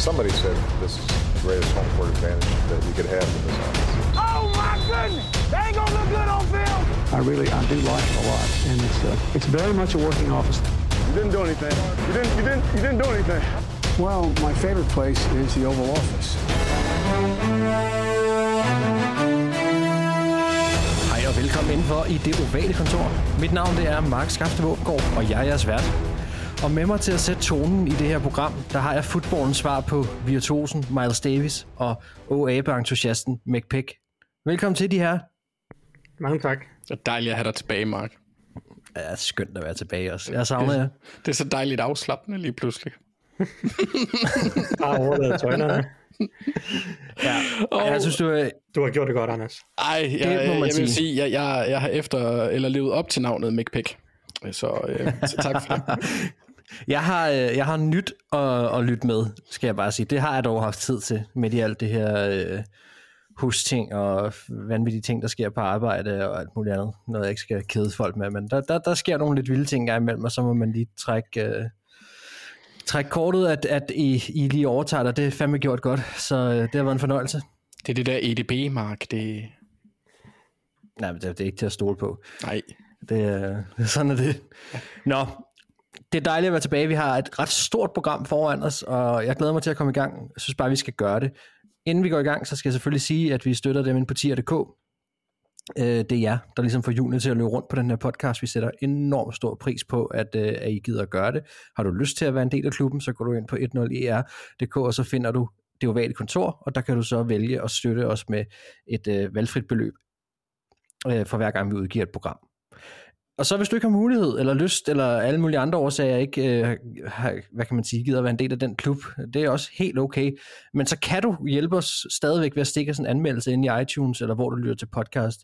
Somebody said this is the greatest home court advantage that we could have in this offense. Oh my goodness! They ain't gonna look good on film. I really, I do like it a lot, and it's uh, it's very much a working office. You didn't do anything. You didn't. You didn't. You didn't do anything. Well, my favorite place is the Oval Office. Hej og velkommen indenfor i det ovale kontor. Mit navn det er Mark Skafte Våbengård, og jeg er jeres vært. Og med mig til at sætte tonen i det her program, der har jeg fodboldens svar på virtuosen Miles Davis og OAB-entusiasten Mick Pick. Velkommen til de her. Mange tak. Det er dejligt at have dig tilbage, Mark. Ja, det er skønt at være tilbage også. Jeg savner jer. Det er så dejligt afslappende lige pludselig. Bare overladet tøjlerne. Ja, oh. jeg synes, du er... Du har gjort det godt, Anders. Ej, jeg, må jeg, man jeg sige. vil sige, jeg, jeg, jeg har efter, eller levet op til navnet Mick Pick. Så, øh, så tak for det. Jeg har, øh, jeg har nyt at, at lytte med, skal jeg bare sige. Det har jeg dog haft tid til, midt i alt det her øh, husting og vanvittige ting, der sker på arbejde og alt muligt andet. Noget, jeg ikke skal kede folk med. Men der, der, der sker nogle lidt vilde ting engang imellem, og så må man lige trække, øh, trække kortet, at, at I, I lige overtager det. Det er fandme gjort godt, så øh, det har været en fornøjelse. Det er det der EDB, Mark. Det, Nej, men det, det er ikke til at stole på. nej, Det, er- sådan er det. Nå, det er dejligt at være tilbage. Vi har et ret stort program foran os, og jeg glæder mig til at komme i gang. Jeg synes bare, vi skal gøre det. Inden vi går i gang, så skal jeg selvfølgelig sige, at vi støtter dem ind på tier.dk. Øh, det er jer, der ligesom får julen til at løbe rundt på den her podcast. Vi sætter enormt stor pris på, at, øh, at I gider at gøre det. Har du lyst til at være en del af klubben, så går du ind på 10er.dk, e og så finder du det ovale kontor, og der kan du så vælge at støtte os med et øh, valgfrit beløb øh, for hver gang vi udgiver et program. Og så hvis du ikke har mulighed, eller lyst, eller alle mulige andre årsager, ikke øh, har, hvad kan man sige, gider at være en del af den klub, det er også helt okay. Men så kan du hjælpe os stadigvæk ved at stikke sådan en anmeldelse ind i iTunes, eller hvor du lytter til podcast.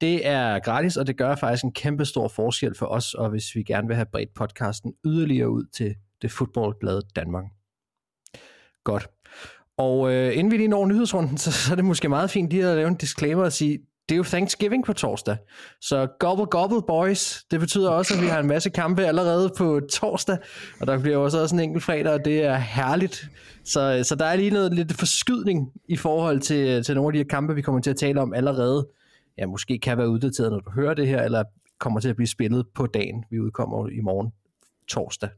Det er gratis, og det gør faktisk en kæmpe stor forskel for os, og hvis vi gerne vil have bredt podcasten yderligere ud til det fodboldglade Danmark. Godt. Og øh, inden vi lige når nyhedsrunden, så, så er det måske meget fint lige at lave en disclaimer og sige, det er jo Thanksgiving på torsdag. Så gobble gobble boys, det betyder også, at vi har en masse kampe allerede på torsdag, og der bliver også også en enkelt fredag, og det er herligt. Så, øh, så der er lige noget lidt forskydning i forhold til, øh, til nogle af de her kampe, vi kommer til at tale om allerede. Ja, måske kan være uddateret, når du hører det her, eller kommer til at blive spillet på dagen. Vi udkommer i morgen torsdag.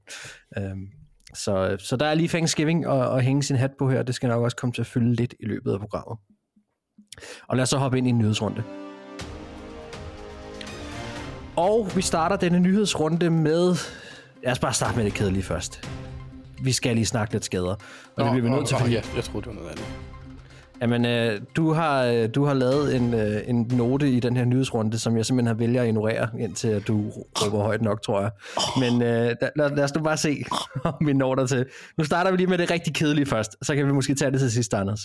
Øhm, så, øh, så der er lige Thanksgiving at, at hænge sin hat på her. Det skal nok også komme til at fylde lidt i løbet af programmet. Og lad os så hoppe ind i en nyhedsrunde. Og vi starter denne nyhedsrunde med... Lad os bare starte med det kedelige først. Vi skal lige snakke lidt skader. Og det bliver vi nødt til, Åh, fordi... ja, jeg troede, det var noget andet. Jamen, øh, du, har, øh, du har lavet en, øh, en note i den her nyhedsrunde, som jeg simpelthen har vælger at ignorere, indtil du råber højt nok, tror jeg. Men øh, lad, lad os nu bare se, om vi når der til. Nu starter vi lige med det rigtig kedelige først, så kan vi måske tage det til sidst, Anders.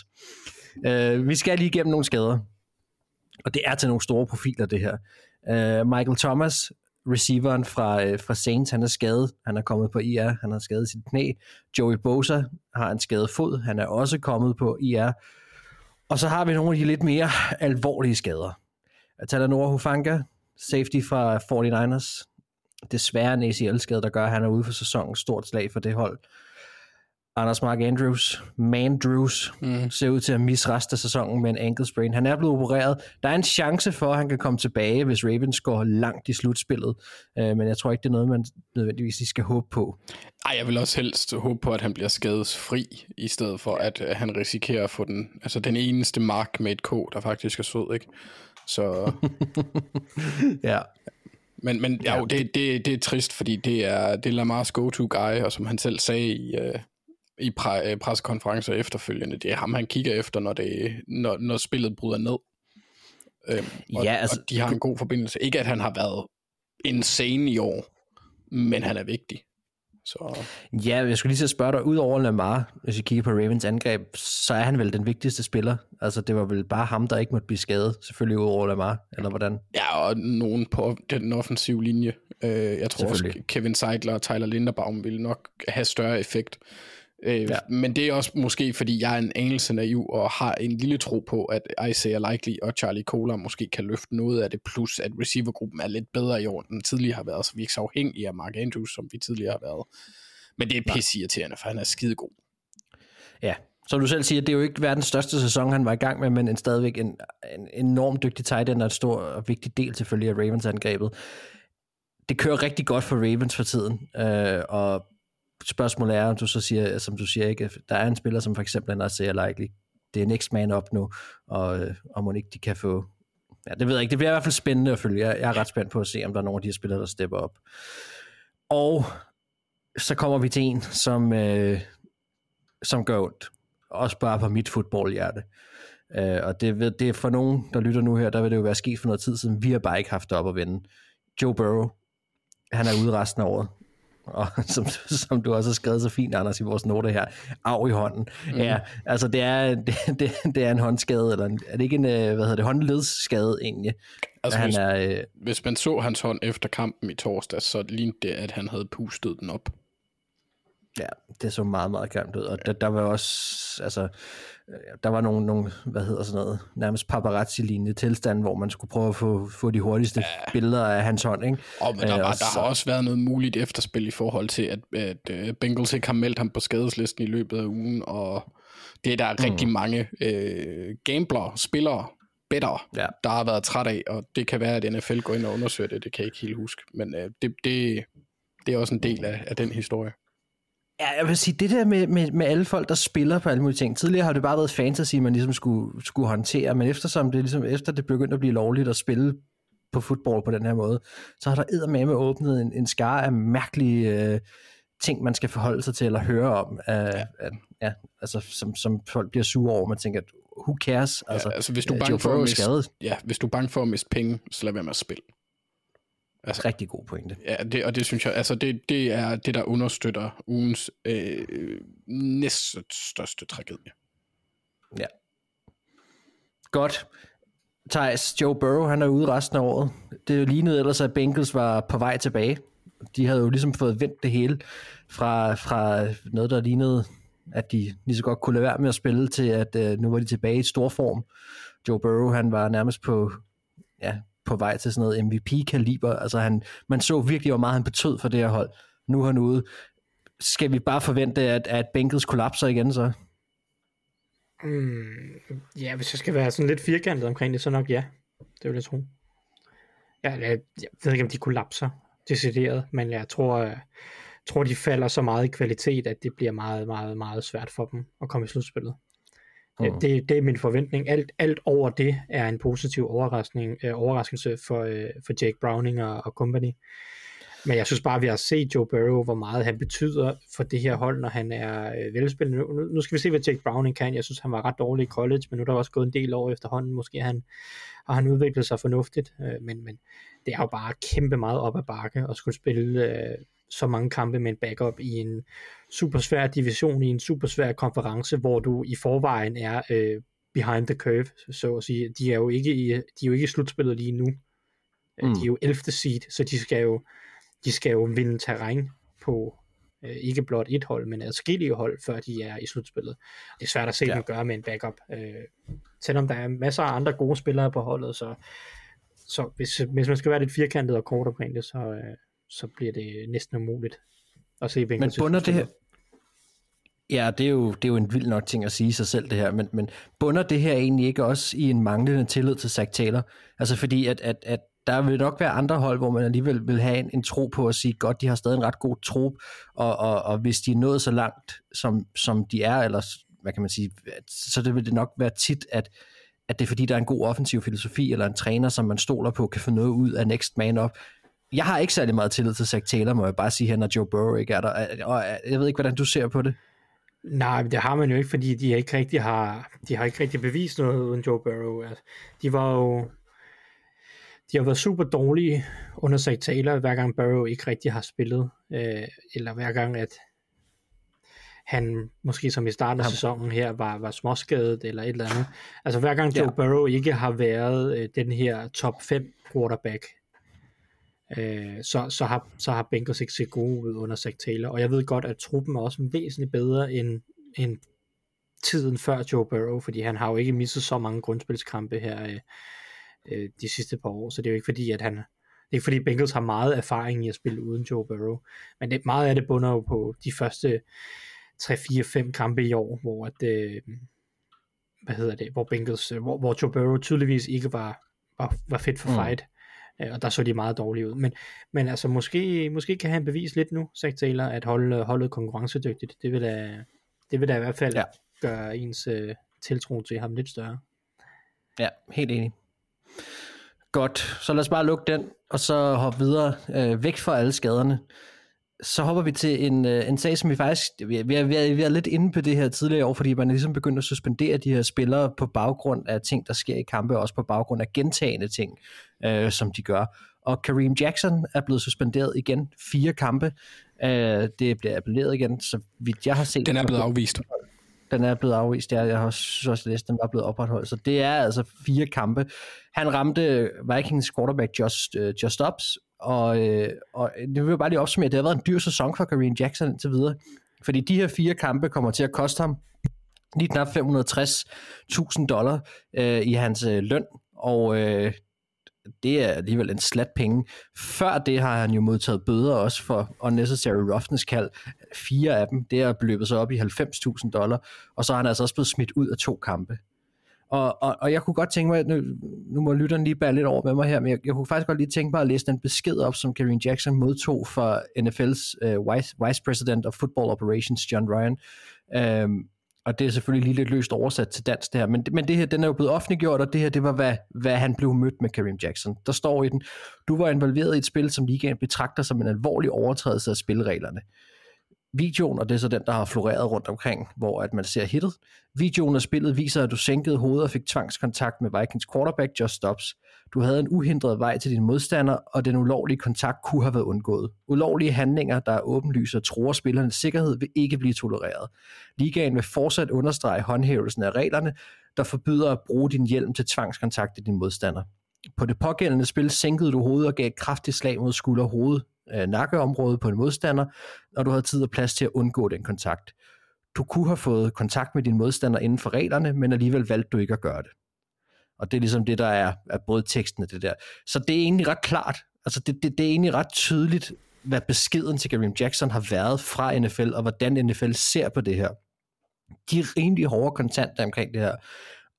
Øh, vi skal lige igennem nogle skader, og det er til nogle store profiler, det her. Øh, Michael Thomas, receiveren fra, øh, fra Saints, han er skadet. Han er kommet på IR, han har skadet sit knæ. Joey Bosa har en skadet fod, han er også kommet på IR. Og så har vi nogle af de lidt mere alvorlige skader. Talanora Hufanga, safety fra 49ers. Desværre en ACL-skade, der gør, at han er ude for sæsonen. Stort slag for det hold. Anders Mark Andrews, Mandrews, mm. ser ud til at misse resten af sæsonen med en ankle sprain. Han er blevet opereret. Der er en chance for, at han kan komme tilbage, hvis Ravens går langt i slutspillet. Øh, men jeg tror ikke, det er noget, man nødvendigvis lige skal håbe på. Ej, jeg vil også helst håbe på, at han bliver skadesfri, i stedet for, at øh, han risikerer at få den, altså den eneste mark med et K, der faktisk er sød, ikke? Så, Ja, men, men ja, jo, det, det, det er trist, fordi det er, det er Lamars go-to guy, og som han selv sagde i, øh, i pre, øh, pressekonferencer efterfølgende, det er ham, han kigger efter, når, det, når, når spillet bryder ned. Øhm, og, Ja, altså- og de har en god forbindelse. Ikke, at han har været insane i år, men han er vigtig. Så Ja, jeg skulle lige så spørge dig, udover Lamar, hvis vi kigger på Ravens angreb, så er han vel den vigtigste spiller. Altså, det var vel bare ham, der ikke måtte blive skadet, selvfølgelig udover Lamar, eller hvordan? Ja, og nogen på den offensive linje. Øh, jeg tror også. Kevin Seidler og Tyler Linderbaum vil nok have større effekt. Øh, Ja. Men det er også måske, fordi jeg er en anelse naiv og har en lille tro på, at Isaiah Likely og Charlie Kohler måske kan løfte noget af det, plus at receivergruppen er lidt bedre i år, end tidligere har været, så vi er ikke så afhængige af Mark Andrews, som vi tidligere har været. Men det er pisse irriterende, for han er skidegod. Ja, som du selv siger, det er jo ikke verdens største sæson, han var i gang med, men en stadigvæk en, en enormt dygtig tight end og en stor og vigtig del selvfølgelig af Ravens-angrebet. Det kører rigtig godt for Ravens for tiden, øh, og spørgsmålet er, om du så siger, som du siger, ikke, der er en spiller, som for eksempel Anders siger, Likely. Det er next man op nu, og øh, om man ikke de kan få... Ja, det ved jeg ikke. Det bliver i hvert fald spændende at følge. Jeg, jeg er ret spændt på at se, om der er nogen af de her spillere, der stepper op. Og så kommer vi til en, som, øh, som gør ondt. Også bare på mit fodboldhjerte. Øh, og det, ved- det er for nogen, der lytter nu her, der vil det jo være sket for noget tid siden. Vi har bare ikke haft det op at vende. Joe Burrow, han er ude resten af året. Og som, som du også har skrevet så fint, Anders, i vores noter her, af i hånden. Mm. Ja, altså det er, det, det, det er en håndskade, eller en, er det ikke en, øh, hvad hedder det, håndledsskade egentlig? Altså, han hvis, er, øh, hvis man så hans hånd efter kampen i torsdag, så lignede det, at han havde pustet den op. Ja, det så meget, meget grimt ud. Og der, der var også, altså, øh, der var nogle, nogle hvad hedder sådan noget, nærmest paparazzi-lignende tilstand, hvor man skulle prøve at få, få de hurtigste ja. billeder af hans hånd, ikke? Og men der, Øh, var, og der så- har også været noget muligt efterspil i forhold til, at, at uh, Bengals ikke har meldt ham på skadeslisten i løbet af ugen, og det er der mm. rigtig mange uh, gambler, spillere, better, Ja. der har været træt af, og det kan være, at NFL går ind og undersøger det, det kan jeg ikke helt huske, men uh, det, det, det er også en del af, af den historie. Ja, jeg vil sige, det der med, med, med alle folk, der spiller på alle mulige ting. Tidligere har det bare været fantasy, man ligesom skulle, skulle håndtere, men eftersom det ligesom, efter det begyndte at blive lovligt at spille på fodbold på den her måde, så har der eddermame åbnet en, en skare af mærkelige øh, ting, man skal forholde sig til eller høre om. Øh, ja. At, ja, altså, som, som folk bliver sure over. Man tænker, at who cares? Altså, ja, altså hvis du er øh, bange Joe for at er miste, ja, hvis du er bange for at miste penge, så lad være med at spille. Altså, Rigtig god pointe. Ja, det, og det synes jeg, altså det, det er det, der understøtter ugens øh, næst største tragedie. Ja. Godt. Thijs, Joe Burrow, han er ude resten af året. Det lignede ellers, at Bengals var på vej tilbage. De havde jo ligesom fået vendt det hele fra, fra noget, der lignede, at de lige så godt kunne lade være med at spille, til at øh, nu var de tilbage i stor form. Joe Burrow, han var nærmest på, ja, på vej til sådan noget MVP-kaliber. Altså han, man så virkelig, hvor meget han betød for det her hold. Nu er han ude. Skal vi bare forvente, at, at Bengals kollapser igen så? Mm, ja, hvis jeg skal være sådan lidt firkantet omkring det, så nok ja. Det vil jeg tro. Ja, jeg, jeg ved ikke, om de kollapser decideret, men jeg tror, jeg tror, de falder så meget i kvalitet, at det bliver meget, meget, meget svært for dem at komme i slutspillet. Mm. Det, det er min forventning. Alt, alt over det er en positiv overraskning, øh, overraskelse for, øh, for Jake Browning og, og company. Men jeg synes bare, at vi har set Joe Burrow, hvor meget han betyder for det her hold, når han er øh, velspillende. Nu, nu- nu skal vi se, hvad Jake Browning kan. Jeg synes, han var ret dårlig i college, men nu er der også gået en del år efterhånden. Måske han, har han udviklet sig fornuftigt, øh, men, men det er jo bare kæmpe meget op ad bakke at skulle spille øh, så mange kampe med en backup i en super svær division, i en super svær konference, hvor du i forvejen er øh, behind the curve, så at sige. De er jo ikke i, de er jo ikke i slutspillet lige nu. Mm. Mm. De er jo 11. seed, så de skal jo, de skal jo vinde terræn på øh, ikke blot et hold, men adskillige hold, før de er i slutspillet. Det er svært at se Ja. dem gøre med en backup. Øh, selvom der er masser af andre gode spillere på holdet, så, så hvis, hvis man skal være lidt firkantet og kort omkring det, så, øh, så bliver det næsten umuligt at se Men Bengals i bunder det her... Ja, det er, jo, det er jo en vild nok ting at sige sig selv, det her, men, men bunder det her egentlig ikke også i en manglende tillid til Zach Taylor? Altså fordi, at, at, at der vil nok være andre hold, hvor man alligevel vil have en, en tro på at sige, godt, de har stadig en ret god tro, og, og, og hvis de er nået så langt, som, som de er, eller hvad kan man sige, så det vil det nok være tit, at, at det er fordi, der er en god offensiv filosofi, eller en træner, som man stoler på, kan få noget ud af next man up. Jeg har ikke særlig meget tillid til Zach Taylor, må jeg bare sige her, når Joe Burrow ikke er der. Og jeg ved ikke, hvordan du ser på det. Nej, det har man jo ikke, fordi de ikke rigtig har, de har ikke rigtig bevist noget uden Joe Burrow. Altså, de var jo, de har været super dårlige under Zach Taylor, hver gang Burrow ikke rigtig har spillet, øh, eller hver gang, at han måske som i starten af sæsonen her var, var småskadet eller et eller andet. Altså hver gang Joe Ja. Burrow ikke har været øh, den her top 5 quarterback, øh, så, så, har, så har Bengals ikke set gode ud under Zach Taylor. Og jeg ved godt, at truppen er også væsentligt bedre end, end tiden før Joe Burrow, fordi han har jo ikke misset så mange grundspilskampe her øh, øh, de sidste par år, så det er jo ikke fordi, at han det er ikke fordi Bengals har meget erfaring i at spille uden Joe Burrow, men det, meget af det bunder jo på de første 3-4-5 kampe i år, hvor at, øh, hvad hedder det, hvor Bengals, hvor, hvor Joe Burrow tydeligvis ikke var, var, var fedt for Mm. fight, og der så de meget dårlige ud. Men, men altså, måske, måske kan han bevise lidt nu, Zach Taylor, at holde holdet konkurrencedygtigt. Det vil da, det vil da i hvert fald Ja. ja. gøre ens øh, tiltro til ham lidt større. Ja, helt enig. Godt, så lad os bare lukke den, og så hoppe videre øh, væk fra alle skaderne. Så hopper vi til en, øh, en sag, som vi faktisk, vi er, vi, er, vi, er lidt inde på det her tidligere år, fordi man er ligesom begyndt at suspendere de her spillere på baggrund af ting, der sker i kampe, og også på baggrund af gentagende ting, øh, som de gør. Og Kareem Jackson er blevet suspenderet igen, fire kampe. Øh, det bliver appelleret igen, så vidt jeg har set. Den er blevet afvist. Den er blevet afvist, ja. Jeg har også, læst, den var blevet opretholdt. Så det er altså fire kampe. Han ramte Vikings quarterback Just, uh, Just Stops, og, øh, og det vil jeg bare lige opsummere. Det har været en dyr sæson for Kareem Jackson indtil videre. Fordi de her fire kampe kommer til at koste ham lige knap 560.000 dollar øh, i hans øh, løn, og øh, det er alligevel en slat penge. Før det har han jo modtaget bøder også for unnecessary roughness kald. Fire af dem, det er beløbet sig op i 90.000 dollar, og så er han altså også blevet smidt ud af to kampe. Og, og, og jeg kunne godt tænke mig, nu, nu må lytteren lige bære lidt over med mig her, men jeg, jeg kunne faktisk godt lige tænke mig at læse den besked op, som Kareem Jackson modtog fra NFL's uh, øh, vice, vice President of Football Operations, John Ryan. Um, og det er selvfølgelig lige lidt løst oversat til dansk det her, men, men det her, den er jo blevet offentliggjort, og det her, det var, hvad, hvad han blev mødt med Kareem Jackson. Der står i den, du var involveret i et spil, som ligaen betragter som en alvorlig overtrædelse af spillereglerne. Videoen, og det er så den, der har floreret rundt omkring, hvor at man ser hittet. Videoen af spillet viser, at du sænkede hovedet og fik tvangskontakt med Vikings quarterback Just Stops. Du havde en uhindret vej til din modstander, og den ulovlige kontakt kunne have været undgået. Ulovlige handlinger, der er åbenlyse og tror spillernes sikkerhed, vil ikke blive tolereret. Ligaen vil fortsat understrege håndhævelsen af reglerne, der forbyder at bruge din hjelm til tvangskontakt til din modstander. På det pågældende spil sænkede du hovedet og gav et kraftigt slag mod skulder hoved øh, nakkeområde på en modstander, og du havde tid og plads til at undgå den kontakt. Du kunne have fået kontakt med din modstander inden for reglerne, men alligevel valgte du ikke at gøre det. Og det er ligesom det, der er, er både teksten og det der. Så det er egentlig ret klart. Altså det, det, det er egentlig ret tydeligt, hvad beskeden til Kareem Jackson har været fra NFL, og hvordan NFL ser på det her. De er rimelig hårde kontanter omkring det her.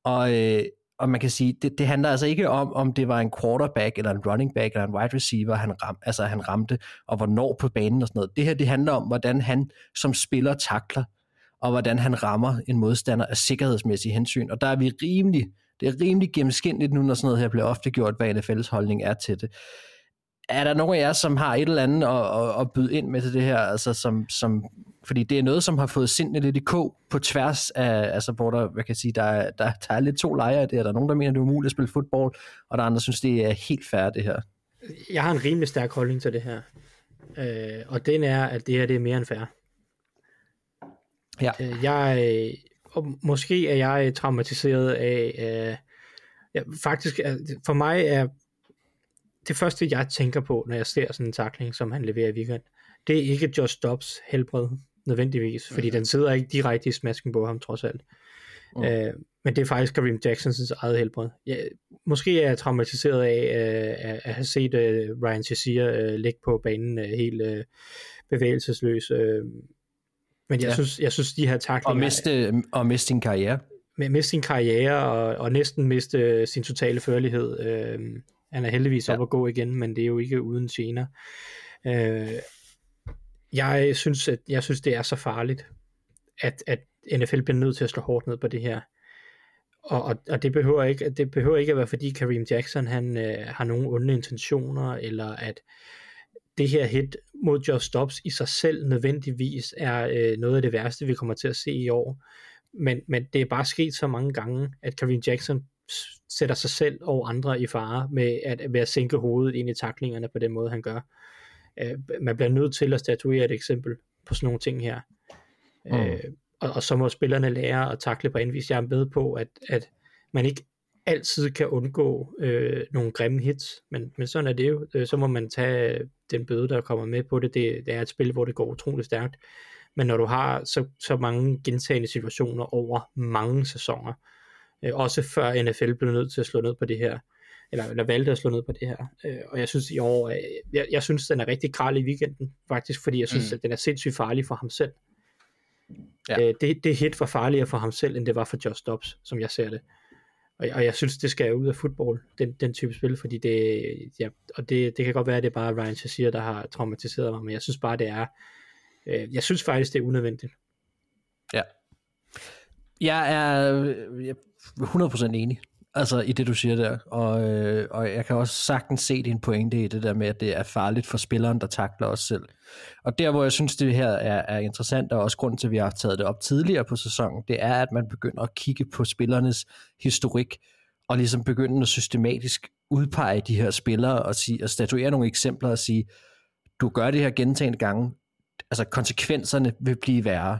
Og, øh, og man kan sige, det, det handler altså ikke om, om det var en quarterback, eller en running back, eller en wide receiver, han, ram, altså, han ramte, og hvornår på banen og sådan noget. Det her, det handler om, hvordan han som spiller takler, og hvordan han rammer en modstander af sikkerhedsmæssige hensyn. Og der er vi rimelig, det er rimelig gennemskinligt nu, når sådan noget her bliver ofte gjort, hvad NFL's holdning er til det. Er der nogen af jer, som har et eller andet at, at, at byde ind med til det her, altså som, som, fordi det er noget, som har fået sindene lidt i kog på tværs af, altså hvor der, hvad kan jeg sige, der er, der, der er lidt to lejre det, der er nogen, der mener, det er umuligt at spille fodbold, og der er andre, der synes, det er helt fair, det her. Jeg har en rimelig stærk holdning til det her. Øh, og den er, at det her det er mere end fair. Ja. Øh, jeg, øh, og måske er jeg traumatiseret af, øh, ja, faktisk, er, for mig er det første, jeg tænker på, når jeg ser sådan en takling, som han leverer i weekend, det er ikke Josh Dobbs helbred, nødvendigvis, fordi den sidder ikke direkte i smasken på ham, trods alt. Mm. Øh, men det er faktisk Kareem Jacksons eget helbred. Ja, måske er jeg traumatiseret af øh, at, at have set øh, Ryan Shazier øh, ligge på banen øh, helt øh, bevægelsesløs. Øh, men jeg, Ja. synes, jeg synes, de her Og taklinger... miste, og miste sin karriere. med miste sin karriere og, og næsten miste sin totale førlighed. Øh, han er heldigvis Ja. op at gå igen, men det er jo ikke uden gener. Øh, jeg synes, at jeg synes, det er så farligt, at, at NFL bliver nødt til at slå hårdt ned på det her. Og, og, og det, behøver ikke, det behøver ikke at være, fordi Kareem Jackson han, øh, har nogle onde intentioner, eller at det her hit mod Josh Dobbs i sig selv nødvendigvis er øh, noget af det værste, vi kommer til at se i år. Men, men det er bare sket så mange gange, at Kareem Jackson sætter sig selv og andre i fare med at, ved at sænke hovedet ind i taklingerne på den måde, han gør. Øh, man bliver nødt til at statuere et eksempel på sådan nogle ting her. Mm. Øh, og, og så må spillerne lære at takle på anden vis. Jeg er med på, at, at man ikke altid kan undgå øh, nogle grimme hits, men, men sådan er det jo. Øh, så må man tage den bøde, der kommer med på det. det. Det er et spil, hvor det går utroligt stærkt. Men når du har så, så mange gentagende situationer over mange sæsoner, øh, også før NFL blev nødt til at slå ned på det her, eller, eller valgte at slå ned på det her. Øh, og jeg synes i år, øh, jeg, jeg synes, den er rigtig kral i weekenden, faktisk, fordi jeg synes, Mm. at den er sindssygt farlig for ham selv. Ja. Øh, det, det hit var farligere for ham selv, end det var for Josh Dobbs, som jeg ser det. Og, og jeg synes, det skal ud af fodbold, den, den type spil, fordi det, ja, og det, det kan godt være, at det er bare Ryan Shazier, der har traumatiseret mig, men jeg synes bare, det er, øh, jeg synes faktisk, det er unødvendigt. Ja. Jeg er 100% enig altså i det, du siger der. Og, øh, og jeg kan også sagtens se din pointe i det der med, at det er farligt for spilleren, der takler os selv. Og der, hvor jeg synes, det her er, er interessant, og også grunden til, at vi har taget det op tidligere på sæsonen, det er, at man begynder at kigge på spillernes historik, og ligesom begynde at systematisk udpege de her spillere, og, sige, og statuere nogle eksempler og sige, du gør det her gentagende gange, altså konsekvenserne vil blive værre.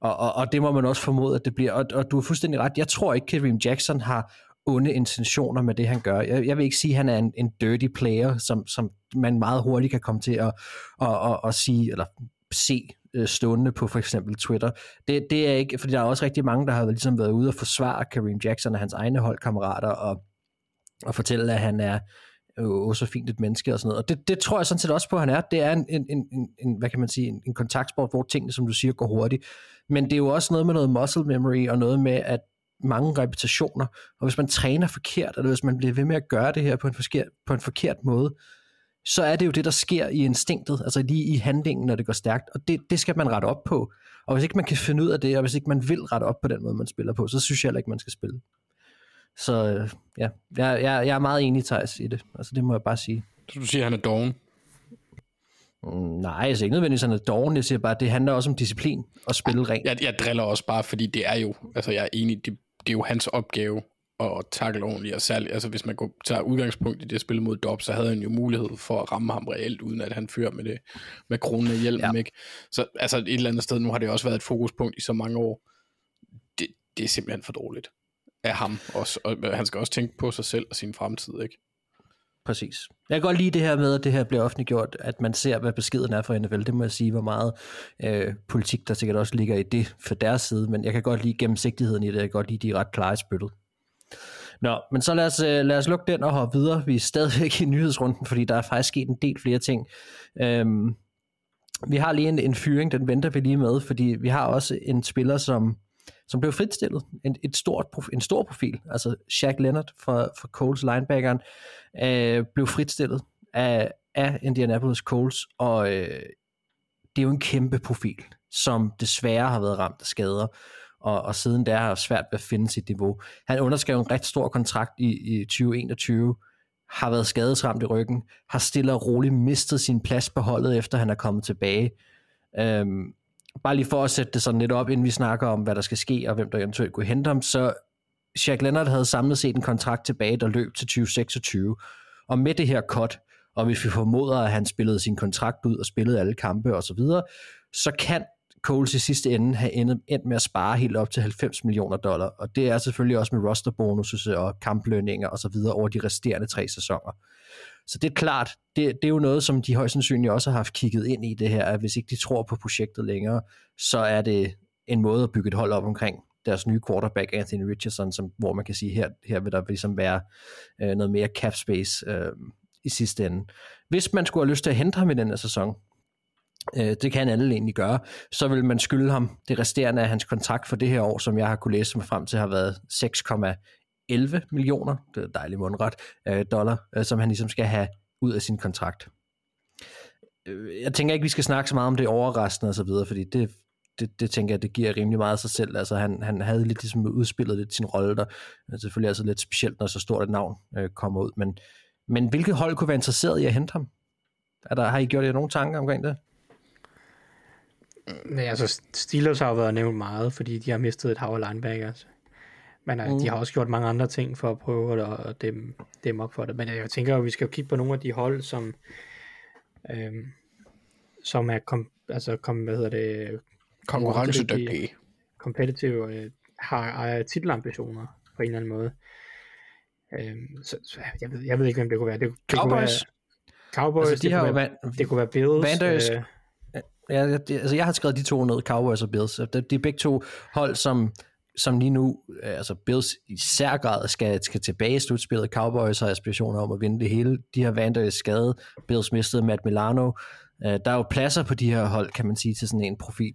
Og, og, og det må man også formode, at det bliver. Og, og du er fuldstændig ret. Jeg tror ikke, Kareem Jackson har onde intentioner med det, han gør. Jeg, jeg vil ikke sige, at han er en, en dirty player, som, som man meget hurtigt kan komme til at, at, at, at sige, eller se øh, stående på for eksempel Twitter. Det, det er ikke, fordi der er også rigtig mange, der har ligesom været ude og forsvare Kareem Jackson og hans egne holdkammerater, og, og fortælle, at han er øh, så fint et menneske og sådan noget. Og det, det tror jeg sådan set også på, at han er. Det er en, en, en, en hvad kan man sige, en, en kontaktsport, hvor tingene, som du siger, går hurtigt. Men det er jo også noget med noget muscle memory, og noget med, at mange repetitioner, og hvis man træner forkert, eller hvis man bliver ved med at gøre det her på en, forkert, på en forkert måde, så er det jo det, der sker i instinktet, altså lige i handlingen, når det går stærkt, og det, det skal man rette op på. Og hvis ikke man kan finde ud af det, og hvis ikke man vil rette op på den måde, man spiller på, så synes jeg heller ikke, man skal spille. Så øh, ja, jeg, jeg, jeg er meget enig, Thijs, i det. Altså det må jeg bare sige. Så du siger, at han er doven? Mm, nej, siger ikke nødvendigvis, han er doven. Jeg siger bare, at det handler også om disciplin og spille rent. Jeg, jeg driller også bare, fordi det er jo, altså jeg er enig, det, det er jo hans opgave at takle ordentligt, og særligt, altså hvis man går, tager udgangspunkt i det spil mod Dob, så havde han jo mulighed for at ramme ham reelt, uden at han fører med det, med kronen af hjelmen, ja. ikke? Så altså et eller andet sted, nu har det også været et fokuspunkt i så mange år, det, det er simpelthen for dårligt af ham også, og han skal også tænke på sig selv og sin fremtid, ikke? Præcis. Jeg kan godt lide det her med, at det her bliver offentliggjort, at man ser, hvad beskeden er for NFL. Det må jeg sige, hvor meget øh, politik, der sikkert også ligger i det for deres side, men jeg kan godt lide gennemsigtigheden i det. Jeg kan godt lide, de er ret klare i spyttet. Nå, men så lad os, øh, lad os lukke den og hoppe videre. Vi er stadigvæk i nyhedsrunden, fordi der er faktisk sket en del flere ting. Øhm, vi har lige en, en fyring, den venter vi lige med, fordi vi har også en spiller, som som blev fritstillet. En, et stort, en stor profil, altså Shaq Leonard fra, fra Coles linebackeren, øh, blev fritstillet af, af Indianapolis Colts, og øh, det er jo en kæmpe profil, som desværre har været ramt af skader, og, og siden der har svært ved at finde sit niveau. Han underskrev en ret stor kontrakt i, i 2021, har været skadesramt i ryggen, har stille og roligt mistet sin plads på holdet, efter han er kommet tilbage. Øhm, bare lige for at sætte det sådan lidt op, inden vi snakker om, hvad der skal ske, og hvem der eventuelt kunne hente ham, så Shaq Leonard havde samlet set en kontrakt tilbage, der løb til 2026. Og med det her cut, og hvis vi formoder, at han spillede sin kontrakt ud og spillede alle kampe osv., så, videre, så kan Coles i sidste ende have endet, endt med at spare helt op til 90 millioner dollar. Og det er selvfølgelig også med rosterbonus og kamplønninger osv. over de resterende tre sæsoner. Så det er klart, det, det er jo noget, som de højst sandsynligt også har haft kigget ind i det her, at hvis ikke de tror på projektet længere, så er det en måde at bygge et hold op omkring deres nye quarterback, Anthony Richardson, som, hvor man kan sige, her, her vil der ligesom være øh, noget mere cap space øh, i sidste ende. Hvis man skulle have lyst til at hente ham i den her sæson, øh, det kan alle egentlig gøre, så vil man skylde ham det resterende af hans kontrakt for det her år, som jeg har kunne læse mig frem til, har været 11 millioner, det er dejligt mundret, øh, dollar, øh, som han ligesom skal have ud af sin kontrakt. Øh, jeg tænker ikke, vi skal snakke så meget om det overraskende og så videre, fordi det, det, det tænker jeg, det giver rimelig meget af sig selv. Altså han, han havde lidt ligesom udspillet lidt sin rolle der. Det er selvfølgelig altså lidt specielt, når så stort et navn øh, kommer ud. Men, men hvilket hold kunne være interesseret i at hente ham? Er der, har I gjort jer nogle tanker omkring det? Mm, Nej, altså Steelers har jo været nævnt meget, fordi de har mistet et hav af linebackers. Men øh, mm. de har også gjort mange andre ting for at prøve at, at dem, dem op for det. Men jeg tænker at vi skal jo kigge på nogle af de hold, som, øh, som er kom, altså kom, hvad hedder det, konkurrencedygtige. Competitive, øh, har, har titelambitioner på en eller anden måde. Øh, så, så jeg, ved, jeg ved ikke, hvem det kunne være. Det, det Cowboys? Kunne være, Cowboys, altså, de det, har kunne være, det kunne være Bills. Vanders, øh, Ja, jeg, altså jeg har skrevet de to ned, Cowboys og Bills. De, de er begge to hold, som som lige nu, øh, altså Bills i sær grad skal, skal tilbage i slutspillet. Cowboys har aspirationer om at vinde det hele. De har vandt i skade. Bills mistede Matt Milano. Øh, der er jo pladser på de her hold, kan man sige, til sådan en profil.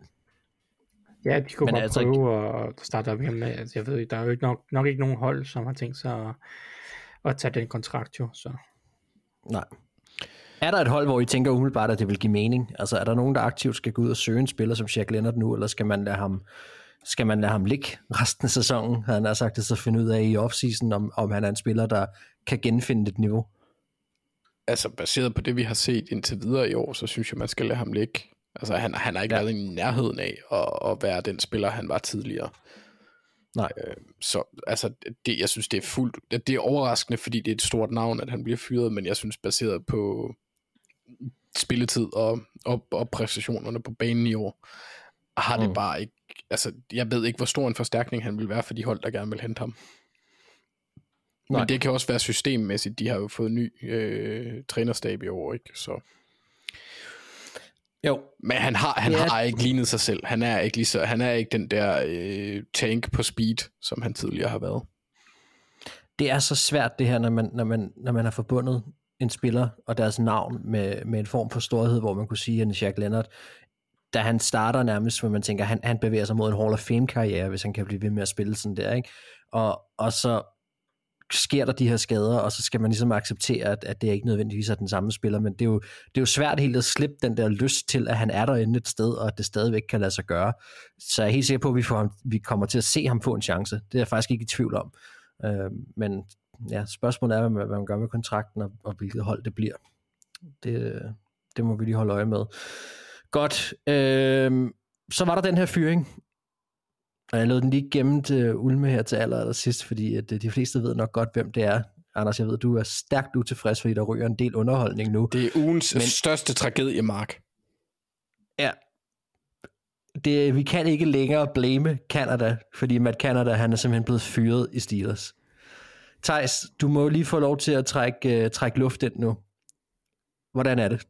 Ja, de kunne Men godt altså prøve at starte op igen med, altså jeg ved, der er jo ikke nok, nok ikke nogen hold, som har tænkt sig at, at tage den kontrakt jo, så Nej. Er der et hold, hvor I tænker umiddelbart, at det vil give mening? Altså er der nogen, der aktivt skal gå ud og søge en spiller som Jack Leonard nu, eller skal man lade ham, skal man lade ham ligge resten af sæsonen, havde han har sagt det, så finde ud af i offseason, om, om han er en spiller, der kan genfinde et niveau? Altså, baseret på det, vi har set indtil videre i år, så synes jeg, man skal lade ham ligge. Altså, han, han har ikke Ja. været i nærheden af at, at være den spiller, han var tidligere. Nej. Øh, så altså, det, jeg synes, det er fuldt... Det er overraskende, fordi det er et stort navn, at han bliver fyret, men jeg synes, baseret på spilletid og, og, og præstationerne på banen i år, har det Mm. bare ikke... Altså, jeg ved ikke, hvor stor en forstærkning han vil være for de hold, der gerne vil hente ham. Nej. Men det kan også være systemmæssigt. De har jo fået ny øh, trænerstab i år, ikke? Så. Jo, Men han har, han ja. har ikke lignet sig selv. Han er ikke, lige så, han er ikke den der øh, tank på speed, som han tidligere har været. det er så svært det her, når man, når man, når man har forbundet en spiller og deres navn med, med en form for storhed, hvor man kunne sige, at Jack Leonard, da han starter nærmest, hvor man tænker, han, han bevæger sig mod en Hall of Fame-karriere, hvis han kan blive ved med at spille sådan der, ikke? Og, og så sker der de her skader, og så skal man ligesom acceptere, at, at det ikke nødvendigvis er den samme spiller, men det er, jo, det er jo svært helt at slippe den der lyst til, at han er derinde et sted, og at det stadigvæk kan lade sig gøre. Så jeg er helt sikker på, at vi, får ham, vi kommer til at se ham få en chance. Det er jeg faktisk ikke i tvivl om. Øh, men ja, spørgsmålet er, hvad, hvad man gør med kontrakten, og, og hvilket hold det bliver. Det, øh, det må vi lige holde øje med. Godt. Øh, så var der den her fyring, og jeg lod den lige gemme til Ulme her til aller, aller sidst, fordi at øh, de fleste ved nok godt, hvem det er. Anders, jeg ved, du er stærkt utilfreds, fordi der ryger en del underholdning nu. Det er ugens Men- største tragedie, Mark. Ja. Det, vi kan ikke længere blame Canada, fordi Matt Canada, han er simpelthen blevet fyret i Steelers. Thijs, du må lige få lov til at trække, uh, trække luft ind nu. Hvordan er det?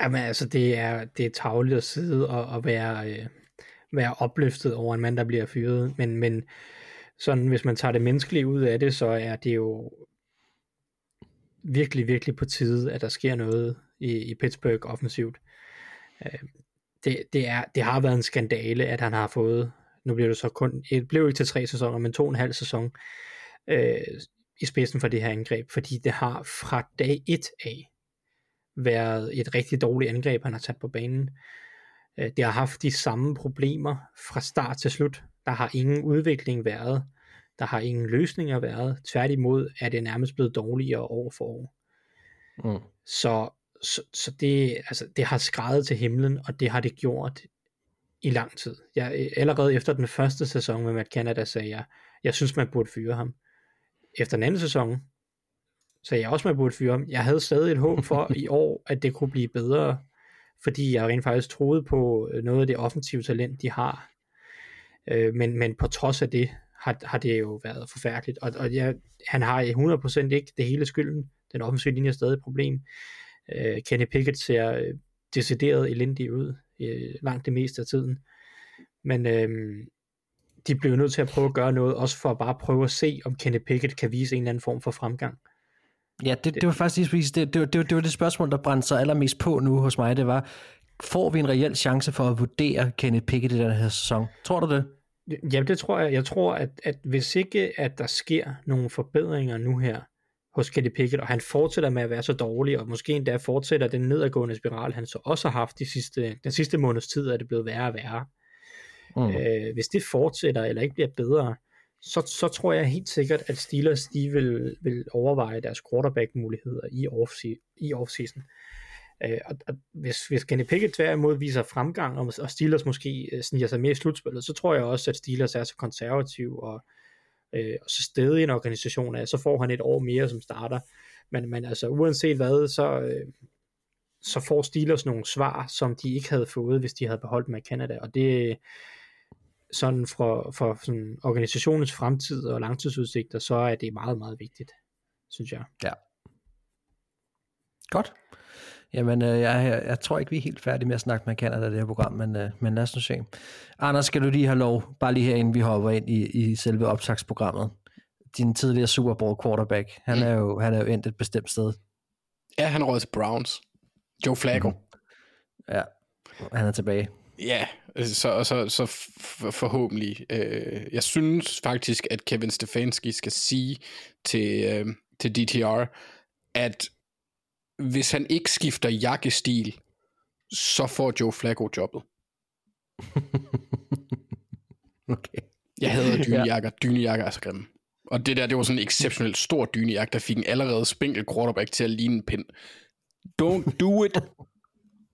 Jamen altså, det er, det er tavligt at sidde og, og være, øh, være opløftet over en mand, der bliver fyret, men, men sådan, hvis man tager det menneskelige ud af det, så er det jo virkelig, virkelig på tide, at der sker noget i, i Pittsburgh offensivt. Øh, det, det, er, det har været en skandale, at han har fået, nu bliver det så kun, det blev ikke til tre sæsoner, men to og en halv sæson, øh, i spidsen for det her angreb, fordi det har fra dag et af været et rigtig dårligt angreb, han har sat på banen. Øh, Det har haft de samme problemer fra start til slut. Der har ingen udvikling været. Der har ingen løsninger været. Tværtimod er det nærmest blevet dårligere år for år. Mm. Så, så, så det, altså, det har skrevet til himlen, og det har det gjort i lang tid. Jeg, allerede efter den første sæson med Matt Canada sagde jeg, jeg synes man burde fyre ham. Efter den anden sæson så jeg også man burde fyre om. Jeg havde stadig et håb for i år, at det kunne blive bedre, fordi jeg rent faktisk troede på øh, noget af det offensive talent, de har. Øh, men, men på trods af det, har, har det jo været forfærdeligt. Og, og jeg, han har 100% ikke det hele skylden. Den offensive linje er stadig et problem. Øh, Kenny Pickett ser øh, decideret elendig ud øh, langt det meste af tiden. Men øh, de bliver nødt til at prøve at gøre noget, også for at bare prøve at se, om Kenny Pickett kan vise en eller anden form for fremgang. Ja, det, det var faktisk lige det, det, var- det, det var det spørgsmål, der brændte sig allermest på nu hos mig. Det var, får vi en reel chance for at vurdere Kenneth Pickett i den her sæson? Tror du det? Ja, det tror jeg. Jeg tror, at, at hvis ikke at der sker nogle forbedringer nu her hos Kenny Pickett, og han fortsætter med at være så dårlig, og måske endda fortsætter den nedadgående spiral, han så også har haft de sidste, den sidste måneds tid, er det blevet værre og værre. Mm. Øh, hvis det fortsætter, eller ikke bliver bedre, så, så tror jeg helt sikkert, at Steelers de vil, vil overveje deres quarterback-muligheder i, off- i offseason. Øh, og, og hvis, hvis Kenny Pickett tværtimod viser fremgang, og, og Steelers måske øh, sniger sig mere i slutspillet, så tror jeg også, at Steelers er så konservativ og, øh, og så stedig en organisation af, så får han et år mere som starter. Men, men altså uanset hvad, så, øh, så får Steelers nogle svar, som de ikke havde fået, hvis de havde beholdt med Canada, og det sådan for, for sådan organisationens fremtid og langtidsudsigter, så er det meget, meget vigtigt, synes jeg. Godt. Jamen, øh, jeg, jeg, jeg tror ikke, vi er helt færdige med at snakke med Canada i det her program, men, øh, men lad os nu se. Anders, skal du lige have lov, bare lige her, inden vi hopper ind i, i selve optagsprogrammet. Din tidligere Super Bowl quarterback, han er jo, han er jo endt et bestemt sted. Ja, han råd til Browns. Joe Flacco. Mm. Ja, han er tilbage. Ja, så, så, så f- forhåbentlig. Øh, jeg synes faktisk, at Kevin Stefanski skal sige til, øh, til DTR, at hvis han ikke skifter jakkestil, så får Joe Flacco jobbet. Okay. Jeg hader dynejakker. Dynejakker er så grimme. Og det der, det var sådan en exceptionelt stor dynejakke, der fik en allerede spinkel quarterback til at ligne en pind. Don't do it.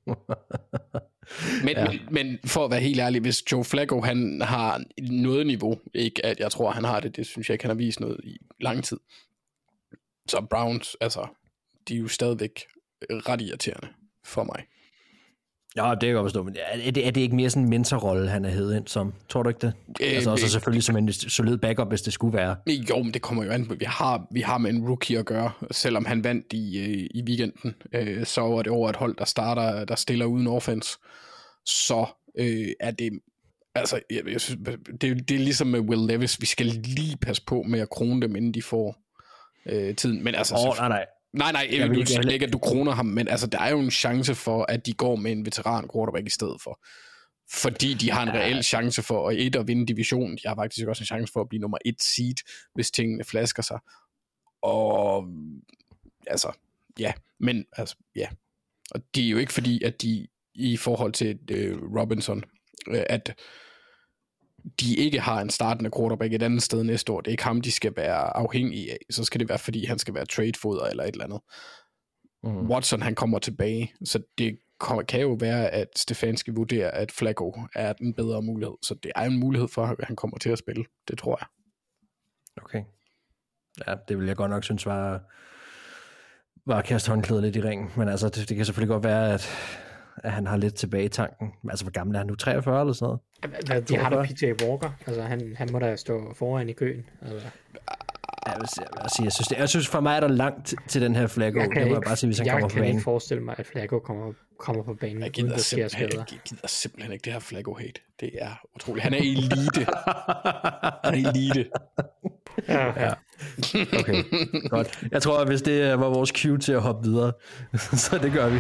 Men, ja. men, men for at være helt ærlig, hvis Joe Flacco han har noget niveau, ikke at jeg tror, han har det, det synes jeg ikke, han har vist noget i lang tid. Så Browns, altså, de er jo stadigvæk ret irriterende for mig. Ja, det kan jeg godt forstå, men er det, er det ikke mere sådan en mentorrolle, han er hævet ind som? Tror du ikke det? Øh, altså også øh, selvfølgelig som en solid backup, hvis det skulle være. Jo, men det kommer jo an på. Vi har, vi har med en rookie at gøre. Selvom han vandt i, øh, i weekenden, øh, så var det over et hold, der starter, der stiller uden offense. Så øh, er det altså, jeg, jeg synes, det, det er ligesom med Will Levis. Vi skal lige passe på med at krone dem, inden de får øh, tiden. Men altså, oh, nej, nej. Nej, nej, jeg, Jeg du ikke- siger ikke, at du kroner ham, men altså, der er jo en chance for, at de går med en veteran quarterback i stedet for. Fordi de har en reel chance for at et at vinde divisionen. De har faktisk også en chance for at blive nummer et seed, hvis tingene flasker sig. Og altså, ja, men altså, ja. Og det er jo ikke fordi, at de i forhold til øh, Robinson, øh, at de ikke har en startende quarterback et andet sted næste år. Det er ikke ham, de skal være afhængige af. Så skal det være, fordi han skal være tradefoder eller et eller andet. Mm. Watson, han kommer tilbage, så det kommer- kan jo være, at Stefanski vurderer, at Flacco er den bedre mulighed. Så det er en mulighed for, at han kommer til at spille. Det tror jeg. Okay. Ja, det vil jeg godt nok synes var, var at kaste håndklædet lidt i ringen. Men altså, det, det kan selvfølgelig godt være, at, at han har lidt tilbage i tanken. Altså, hvor gammel er han nu? 43 eller sådan noget? Hvad, de har da PJ Walker, altså han, han må da stå foran i køen. Altså, Jeg, vil, sige- jeg, vil sige, jeg, synes, det, jeg synes, for mig er der langt til, den her Flacco. Det må jeg bare sige, hvis han jeg kommer på kan banen. ikke forestille mig, at Flacco kommer, kommer på banen, Jeg uden gider, simpelthen, jeg gider simpelthen ikke det her Flacco hate. Det er utroligt. Han er elite. han er elite. Ja, ja. Okay, godt. Jeg tror, at hvis det var vores cue til at hoppe videre, så det gør vi.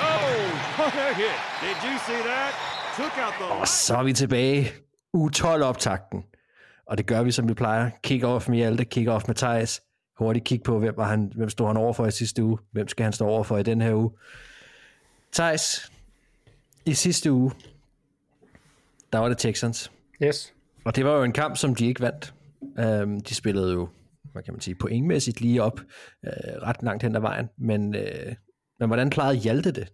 Oh, what a hit. Did you see that? Took out the Og så er vi tilbage. U 12 optakten. Og det gør vi, som vi plejer. Kick off med Hjalte, kick off med Thijs. Hurtigt kig på, hvem, var han, hvem stod han over for i sidste uge. Hvem skal han stå over for i den her uge? Thijs, i sidste uge, der var det Texans. Yes. Og det var jo en kamp, som de ikke vandt. Um, de spillede jo, hvad kan man sige, pointmæssigt lige op, uh, ret langt hen ad vejen. Men, uh, men hvordan klarede Hjalte det?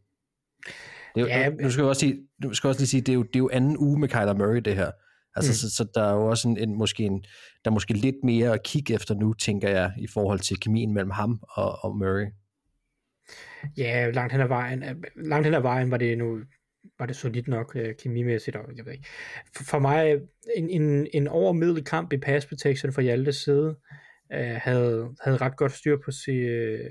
Jo, Ja, ja, nu skal jeg også, sige, nu skal jeg også lige sige, det er, jo, det er jo anden uge med Kyler Murray, det her. Altså, mm. så, så, der er jo også en, en, måske en, der er måske lidt mere at kigge efter nu, tænker jeg, i forhold til kemien mellem ham og, og Murray. Ja, langt hen ad vejen, øh, langt hen ad vejen var det nu var det solidt nok øh, kemimæssigt, og jeg ved ikke. For, for mig, en, en, en overmiddel kamp i pass protection fra Hjaltes side, øh, havde, havde ret godt styr på si, øh,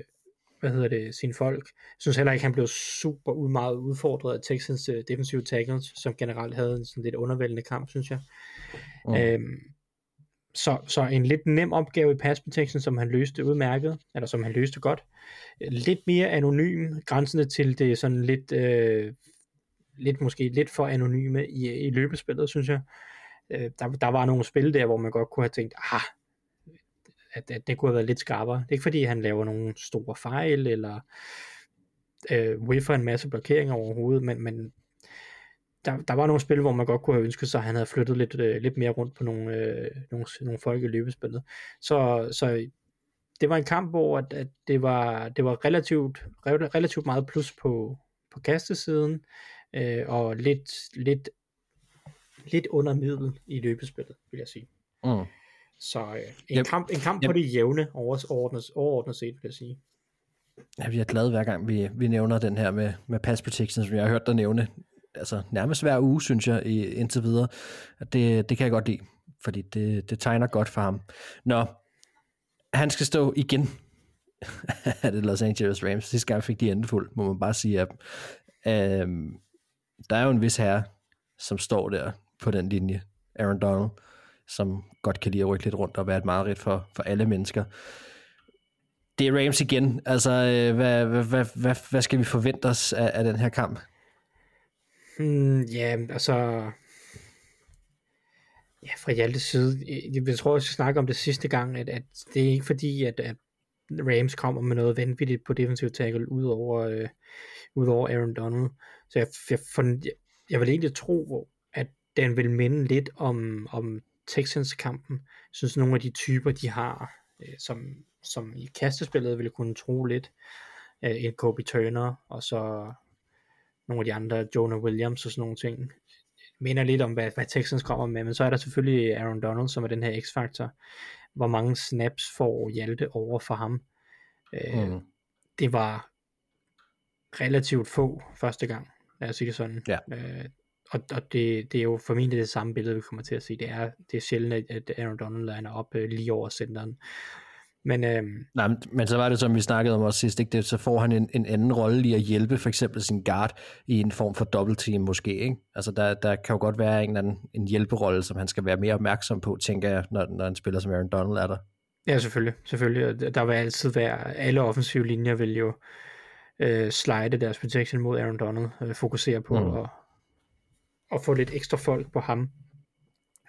hvad hedder det, sine folk. Jeg synes heller ikke, han blev super meget udfordret af Texans øh, defensive tackles, som generelt havde en sådan lidt undervældende kamp, synes jeg. Mm. Øhm, så, så en lidt nem opgave i pass protection, som han løste udmærket, eller som han løste godt. Lidt mere anonym, grænsende til det sådan lidt, øh, lidt måske lidt for anonyme i, i løbespillet, synes jeg. Øh, der, der var nogle spil der, hvor man godt kunne have tænkt, ah, at, at det kunne have været lidt skarpere. Det er ikke fordi, han laver nogle store fejl, eller øh, whiffer en masse blokeringer overhovedet, men, men der, der var nogle spil, hvor man godt kunne have ønsket sig, at han havde flyttet lidt, øh, lidt mere rundt på nogle, øh, nogle, nogle folk i løbespillet. Så, så det var en kamp, hvor at, at det, var, det var relativt, relativt meget plus på, på kastesiden, øh, og lidt, lidt, lidt under middel i løbespillet, vil jeg sige. Mm. Så øh, en, Yep. kamp, en kamp Yep. på det jævne overordnet, overordnet set, vil jeg sige. Ja, vi er glade hver gang, vi, vi nævner den her med, med pass protection, som jeg har hørt dig nævne altså nærmest hver uge, synes jeg, indtil videre. At det, det kan jeg godt lide, fordi det, det tegner godt for ham. Nå, han skal stå igen det Los Angeles Rams. Sidste gang fik de endefuld, må man bare sige. At, øhm, der er jo en vis herre, som står der på den linje, Aaron Donald, som godt kan lide at rykke lidt rundt og være et mareridt for, for alle mennesker. det er Rams igen. Altså, øh, hvad, hvad, hvad, hvad, hvad skal vi forvente os af, af den her kamp? Hmm, ja, altså... Ja, fra Hjaltes side, jeg, jeg tror, jeg skal snakke om det sidste gang, at, at det er ikke fordi, at, at Rams kommer med noget vanvittigt på defensive tackle, udover, øh, udover Aaron Donald. Så jeg, jeg, for, jeg, jeg vil egentlig tro, at den vil minde lidt om, om Texans-kampen. Jeg synes, nogle af de typer, de har, øh, som, som i kastespillet ville kunne tro lidt, øh, en Kobe Turner, og så nogle af de andre, Jonah Williams og sådan nogle ting, minder lidt om, hvad, hvad Texans kommer med, men så er der selvfølgelig Aaron Donald, som er den her X-faktor. Hvor mange snaps får Hjalte over for ham? Øh, Mm. Det var relativt få første gang, lad os sige det sådan. Ja. Øh, og, og det, det er jo formentlig det samme billede, vi kommer til at se. Det er, det er sjældent, at- Aaron Donald er op øh, lige over centeren. Men øhm, Nej, men- så var det, som vi snakkede om også sidst, ikke? Det, så får han en, en anden rolle i at hjælpe for eksempel sin guard i en form for double team måske. Ikke? Altså der, der kan jo godt være en, eller anden, en hjælperolle, som han skal være mere opmærksom på, tænker jeg, når, når en spiller som Aaron Donald er der. Ja, selvfølgelig. selvfølgelig. Der vil altid være, alle offensive linjer vil jo øh, slide deres protection mod Aaron Donald, øh, fokusere på Mm. at, at få lidt ekstra folk på ham.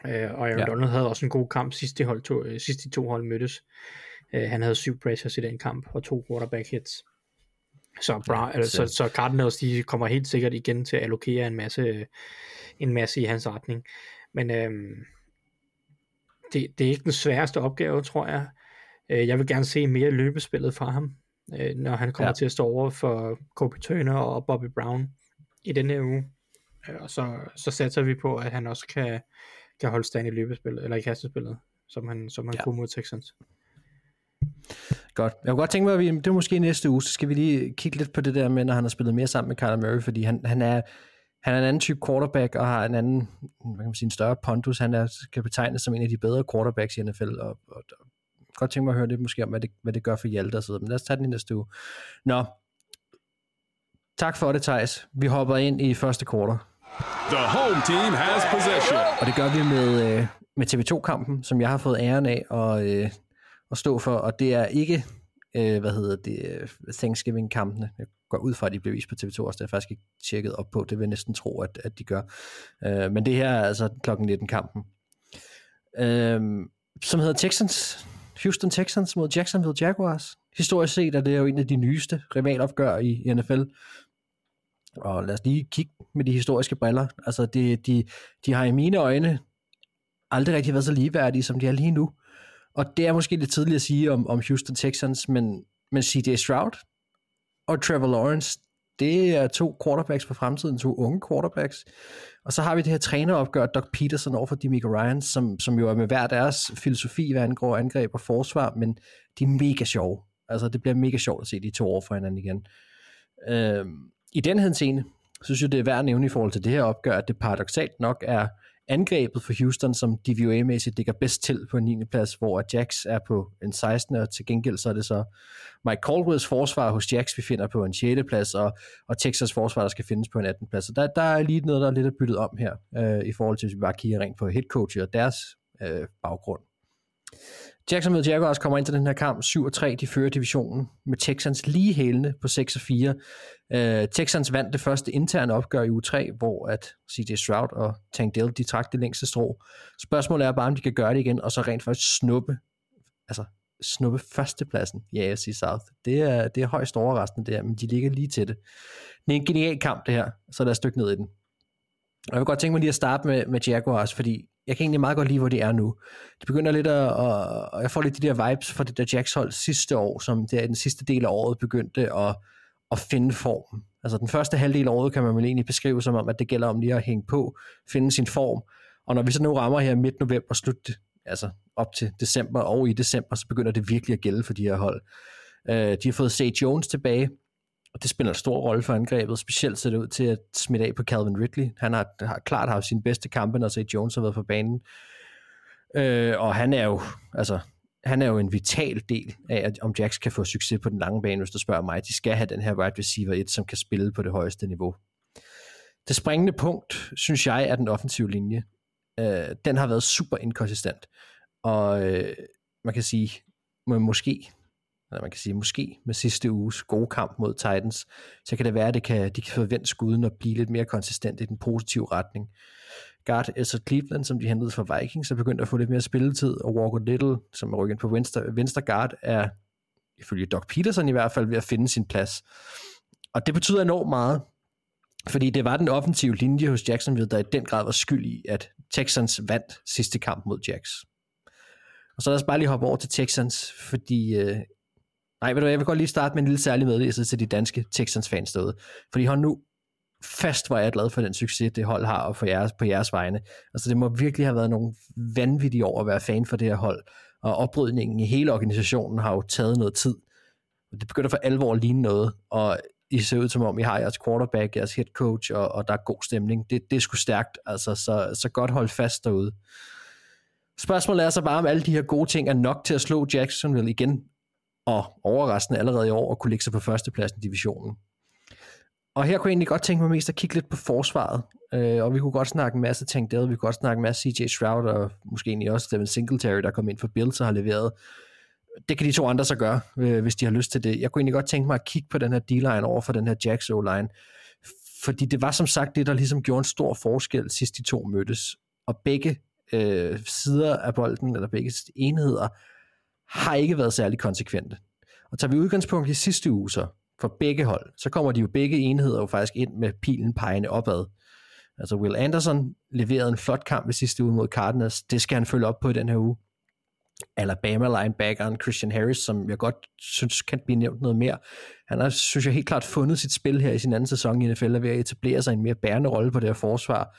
Øh, og Aaron Ja. Donald havde også en god kamp sidst de, hold to, øh, sidst de to hold mødtes. Øh, han havde syv pressures i den kamp og to quarterback hits. Så, bra, Ja, så- så, så Cardinals de kommer helt sikkert igen til at allokere en masse, en masse i hans retning. Men øhm, det, det er ikke den sværeste opgave, tror jeg. Øh, Jeg vil gerne se mere løbespillet fra ham, øh, når han kommer Ja. til at stå over for Kobe Turner og Bobby Brown i denne her uge. Øh, Og så, så satser vi på, at han også kan, kan holde stand i løbespillet, eller i kastespillet, som han, som han Ja. kunne mod Texans. Godt. Jeg kunne godt tænke mig, at vi, det er måske næste uge, så skal vi lige kigge lidt på det der med, når han har spillet mere sammen med Kyler Murray, fordi han, han er han er en anden type quarterback, og har en anden, hvad kan man sige, en større pondus. Han er, kan betegnes som en af de bedre quarterbacks i NFL, og, og, og godt tænke mig at høre lidt måske om, hvad det, hvad det gør for Hjalte og så videre. Men lad os tage den i næste uge. Nå, tak for det, Thijs. Vi hopper ind i første kvartal. The home team has possession. Og det gør vi med, øh, med TV2-kampen, som jeg har fået æren af at, øh, at stå for, og det er ikke, øh, hvad hedder det, øh, Thanksgiving-kampene. Jeg går ud fra, at de bliver vist på TV2 også, det er jeg faktisk ikke tjekket op på, det vil jeg næsten tro, at, at de gør. Øh, men det her er altså klokken 19-kampen. Øh, som hedder Texans, Houston Texans mod Jacksonville Jaguars. Historisk set er det jo en af de nyeste rivalopgør i NFL. Og lad os lige kigge med de historiske briller. Altså, det, de, de har i mine øjne aldrig rigtig været så ligeværdige, som de er lige nu. Og det er måske lidt tidligt at sige om, om Houston Texans, men, men CJ Stroud og Trevor Lawrence, det er to quarterbacks for fremtiden, to unge quarterbacks. Og så har vi det her træneropgør, Doc Peterson over for Demico Ryan, som, som jo er med hver deres filosofi, hvad angår angreb og forsvar, men de er mega sjove. Altså, det bliver mega sjovt at se de to over for hinanden igen. Øhm, i den henseende, synes jeg, det er værd at nævne i forhold til det her opgør, at det paradoxalt nok er angrebet for Houston, som DVOA-mæssigt ligger bedst til på en 9. plads, hvor Jax er på en 16. og til gengæld så er det så Mike Caldwells forsvar hos Jax, vi finder på en 6. plads, og, og Texas forsvar, der skal findes på en 18. plads. Så der, der er lige noget, der er lidt byttet om her, øh, i forhold til, hvis vi bare kigger rent på headcoach og deres øh, baggrund. Jacksonville Jaguars kommer ind til den her kamp 7-3, de fører divisionen med Texans lige hælende på 6-4. Uh, øh, Texans vandt det første interne opgør i uge 3, hvor at CJ Stroud og Tank Dell, de trak det længste strå. Spørgsmålet er bare, om de kan gøre det igen, og så rent faktisk snuppe, altså snuppe førstepladsen i AFC South. Det er, det er højst overraskende det her, men de ligger lige til det. Det er en genial kamp det her, så lad os dykke ned i den. Og jeg vil godt tænke mig lige at starte med, med Jaguars, fordi jeg kan egentlig meget godt lide, hvor de er nu. De begynder lidt at, og og jeg får lidt de der vibes fra det der Jacks hold sidste år, som der i den sidste del af året begyndte at, at finde form. Altså den første halvdel af året kan man vel egentlig beskrive som om, at det gælder om lige at hænge på, finde sin form. Og når vi så nu rammer her midt november, slut, altså op til december og i december, så begynder det virkelig at gælde for de her hold. Uh, de har fået Sage Jones tilbage, og det spiller en stor rolle for angrebet. Specielt ser det ud til at smitte af på Calvin Ridley. Han har, har klart haft sin bedste kampe, når Zay Jones har været på banen. Øh, og han er jo, altså, han er jo en vital del af, at om Jacks kan få succes på den lange bane, hvis du spørger mig. De skal have den her wide receiver 1, som kan spille på det højeste niveau. Det springende punkt, synes jeg, er den offensive linje. Øh, den har været super inkonsistent. Og øh, man kan sige, må, måske eller man kan sige måske med sidste uges gode kamp mod Titans, så kan det være, at det kan, de kan forvente skuden og blive lidt mere konsistent i den positive retning. Guard Elsa Cleveland, som de hentede fra Vikings, er begyndt at få lidt mere spilletid, og Walker Little, som er rykket på venstre, venstre guard, er ifølge Doc Peterson i hvert fald ved at finde sin plads. Og det betyder enormt meget, fordi det var den offensive linje hos Jacksonville, der i den grad var skyld i, at Texans vandt sidste kamp mod Jacks. Og så lad os bare lige hoppe over til Texans, fordi... Øh, nej, ved du, jeg vil godt lige starte med en lille særlig meddelelse til de danske Texans-fans derude. Fordi hold nu fast, hvor jeg er glad for den succes, det hold har, og for jeres, på jeres vegne. Altså, det må virkelig have været nogle vanvittige år at være fan for det her hold. Og oprydningen i hele organisationen har jo taget noget tid. Det begynder for alvor at ligne noget, og I ser ud som om, I har jeres quarterback, jeres head coach, og, og der er god stemning. Det, det er sgu stærkt, altså, så, så godt hold fast derude. Spørgsmålet er så bare, om alle de her gode ting er nok til at slå Jacksonville igen, og overraskende allerede i år at kunne ligge sig på førstepladsen i divisionen. Og her kunne jeg egentlig godt tænke mig mest at kigge lidt på forsvaret, øh, og vi kunne godt snakke en masse Tank Dell, vi kunne godt snakke en masse CJ Stroud, og måske egentlig også Devin Singletary, der kom ind for Bills og har leveret. Det kan de to andre så gøre, øh, hvis de har lyst til det. Jeg kunne egentlig godt tænke mig at kigge på den her D-line over for den her Jacks O-line, fordi det var som sagt det, der ligesom gjorde en stor forskel sidst de to mødtes. Og begge øh, sider af bolden, eller begge enheder, har ikke været særlig konsekvente. Og tager vi udgangspunkt i sidste uge så, for begge hold, så kommer de jo begge enheder jo faktisk ind med pilen pegende opad. Altså Will Anderson leverede en flot kamp i sidste uge mod Cardinals. Det skal han følge op på i den her uge. Alabama linebackeren Christian Harris, som jeg godt synes kan blive nævnt noget mere. Han har, synes jeg, helt klart fundet sit spil her i sin anden sæson i NFL, og ved at etablere sig en mere bærende rolle på det her forsvar.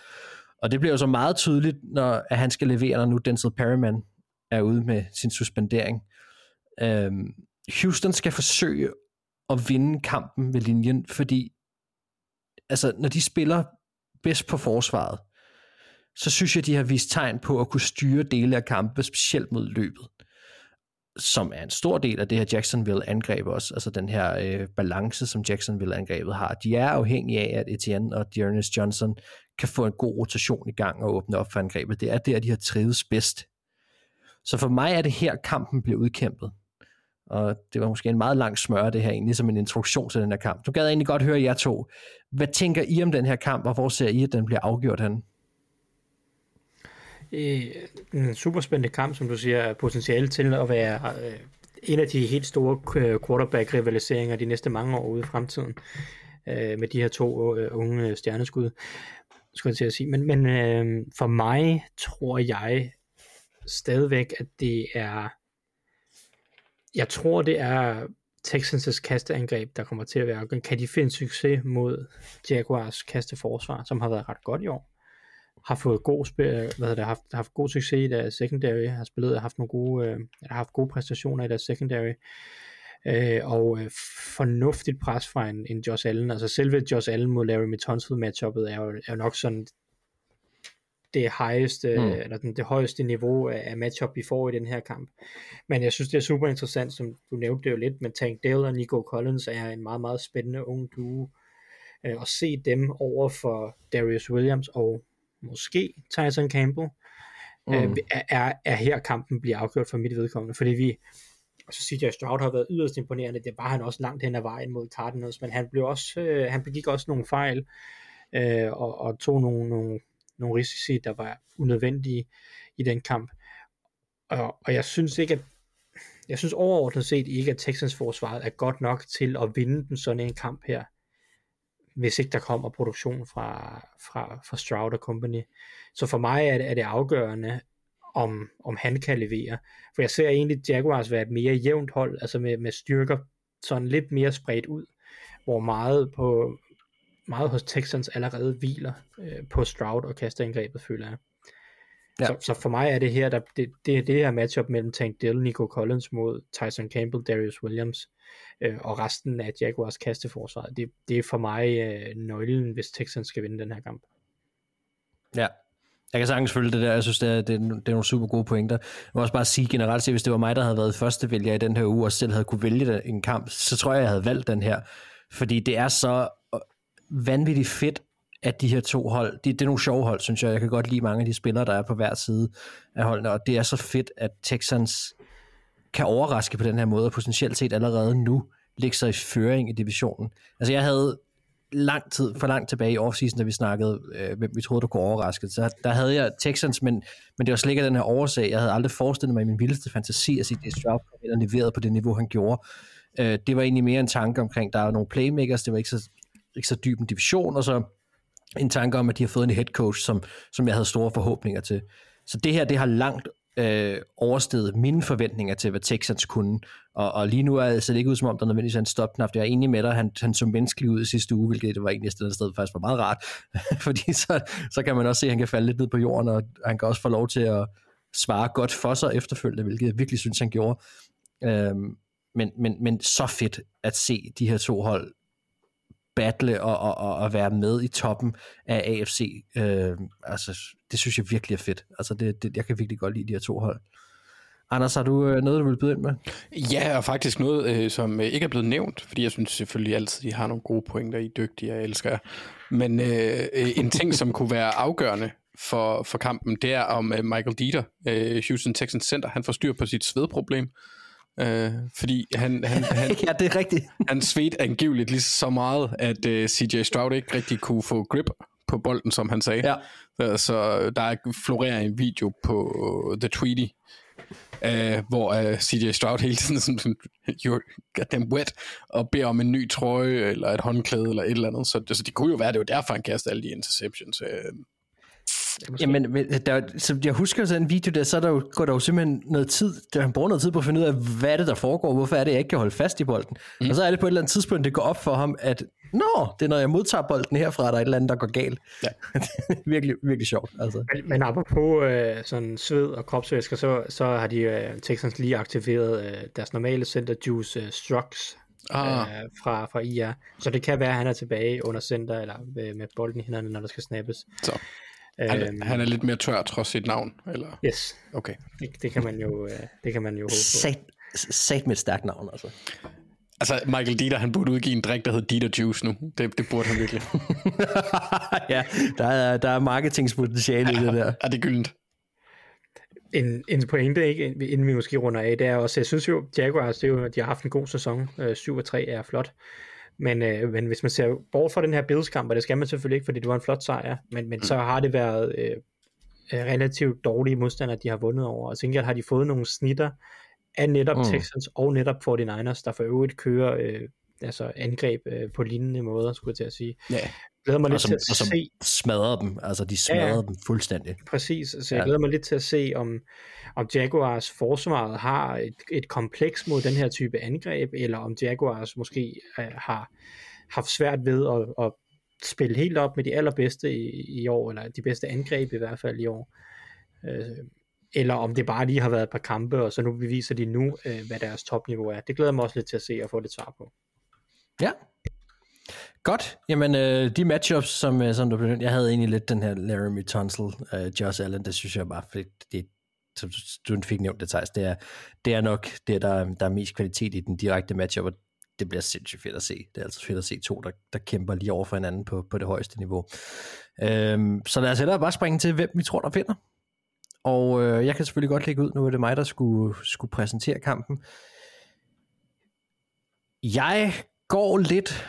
Og det bliver jo så meget tydeligt, når at han skal levere, når nu Denzel Perryman er ude med sin suspendering. Øhm, Houston skal forsøge at vinde kampen ved linjen, fordi altså, når de spiller bedst på forsvaret, så synes jeg, de har vist tegn på at kunne styre dele af kampe, specielt mod løbet, som er en stor del af det her Jacksonville-angreb også, altså den her øh, balance, som Jacksonville-angrebet har. De er afhængige af, at Etienne og Dearness Johnson kan få en god rotation i gang og åbne op for angrebet. Det er der, de har trives bedst. Så for mig er det her, kampen bliver udkæmpet. Og det var måske en meget lang smør, det her egentlig, som en introduktion til den her kamp. Du gad egentlig godt høre jer to. Hvad tænker I om den her kamp, og hvor ser I, at den bliver afgjort han? Øh, en super spændende kamp, som du siger, potentiale til at være øh, en af de helt store øh, quarterback-rivaliseringer de næste mange år ude i fremtiden, øh, med de her to øh, unge stjerneskud, skulle jeg til at sige. Men, men for mig tror jeg stadigvæk, at det er jeg tror, det er Texans' kasteangreb, der kommer til at være. Kan de finde succes mod Jaguars kasteforsvar, som har været ret godt i år? Har fået god spil, øh, hvad hedder det, haft, haft god succes i deres secondary, har spillet og haft nogle gode, øh, har haft gode præstationer i deres secondary. Øh, og øh, fornuftigt pres fra en, en Josh Allen. Altså selve Josh Allen mod Larry Tunsil matchuppet er jo, er jo nok sådan det højeste, mm. eller den, det højeste niveau af matchup, vi får i den her kamp. Men jeg synes, det er super interessant, som du nævnte det jo lidt, men Tank Dale og Nico Collins er en meget, meget spændende ung duo. Øh, at se dem over for Darius Williams og måske Tyson Campbell, mm. øh, er, er her kampen bliver afgjort for mit vedkommende, fordi vi, så CJ Stroud har været yderst imponerende, det var han også langt hen ad vejen mod Cardinals, men han blev også, øh, han begik også nogle fejl, øh, og, og tog nogle, nogle nogle risici, der var unødvendige i den kamp. Og, og jeg synes ikke, at jeg synes overordnet set ikke, at Texans forsvaret er godt nok til at vinde den sådan en kamp her, hvis ikke der kommer produktion fra, fra, fra Stroud og Company. Så for mig er det, er det afgørende, om, om han kan levere. For jeg ser egentlig Jaguars være et mere jævnt hold, altså med, med styrker sådan lidt mere spredt ud, hvor meget på, meget hos Texans allerede hviler øh, på Stroud og kasteangrebet, føler jeg. Ja. Så, så for mig er det her, der, det, det, det her matchup mellem Tank Dell, Nico Collins mod Tyson Campbell, Darius Williams øh, og resten af Jaguars kasteforsvar. Det, det er for mig øh, nøglen, hvis Texans skal vinde den her kamp. Ja, jeg kan sagtens følge det der. Jeg synes, det er, det er, det er nogle super gode pointer. Jeg vil også bare sige generelt set, hvis det var mig, der havde været første vælger i den her uge, og selv havde kunne vælge en kamp, så tror jeg, jeg havde valgt den her. Fordi det er så vanvittigt fedt, at de her to hold, det, det er nogle sjove hold, synes jeg. Jeg kan godt lide mange af de spillere, der er på hver side af holdene, og det er så fedt, at Texans kan overraske på den her måde, og potentielt set allerede nu ligge sig i føring i divisionen. Altså jeg havde lang tid, for langt tilbage i offseason, da vi snakkede, øh, hvem vi troede, der kunne overraske. Så der havde jeg Texans, men, men det var slet ikke den her årsag. Jeg havde aldrig forestillet mig i min vildeste fantasi at sige, at Stroud kom ind og leverede på det niveau, han gjorde. Øh, det var egentlig mere en tanke omkring, der er nogle playmakers, det var ikke så, ikke så dyb en division, og så en tanke om, at de har fået en head coach, som, som jeg havde store forhåbninger til. Så det her, det har langt øh, oversteget mine forventninger til, hvad Texans kunne. Og, og lige nu er det ikke ud som om, der nødvendigvis er en stopknap. Jeg er enig med dig, han, han så menneskelig ud i sidste uge, hvilket det var egentlig et sted, sted faktisk var meget rart. Fordi så, så kan man også se, at han kan falde lidt ned på jorden, og han kan også få lov til at svare godt for sig efterfølgende, hvilket jeg virkelig synes, han gjorde. Øhm, men, men, men så fedt at se de her to hold battle og, og, og, og være med i toppen af AFC. Øh, altså, det synes jeg virkelig er fedt. Altså, det, det, jeg kan virkelig godt lide de her to hold. Anders, har du øh, noget, du vil byde ind med? Ja, og faktisk noget, øh, som øh, ikke er blevet nævnt, fordi jeg synes selvfølgelig altid, de har nogle gode pointer, I er dygtige, jeg elsker jer. Men øh, øh, en ting, som kunne være afgørende for, for kampen, det er om øh, Michael Dieter, øh, Houston Texans Center, han får styr på sit svedproblem. Øh, fordi han, han, han, ja, det er rigtigt. han svedte angiveligt lige så meget, at øh, CJ Stroud ikke rigtig kunne få grip på bolden, som han sagde. Ja. Så, så der florerer en video på The Tweety, øh, hvor øh, CJ Stroud hele tiden sådan, sådan you're goddamn wet, og beder om en ny trøje, eller et håndklæde, eller et eller andet. Så, så det kunne jo være, det var derfor, han kastede alle de interceptions. Øh, Jamen, der, så jeg husker sådan en video der, så er der jo, går der jo simpelthen noget tid, der han bruger noget tid på at finde ud af, hvad er det, der foregår, hvorfor er det, jeg ikke kan holde fast i bolden. Mm. Og så er det på et eller andet tidspunkt, det går op for ham, at nå, det er når jeg modtager bolden herfra, der er et eller andet, der går galt. Ja. virkelig, virkelig sjovt. Altså. Men, men apropos øh, sådan sved og kropsvæsker, så, så har de øh, Texans lige aktiveret øh, deres normale center juice øh, Strux, ah. øh, fra, fra IA. Så det kan være, at han er tilbage under center, eller øh, med bolden i hænderne, når der skal snappes. Så. Han, øhm, han er lidt mere tør trods sit navn, eller? Yes. Okay. Det, det kan man jo, øh, det kan man jo håbe sat, sat med et stærkt navn, altså. Altså, Michael Dieter, han burde udgive en drik, der hedder Dieter Juice nu. Det, det burde han virkelig. ja, der er, der er marketingspotentiale ja, i det der. Ja, det er gyldent. En, en pointe, ikke, inden vi måske runder af, det er også, jeg synes jo, Jaguars, det er jo, de har haft en god sæson. 7-3 er flot. Men, øh, men hvis man ser bort fra den her Bills-kamp, og det skal man selvfølgelig ikke, fordi det var en flot sejr, men, men mm. så har det været øh, relativt dårlige modstandere, de har vundet over. Og så har de fået nogle snitter af netop mm. Texans og netop 49ers, der for øvrigt kører øh, altså angreb øh, på lignende måder, skulle jeg til at sige. Ja. glæder mig lidt og som, til at og som se... smadrer dem, altså de smadrer ja, dem fuldstændig. Præcis, så jeg ja. glæder mig lidt til at se, om, om Jaguars forsvaret har et, et kompleks mod den her type angreb, eller om Jaguars måske øh, har haft svært ved at, at spille helt op med de allerbedste i, i år, eller de bedste angreb i hvert fald i år. Øh, eller om det bare lige har været et par kampe, og så nu beviser de nu, øh, hvad deres topniveau er. Det glæder mig også lidt til at se og få det svar på. Ja. Godt. Jamen, øh, de matchups, som, øh, som du blev jeg havde egentlig lidt den her Laramie Tunsil, øh, Josh Allen, det synes jeg bare, fordi det, som du fik nævnt det, Thijs, det er, det er nok det, der, der er mest kvalitet i den direkte matchup, og det bliver sindssygt fedt at se. Det er altså fedt at se to, der, der kæmper lige over for hinanden på, på det højeste niveau. Øhm, så lad os hellere bare springe til, hvem vi tror, der vinder. Og øh, jeg kan selvfølgelig godt lægge ud, nu er det mig, der skulle, skulle præsentere kampen. Jeg går lidt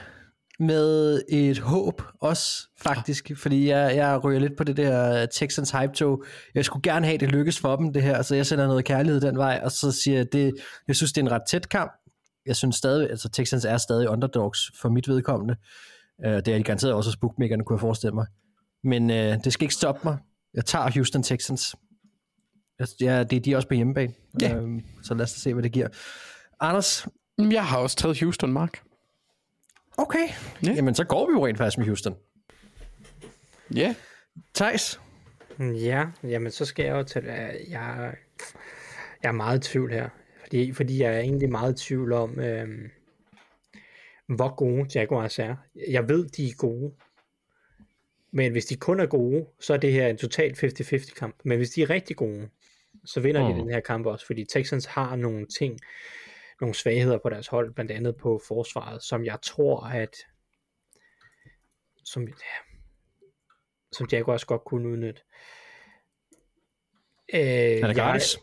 med et håb også, faktisk, fordi jeg, jeg ryger lidt på det der Texans hype-tog. Jeg skulle gerne have, det lykkes for dem, det her, så jeg sender noget kærlighed den vej, og så siger jeg, det, jeg synes, det er en ret tæt kamp. Jeg synes stadig, altså Texans er stadig underdogs for mit vedkommende. Uh, det er de garanteret også, at bookmakerne kunne jeg forestille mig. Men uh, det skal ikke stoppe mig. Jeg tager Houston Texans. Ja, det er de også på hjemmebane. Ja. Uh, så lad os se, hvad det giver. Anders? Jeg har også taget Houston, Mark. Okay, ja. jamen så går vi jo rent faktisk med Houston. Ja. Thijs? Ja, jamen så skal jeg jo tage... Jeg, jeg er meget i tvivl her. Fordi, fordi jeg er egentlig meget i tvivl om, øhm, hvor gode Jaguars er. Jeg ved, de er gode. Men hvis de kun er gode, så er det her en total 50-50 kamp. Men hvis de er rigtig gode, så vinder mm. de den her kamp også. Fordi Texans har nogle ting, nogle svagheder på deres hold, blandt andet på forsvaret, som jeg tror, at som, ja, som Jaguars godt kunne udnytte. Øh, er det gratis?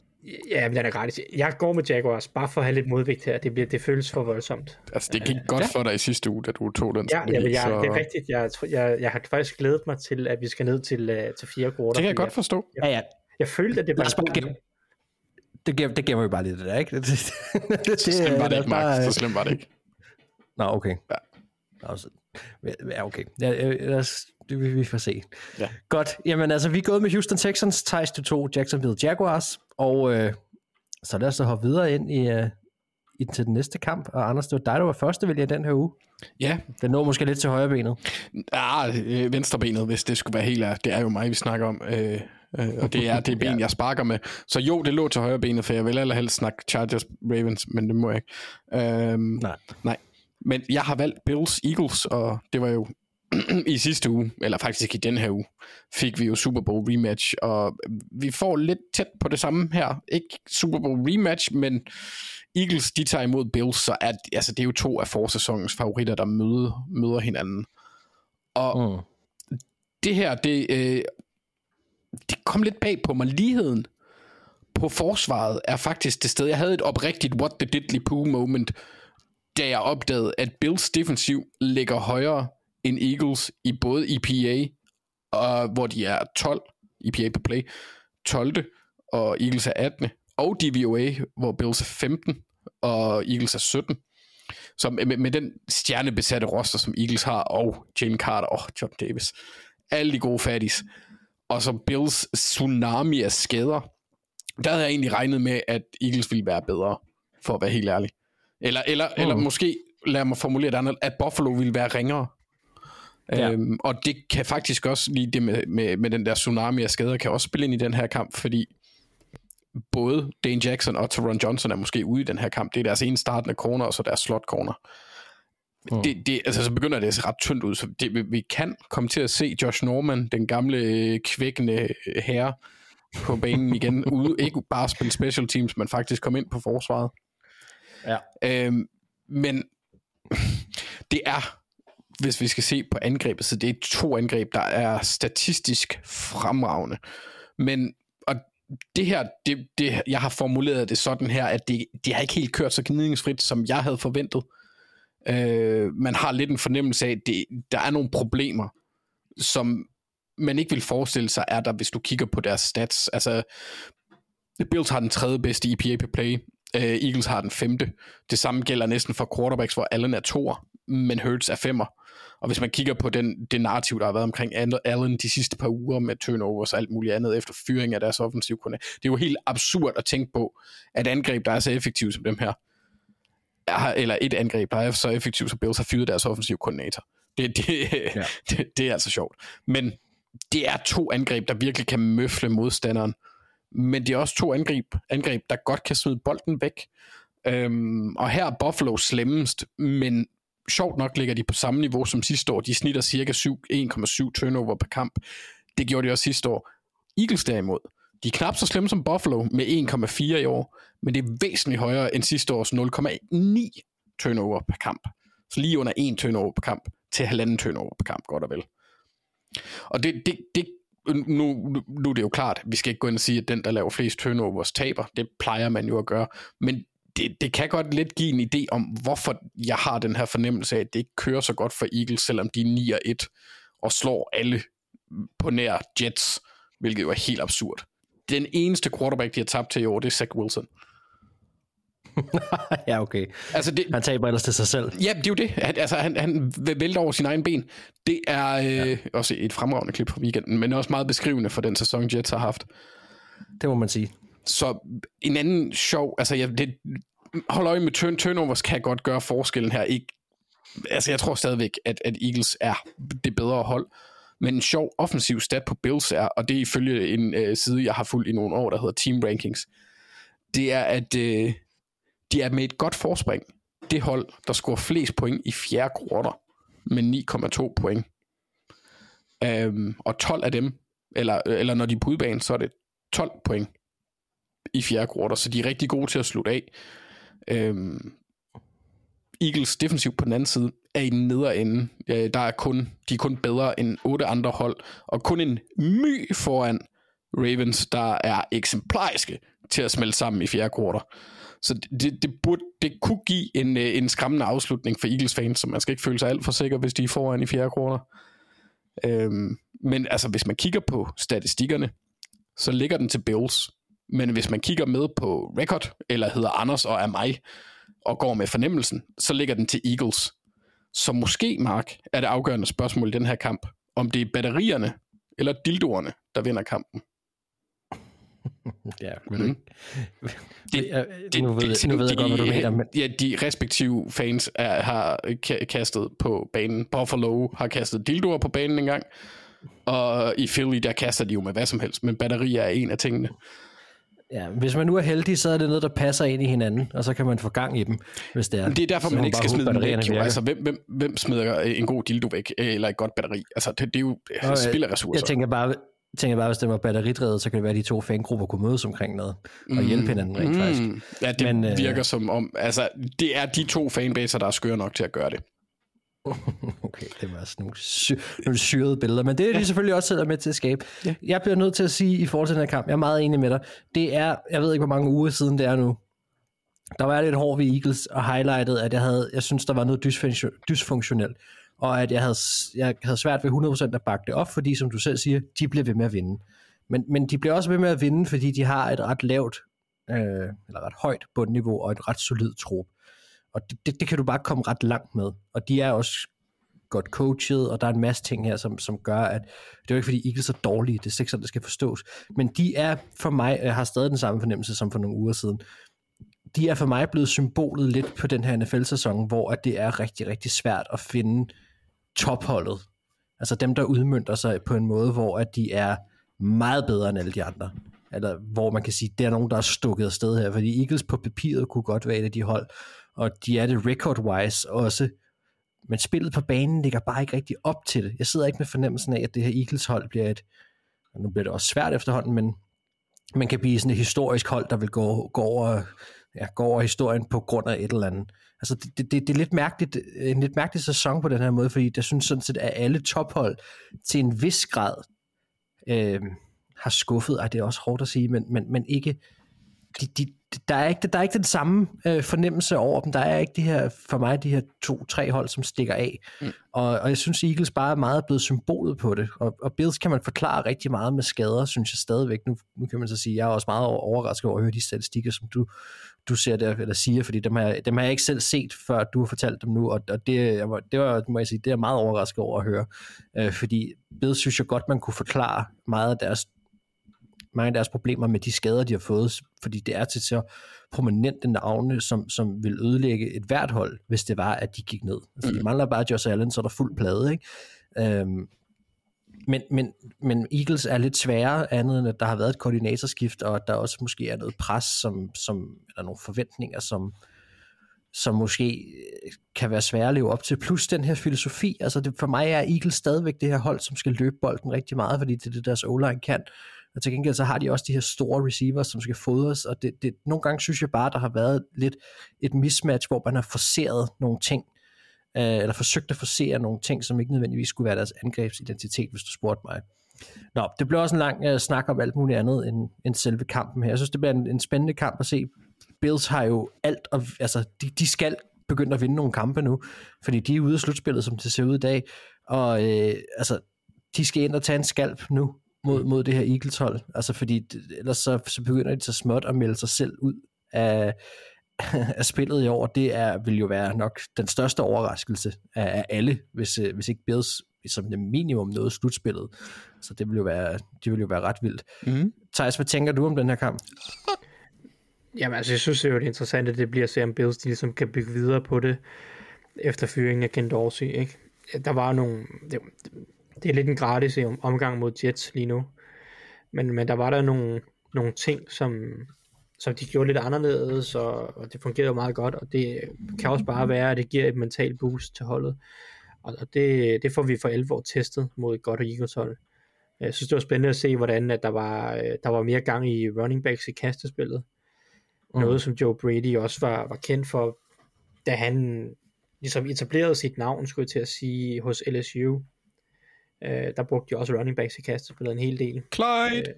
Ja, men den er gratis. Jeg går med Jaguars, bare for at have lidt modvægt her. Det, bliver, det føles for voldsomt. Altså, det gik godt for dig i sidste uge, da du tog den Ja, ja, jeg, så det er rigtigt. Jeg, jeg, jeg har faktisk glædet mig til, at vi skal ned til, uh, til fire quarter. det kan jeg godt forstå. Ja, ja. Jeg følte, at det var... Lad os bare. Det, gemmer, det gemmer vi bare lidt, det der, ikke? Det, det, det, det, Så slemt var det ikke, Mark. Så slemt var det ikke. Nå, okay. Ja. Nå, så, ja, okay. Ja, ja, lad os, det vil vi får se. Ja. Godt. Jamen altså, vi er gået med Houston Texans, Thijs du tog Jacksonville Jaguars, og øh, så lad os så hoppe videre ind i, øh, i, til den næste kamp. Og Anders, det var dig, der var første vælger den her uge. Ja, Den når måske lidt til højre benet. ah, øh, venstrebenet, hvis det skulle være helt ærligt. Det er jo mig, vi snakker om. Øh, øh, og det er det ben, jeg sparker med. Så jo, det lå til højre benet, for jeg vil allerhelst snakke Chargers Ravens, men det må jeg ikke. Øhm, Nej. Nej. Men jeg har valgt Bills Eagles, og det var jo i sidste uge, eller faktisk i den her uge, fik vi jo Super Bowl rematch, og vi får lidt tæt på det samme her. Ikke Super Bowl rematch, men Eagles, de tager imod Bills, så er, altså, det er jo to af forsæsonens favoritter, der møder, møder hinanden. Og Mm. det her, det, øh, det kom lidt bag på mig. Ligheden på forsvaret er faktisk det sted. Jeg havde et oprigtigt what the diddly poo moment, da jeg opdagede, at Bills defensiv ligger højere end Eagles i både EPA, og, hvor de er 12, EPA på play, 12. og Eagles er 18. Og DVOA, hvor Bills er 15, og Eagles er 17. Så med, med den stjernebesatte roster, som Eagles har, og Jane Carter og John Davis, alle de gode fatties, og så Bills tsunami af skader, der havde jeg egentlig regnet med, at Eagles ville være bedre, for at være helt ærlig. Eller, eller, mm. eller måske, lad mig formulere det andet, at Buffalo ville være ringere. Ja. Øhm, og det kan faktisk også lige det med, med, med den der tsunami af skader, kan også spille ind i den her kamp, fordi både Dane Jackson og Teron Johnson er måske ude i den her kamp. Det er deres ene startende corner, og så deres slot corner. Mm. Det, det, altså, så begynder det at se ret tyndt ud, så det, vi, kan komme til at se Josh Norman, den gamle øh, kvækkende øh, herre, på banen igen, ude, ikke bare spille special teams, men faktisk komme ind på forsvaret. Ja. Øhm, men det er, hvis vi skal se på angrebet, så det er to angreb, der er statistisk fremragende. Men og det her, det, det, jeg har formuleret det sådan her, at det, det har ikke helt kørt så gnidningsfrit, som jeg havde forventet. Øh, man har lidt en fornemmelse af, at det, der er nogle problemer, som man ikke vil forestille sig, er der, hvis du kigger på deres stats. Altså, Bills har den tredje bedste EPA per play. øh, Eagles har den femte. Det samme gælder næsten for quarterbacks, hvor Allen er toer, men Hurts er femmer. Og hvis man kigger på den, det narrativ, der har været omkring Allen de sidste par uger med turnovers og alt muligt andet efter fyring af deres offensiv det er jo helt absurd at tænke på, at angreb, der er så effektive som dem her, er, eller et angreb, der er så effektivt, som Bills har fyret deres offensiv koordinator. Det, det, ja. det, det er altså sjovt. Men det er to angreb, der virkelig kan møfle modstanderen. Men det er også to angreb, angreb der godt kan smide bolden væk. Øhm, og her er Buffalo slemmest, men sjovt nok ligger de på samme niveau som sidste år. De snitter cirka 7 1,7 turnover per kamp. Det gjorde de også sidste år. Eagles derimod, de er knap så slemme som Buffalo med 1,4 i år, men det er væsentligt højere end sidste års 0,9 turnover per kamp. Så lige under 1 turnover per kamp til halvanden turnover per kamp, godt og vel. Og det, det, det nu, nu er det jo klart, vi skal ikke gå ind og sige, at den, der laver flest turnovers, taber. Det plejer man jo at gøre. Men det, det kan godt lidt give en idé om, hvorfor jeg har den her fornemmelse af, at det ikke kører så godt for Eagles, selvom de er 9 og 1 og slår alle på nær Jets, hvilket jo er helt absurd. Den eneste quarterback, de har tabt til i år, det er Zach Wilson. ja, okay. Altså det, Han taber ellers til sig selv. Ja, det er jo det. Han, altså, han, han vælter over sin egen ben. Det er øh, ja. også et fremragende klip fra weekenden, men også meget beskrivende for den sæson, Jets har haft. Det må man sige. Så en anden sjov, altså ja, det, hold øje med turn, turnovers kan godt gøre forskellen her. Ikke, altså jeg tror stadigvæk, at, at Eagles er det bedre hold. Men en sjov offensiv stat på Bills er, og det er ifølge en øh, side, jeg har fulgt i nogle år, der hedder Team Rankings, det er, at øh, de er med et godt forspring. Det hold, der scorer flest point i fjerde kvarter med 9,2 point. Øhm, og 12 af dem, eller, eller når de er på udbanen, så er det 12 point i fjerde kvarter, så de er rigtig gode til at slutte af. Øhm, Eagles defensiv på den anden side er i den nedre ende. Der er kun, de er kun bedre end otte andre hold, og kun en my foran Ravens, der er eksemplariske til at smelte sammen i fjerde kvarter. Så det, det, burde, det kunne give en, øh, en skræmmende afslutning for Eagles fans, så man skal ikke føle sig alt for sikker, hvis de er foran i fjerde kvartal. Øhm, men altså, hvis man kigger på statistikkerne, så ligger den til Bills. Men hvis man kigger med på record, eller hedder Anders og er mig, og går med fornemmelsen, så ligger den til Eagles. Så måske, Mark, er det afgørende spørgsmål i den her kamp, om det er batterierne eller dildoerne, der vinder kampen. Ja, men mm. det, det, nu ved, det, nu ved jeg godt, hvad du mener. Men... Ja, de respektive fans er, har kastet på banen. Buffalo har kastet dildoer på banen engang, og i Philly, der kaster de jo med hvad som helst, men batterier er en af tingene. Ja, hvis man nu er heldig, så er det noget, der passer ind i hinanden, og så kan man få gang i dem, hvis det er. Det er derfor, man ikke skal smide dem væk. Altså, hvem, hvem, hvem smider en god dildo væk, eller et godt batteri? Altså, det, det er jo spillerressourcer. Jeg tænker bare, tænker bare, hvis det var batteridrevet, så kan det være, at de to fangrupper kunne mødes omkring noget, og mm, hjælpe hinanden rent mm, faktisk. Ja, det Men, øh, virker øh, som om, altså, det er de to fanbaser, der er skøre nok til at gøre det. Okay, det var sådan nogle, sy- nogle syrede billeder, men det er de selvfølgelig også selv med til at skabe. Ja. Jeg bliver nødt til at sige i forhold til den her kamp, jeg er meget enig med dig, det er, jeg ved ikke hvor mange uger siden det er nu, der var jeg lidt hård ved Eagles og highlightet, at jeg havde, jeg synes, der var noget dysfunktionelt, og at jeg havde, jeg havde svært ved 100% at bakke det op, fordi som du selv siger, de bliver ved med at vinde. Men, men de bliver også ved med at vinde, fordi de har et ret lavt, øh, eller ret højt bundniveau og et ret solid trup. Og det, det, det kan du bare komme ret langt med. Og de er også godt coachet, og der er en masse ting her, som, som gør, at det er jo ikke fordi Eagles er dårlige, det er ikke sådan, det skal forstås. Men de er for mig, jeg har stadig den samme fornemmelse som for nogle uger siden, de er for mig blevet symbolet lidt på den her NFL-sæson, hvor at det er rigtig, rigtig svært at finde topholdet. Altså dem, der udmyndter sig på en måde, hvor at de er meget bedre end alle de andre. Eller hvor man kan sige, der er nogen, der er stukket afsted her, fordi Eagles på papiret kunne godt være et af de hold, og de er det record-wise også, men spillet på banen ligger bare ikke rigtig op til det. Jeg sidder ikke med fornemmelsen af, at det her Eagles hold bliver et, nu bliver det også svært efterhånden, men man kan blive sådan et historisk hold, der vil gå, gå, over, ja, gå over historien på grund af et eller andet. Altså det, det, det er lidt mærkeligt, en lidt mærkelig sæson på den her måde, fordi jeg synes sådan set, at alle tophold til en vis grad øh, har skuffet. Ej, det er også hårdt at sige, men, men, men ikke, de, de, der er ikke, der er ikke den samme øh, fornemmelse over dem. Der er ikke de her, for mig, de her to-tre hold, som stikker af. Mm. Og, og jeg synes, Eagles bare er meget blevet symbolet på det. Og, og Bills kan man forklare rigtig meget med skader, synes jeg stadigvæk. Nu, nu kan man så sige, jeg er også meget overrasket over at høre de statistikker, som du, du ser der, eller siger, fordi dem har, dem har jeg ikke selv set, før du har fortalt dem nu, og, og det, jeg, det var, må jeg sige, det er jeg meget overrasket over at høre. Øh, fordi Bills synes jeg godt, man kunne forklare meget af deres mange af deres problemer med de skader, de har fået, fordi det er til så prominente navne, som, som vil ødelægge et hvert hold, hvis det var, at de gik ned. Altså, mm. de mangler bare Josh Allen, så er der fuld plade, ikke? Øhm, men, men, men Eagles er lidt sværere andet end, at der har været et koordinatorskift, og at der også måske er noget pres, som, som, eller nogle forventninger, som, som måske øh, kan være svære at leve op til. Plus den her filosofi, altså det, for mig er Eagles stadigvæk det her hold, som skal løbe bolden rigtig meget, fordi det er det, deres o kan. Og til gengæld så har de også de her store receivers, som skal fodres, og det, det, nogle gange synes jeg bare, der har været lidt et mismatch, hvor man har forceret nogle ting, øh, eller forsøgt at forsere nogle ting, som ikke nødvendigvis skulle være deres angrebsidentitet, hvis du spurgte mig. Nå, det blev også en lang øh, snak om alt muligt andet end, end selve kampen her. Jeg synes, det bliver en, en spændende kamp at se. Bills har jo alt, og, altså de, de skal begynde at vinde nogle kampe nu, fordi de er ude af slutspillet, som det ser ud i dag, og øh, altså, de skal ind og tage en skalp nu, mod, mod det her Eagles hold. Altså fordi ellers så, så begynder de så småt at melde sig selv ud af, af spillet i år. Det er, vil jo være nok den største overraskelse af, af alle, hvis, øh, hvis ikke Bills som det minimum noget slutspillet. Så det vil jo være, det vil jo være ret vildt. Mm. Thijs, hvad tænker du om den her kamp? Jamen altså, jeg synes det er jo det interessante, det bliver at se, om Bills de ligesom kan bygge videre på det efter fyringen af Ken Dorsey, ikke? Der var nogle, det, det er lidt en gratis omgang mod Jets lige nu. Men, men der var der nogle, nogle ting, som, som de gjorde lidt anderledes, og, og det fungerede meget godt, og det kan også bare være, at det giver et mentalt boost til holdet. Og, og det, det får vi for alvor testet mod et godt Eagles hold. Jeg synes, det var spændende at se, hvordan at der, var, der var mere gang i running backs i kastespillet. Mm. Noget, som Joe Brady også var, var kendt for, da han ligesom etablerede sit navn, skulle jeg til at sige, hos LSU Øh, der brugte de også running backs i kastet, spillede en hel del. Clyde! Øh,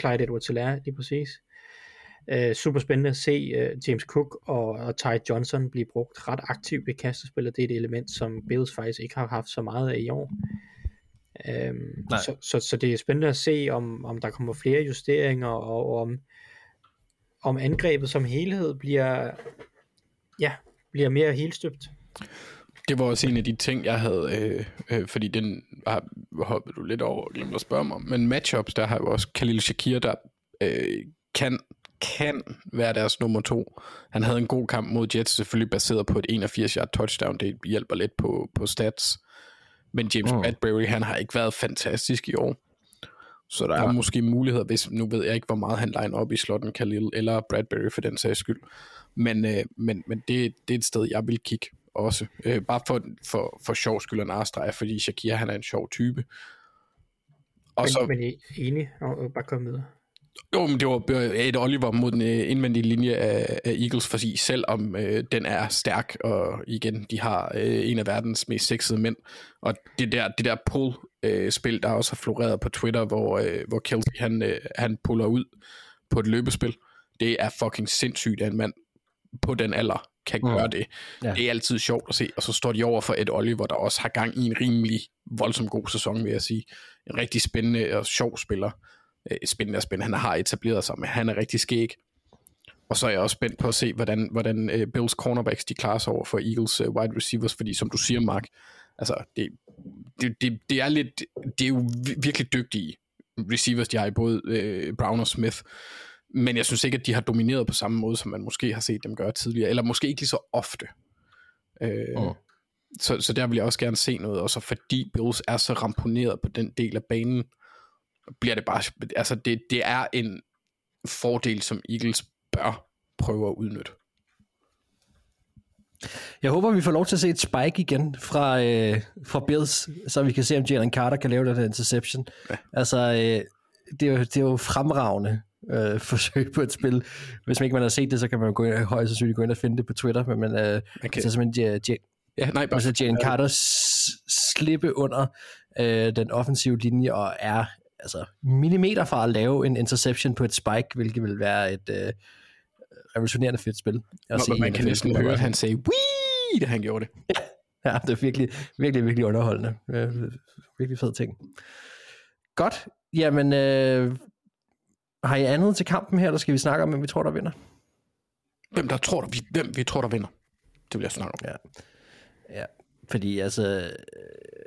Clyde Edwards lige præcis. Uh, super spændende at se uh, James Cook og, og Ty Johnson blive brugt ret aktivt ved kastespillet. Det er et element, som Bills faktisk ikke har haft så meget af i år. Um, så, så, så det er spændende at se, om, om der kommer flere justeringer, og om, om angrebet som helhed bliver, ja, bliver mere helstøbt. Det var også en af de ting, jeg havde, øh, øh, fordi den har hoppet du lidt over og glemt at spørge mig om. Men matchups, der har jo også Khalil Shakir, der øh, kan, kan være deres nummer to. Han havde en god kamp mod Jets, selvfølgelig baseret på et 81-yard touchdown. Det hjælper lidt på, på stats. Men James mm. Bradbury, han har ikke været fantastisk i år. Så der ja. er måske muligheder, hvis nu ved jeg ikke, hvor meget han line op i slotten, Khalil eller Bradbury for den sags skyld. Men, øh, men, men det, det er et sted, jeg vil kigge også. Øh, bare for, for, for sjov skyld og narstreg, fordi Shakir han er en sjov type. Og men, så, men I enig? Og bare komme videre. Jo, men det var et Oliver mod den øh, indvendige linje af, af Eagles, fordi selvom øh, den er stærk, og igen, de har øh, en af verdens mest sexede mænd, og det der, det der pull-spil, øh, der også har floreret på Twitter, hvor, øh, hvor Kelsey han, øh, han puller ud på et løbespil, det er fucking sindssygt, at en mand på den alder kan mm. gøre det. Ja. Det er altid sjovt at se, og så står de over for et Oliver, der også har gang i en rimelig voldsom god sæson, vil jeg sige. En rigtig spændende og sjov spiller. Øh, spændende og spændende. Han har etableret sig, men han er rigtig skæg. Og så er jeg også spændt på at se, hvordan, hvordan uh, Bills cornerbacks de klarer sig over for Eagles uh, wide receivers, fordi som du siger, Mark, altså det, det, det, det er lidt, det er jo virkelig dygtige receivers, de har i både uh, Brown og Smith, men jeg synes ikke, at de har domineret på samme måde, som man måske har set dem gøre tidligere, eller måske ikke lige så ofte. Øh, mm. så, så der vil jeg også gerne se noget, og så fordi Bills er så ramponeret på den del af banen, bliver det bare, altså det, det er en fordel, som Eagles bør prøve at udnytte. Jeg håber, vi får lov til at se et spike igen fra, øh, fra Bills, så vi kan se, om Jalen Carter kan lave den her interception. Ja. Altså, øh, det, er jo, det er jo fremragende øh, forsøg på et spil. Hvis man ikke man har set det, så kan man gå ind, højst sandsynligt gå ind og finde det på Twitter, men man, øh, man kan... altså simpelthen J- J- ja, nej, bare... altså Jalen Carter slippe under øh, den offensive linje og er altså millimeter fra at lave en interception på et spike, hvilket vil være et øh, revolutionerende fedt spil. Nå, se, man kan næsten høre, at han sagde, Wii! da han gjorde det. ja, det er virkelig, virkelig, virkelig underholdende. Øh, virkelig fed ting. Godt. Jamen, øh, har I andet til kampen her, eller skal vi snakke om, hvem vi tror, der vinder? Hvem, der tror, der, hvem vi tror, der vinder? Det vil jeg snakke om. Ja. ja. Fordi altså,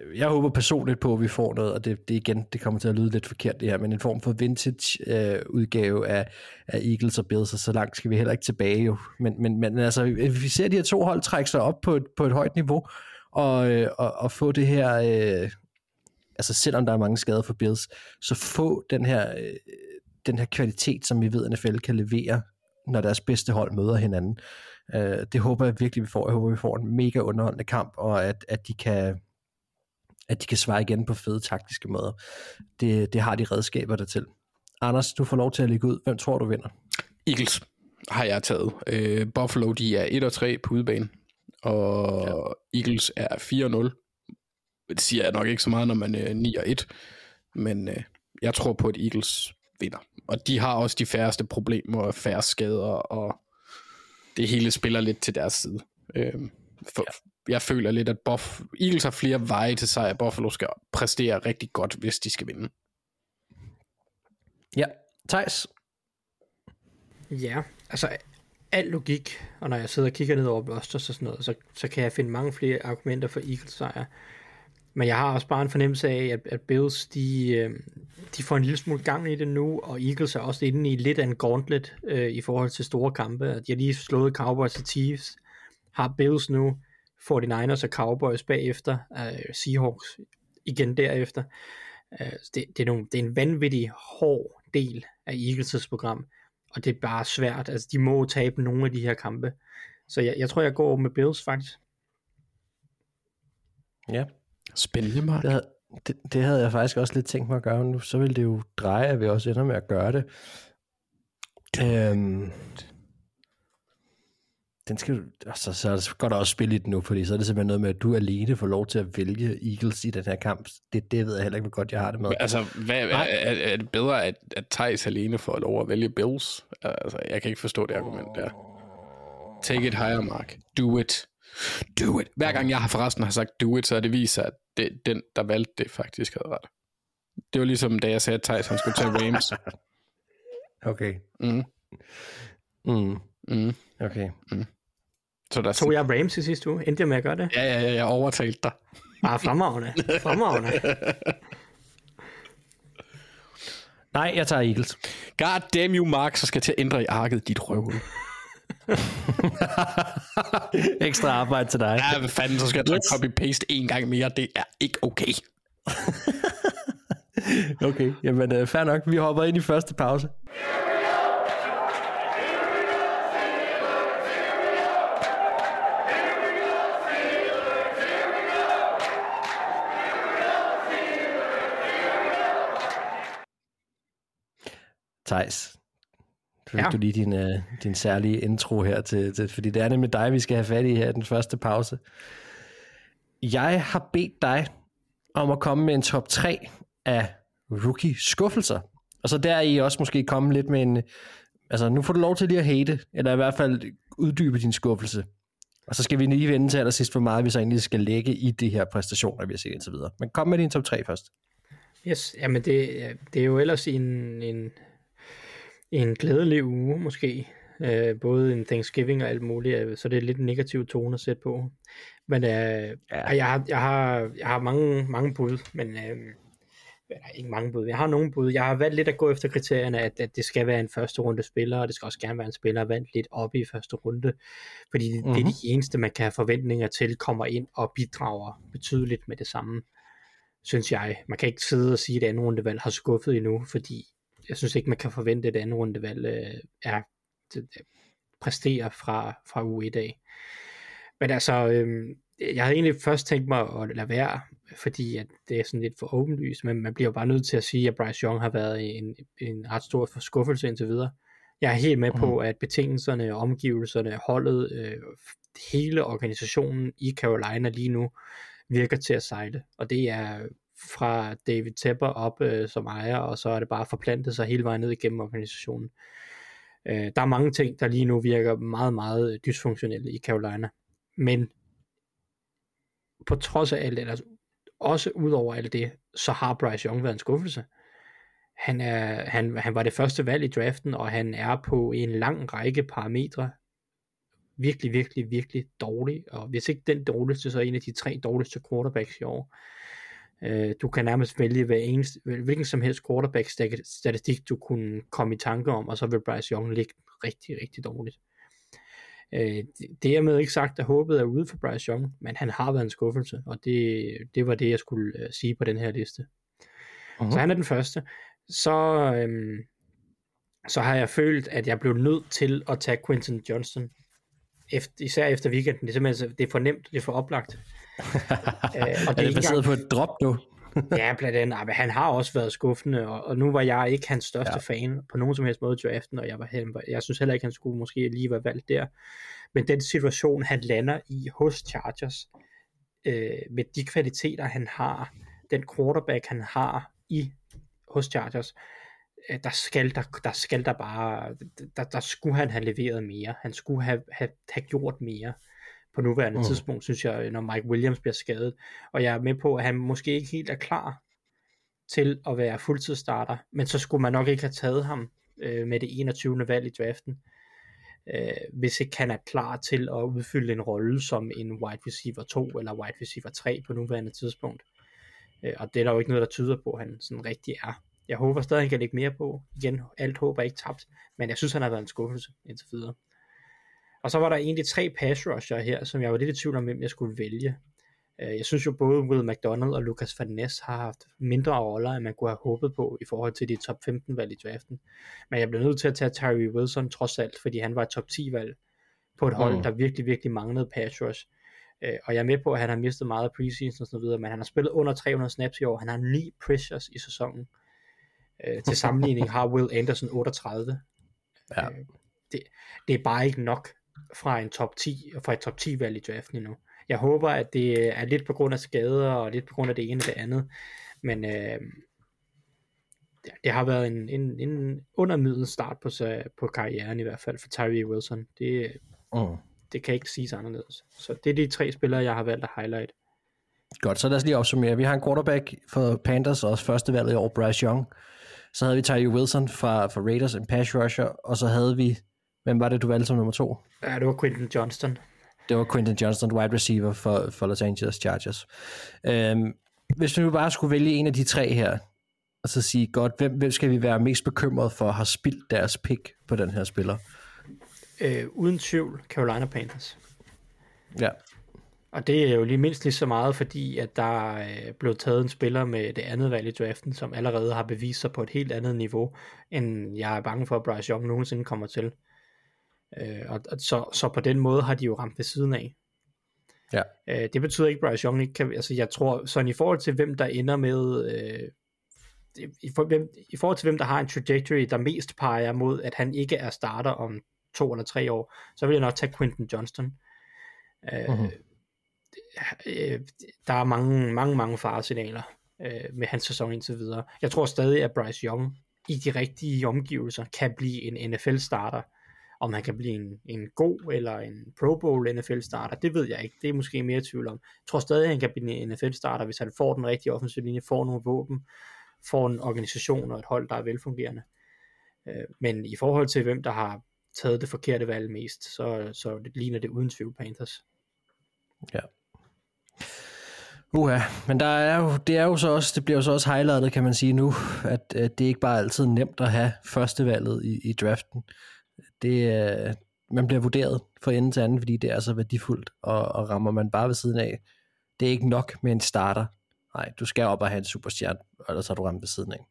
Øh, jeg håber personligt på, at vi får noget, og det, det igen, det kommer til at lyde lidt forkert det her, men en form for vintage øh, udgave af, af Eagles og Bills, og så langt skal vi heller ikke tilbage jo. Men, men, men altså, øh, vi ser de her to hold trække sig op på et, på et højt niveau, og, øh, og, og få det her, øh, altså selvom der er mange skader for Bills, så få den her, øh, den her kvalitet, som vi ved, at NFL kan levere, når deres bedste hold møder hinanden. Øh, det håber jeg virkelig, vi får. Jeg håber, vi får en mega underholdende kamp, og at, at de kan at de kan svare igen på fede taktiske måder. Det, det har de redskaber der til. Anders, du får lov til at lægge ud. Hvem tror du vinder? Eagles har jeg taget. Øh, Buffalo, de er 1 og 3 på udebane, og ja. Eagles er 4-0. Det siger jeg nok ikke så meget, når man er 9 og 1, men øh, jeg tror på, at Eagles vinder. Og de har også de færreste problemer og færre skader, og det hele spiller lidt til deres side. Øhm, for, ja. Jeg føler lidt, at Buff, Eagles har flere veje til sig, at Buffalo skal præstere rigtig godt, hvis de skal vinde. Ja, Thijs? Ja, altså al logik, og når jeg sidder og kigger ned over Blosters og sådan noget, så, så kan jeg finde mange flere argumenter for Eagles sejr. Men jeg har også bare en fornemmelse af, at, at Bills, de, øh, de får en lille smule gang i det nu, og Eagles er også inde i lidt af en gauntlet øh, i forhold til store kampe. De har lige slået Cowboys og Chiefs. Har Bills nu 49ers og Cowboys bagefter, øh, Seahawks igen derefter. Øh, det, det, er nogle, det er en vanvittig hård del af Eagles' program, og det er bare svært. Altså, de må tabe nogle af de her kampe. Så jeg, jeg tror, jeg går med Bills faktisk. Ja, Spændende, Mark. Det havde, det, det havde jeg faktisk også lidt tænkt mig at gøre nu. Så ville det jo dreje, at vi også ender med at gøre det. Øhm, den skal altså, så går der også spil i den nu, fordi så er det simpelthen noget med, at du alene får lov til at vælge Eagles i den her kamp. Det, det ved jeg heller ikke, hvor godt jeg har det med. Altså, hvad, er, er, er det bedre, at, at Thijs alene får lov at vælge Bills? Altså, jeg kan ikke forstå det argument der. Take it higher, Mark. Do it. Do it. Hver gang jeg har forresten har sagt do it, så er det viser, at det, den, der valgte det, faktisk havde ret. Det var ligesom, da jeg sagde, at Thijs han skulle tage Rams. Okay. Mm. Mm. Mm. Okay. Så der Tog jeg Rams i sidste uge? Endte jeg med at gøre det? Ja, ja, ja, jeg overtalte dig. Bare fremragende. Fremragende. Nej, jeg tager Eagles. God damn you, Mark, så skal jeg til at ændre i arket, dit røvhul. Ekstra arbejde til dig. Ja, hvad fanden, så skal jeg trykke copy-paste en gang mere. Det er ikke okay. Okay, jamen uh, fair nok. Vi hopper ind i første pause. Thijs, fik Ja. du lige din, uh, din særlige intro her til, til, fordi det er nemlig dig, vi skal have fat i her i den første pause. Jeg har bedt dig om at komme med en top 3 af rookie skuffelser. Og så der er I også måske komme lidt med en... Altså, nu får du lov til lige at hate, eller i hvert fald uddybe din skuffelse. Og så skal vi lige vende til allersidst, hvor meget vi så egentlig skal lægge i de her præstationer, vi har set indtil videre. Men kom med din top 3 først. Yes, jamen det, det er jo ellers en, en, en glædelig uge måske. Øh, både en Thanksgiving og alt muligt, så det er lidt en negativ tone at sætte på. Men øh, ja. jeg, har, jeg, har, jeg har mange, mange bud, men øh, eller ikke mange bud. Jeg har nogle bud. Jeg har valgt lidt at gå efter kriterierne, at, at det skal være en første runde spiller, og det skal også gerne være en spiller, valgt lidt op i første runde. Fordi mm-hmm. det er de eneste, man kan have forventninger til, kommer ind og bidrager betydeligt med det samme, synes jeg. Man kan ikke sidde og sige, at andet rundevalg har skuffet endnu, fordi jeg synes ikke, man kan forvente, at andet rundevalg øh, er, det, præsterer fra, fra U1 af. Men altså, øh, jeg havde egentlig først tænkt mig at lade være, fordi at det er sådan lidt for åbenlyst, men man bliver jo bare nødt til at sige, at Bryce Young har været en, en ret stor forskuffelse indtil videre. Jeg er helt med mm. på, at betingelserne, omgivelserne, holdet, øh, hele organisationen i Carolina lige nu virker til at sejle, og det er fra David Tepper op øh, som ejer, og så er det bare forplantet sig hele vejen ned igennem organisationen. Øh, der er mange ting, der lige nu virker meget, meget øh, dysfunktionelle i Carolina, men på trods af alt eller også ud over alt det, så har Bryce Young været en skuffelse. Han, er, han, han var det første valg i draften, og han er på en lang række parametre virkelig, virkelig, virkelig dårlig, og hvis ikke den dårligste, så er en af de tre dårligste quarterbacks i år. Øh, du kan nærmest vælge hver eneste, hvilken som helst quarterback statistik, du kunne komme i tanke om, og så vil Bryce Young ligge rigtig, rigtig dårligt. Øh, det er med ikke sagt, at håbet er ude for Bryce Young, men han har været en skuffelse, og det, det var det, jeg skulle uh, sige på den her liste. Uh-huh. Så han er den første. Så, øhm, så har jeg følt, at jeg blev nødt til at tage Quentin Johnston, efter, især efter weekenden. Det er simpelthen det er for nemt, det er for oplagt. øh, og det er det baseret på et drop nu? ja, blandt andet. Men han har også været skuffende, og, og nu var jeg ikke hans største ja. fan på nogen som helst måde i draften, og jeg, var, jeg synes heller ikke, han skulle måske lige være valgt der. Men den situation, han lander i hos Chargers, øh, med de kvaliteter, han har, den quarterback, han har i hos Chargers, øh, der skal der, der skal der bare, der, der skulle han have leveret mere. Han skulle have, have, have gjort mere på nuværende mm. tidspunkt, synes jeg, når Mike Williams bliver skadet. Og jeg er med på, at han måske ikke helt er klar til at være fuldtidsstarter, men så skulle man nok ikke have taget ham øh, med det 21. valg i draften, øh, hvis ikke han er klar til at udfylde en rolle som en wide receiver 2 eller wide receiver 3 på nuværende tidspunkt. Øh, og det er der jo ikke noget, der tyder på, at han sådan rigtig er. Jeg håber stadig, han kan lægge mere på. Igen, alt håb er ikke tabt, men jeg synes, han har været en skuffelse indtil videre. Og så var der egentlig tre pass rusher her, som jeg var lidt i tvivl om, hvem jeg skulle vælge. Jeg synes jo både Will McDonald og Lucas Van Ness har haft mindre roller, end man kunne have håbet på i forhold til de top 15 valg i draften. Men jeg blev nødt til at tage Tyree Wilson trods alt, fordi han var et top 10 valg på et hold, mm. der virkelig, virkelig manglede pass rush. Og jeg er med på, at han har mistet meget af preseason og sådan videre, men han har spillet under 300 snaps i år. Han har 9 pressures i sæsonen. Til sammenligning har Will Anderson 38. Ja. Det, det er bare ikke nok fra en top 10 og fra et top 10 valg i draften endnu. Jeg håber, at det er lidt på grund af skader og lidt på grund af det ene og det andet, men øh, det har været en, en, en undermiddel start på, på karrieren i hvert fald for Tyree Wilson. Det, Mm. det kan ikke siges anderledes. Så det er de tre spillere, jeg har valgt at highlight. Godt, så lad os lige opsummere. Vi har en quarterback for Panthers, også første valget i år, Bryce Young. Så havde vi Tyree Wilson fra, fra Raiders, en pass rusher, og så havde vi, hvem var det, du valgte som nummer to? Ja, det var Quinton Johnston. Det var Quinton Johnston, wide receiver for, for Los Angeles Chargers. Øhm, hvis vi nu bare skulle vælge en af de tre her, og så sige, godt, hvem, hvem skal vi være mest bekymret for at have spildt deres pick på den her spiller? Øh, uden tvivl, Carolina Panthers. Ja, Og det er jo lige mindst lige så meget, fordi at der er blevet taget en spiller med det andet valg i draften, som allerede har bevist sig på et helt andet niveau, end jeg er bange for, at Bryce Young nogensinde kommer til. Øh, og, og så, så på den måde har de jo ramt ved siden af. ja. Øh, det betyder ikke, at Bryce Young ikke kan... Altså, jeg tror, sådan i forhold til, hvem der ender med... Øh, i, for, hvem, I forhold til, hvem der har en trajectory, der mest peger mod, at han ikke er starter om to eller tre år, så vil jeg nok tage Quinton Johnston. Øh, Mhm. øh, der er mange, mange, mange faresignaler øh, med hans sæson indtil videre. Jeg tror stadig, at Bryce Young i de rigtige omgivelser kan blive en NFL-starter. Om han kan blive en, en god eller en Pro Bowl NFL-starter, det ved jeg ikke. Det er måske mere tvivl om. Jeg tror stadig, at han kan blive en NFL-starter, hvis han får den rigtige offensive linje, får nogle våben, får en organisation og et hold, der er velfungerende. Øh, men i forhold til, hvem der har taget det forkerte valg mest, så, så det ligner det uden tvivl Panthers. Ja. Uha, men der er jo, det er jo så også, det bliver jo så også highlightet, kan man sige nu, at, at det er ikke bare altid nemt at have førstevalget i, i draften. Det, er- man bliver vurderet fra ende til anden, fordi det er så værdifuldt, og, og rammer man bare ved siden af. Det er ikke nok med en starter. Nej, du skal op og have en superstjerne, og ellers har du ramt ved siden af.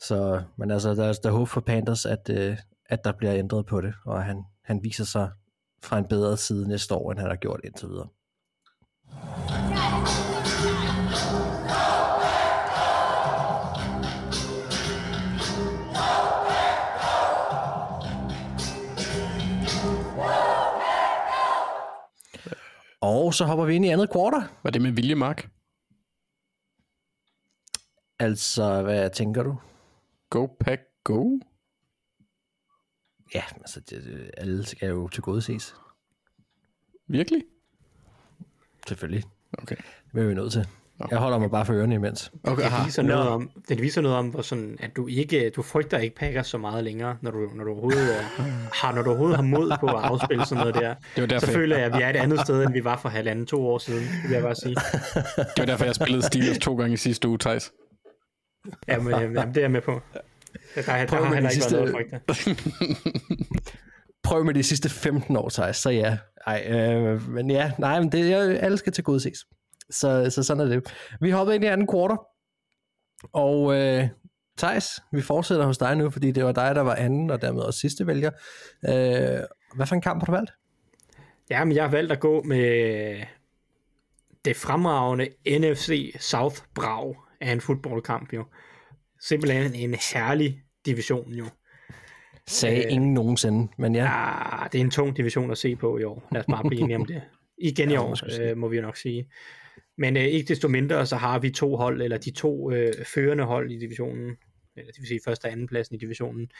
Så, men altså, der er, der er håb for Panthers, at, øh, at der bliver ændret på det, og han, han viser sig fra en bedre side næste år, end han har gjort indtil videre. Og så hopper vi ind i andet kvartal. Var det med vilje, Mark? Altså, hvad tænker du? Go pack go? Ja, altså, det, alle skal jo til gode ses. Virkelig? Selvfølgelig. Okay. Det er vi nødt til. Jeg holder mig bare for ørerne imens. okay Det viser, noget om, det viser noget om, hvor sådan, at du ikke, du frygter ikke Packers så meget længere, når du, når du, overhovedet, er, har, når du overhovedet har mod på at afspille sådan noget der. Det var derfor, så føler jeg, at vi er et andet sted, end vi var for halvanden, to år siden, det vil jeg bare sige. det var derfor, jeg spillede Steelers to gange i sidste uge, Thijs. Jamen, jamen, jamen det er jeg med på. Der, der, der Prøv har med heller de ikke sidste- været noget at frygte. Prøv med de sidste 15 år, Thijs, så ja. Ej, øh, men ja, nej, men det, er- alle skal til gode ses. Så, så sådan er det. Vi hopper ind i anden kvartal. Og øh, Thijs, vi fortsætter hos dig nu, fordi det var dig, der var anden, og dermed også sidste vælger. Øh, hvad for en kamp har du valgt? Ja, men jeg har valgt at gå med det fremragende NFC South Brag af en fodboldkamp jo. Simpelthen en herlig division jo. Sagde øh, ingen nogensinde, men ja. Ah, det er en tung division at se på i år. Lad os bare blive enige om det. Igen i år, øh, må vi jo nok sige. Men øh, ikke desto mindre, så har vi to hold, eller de to øh, førende hold i divisionen, eller det vil sige første og anden pladsen i divisionen,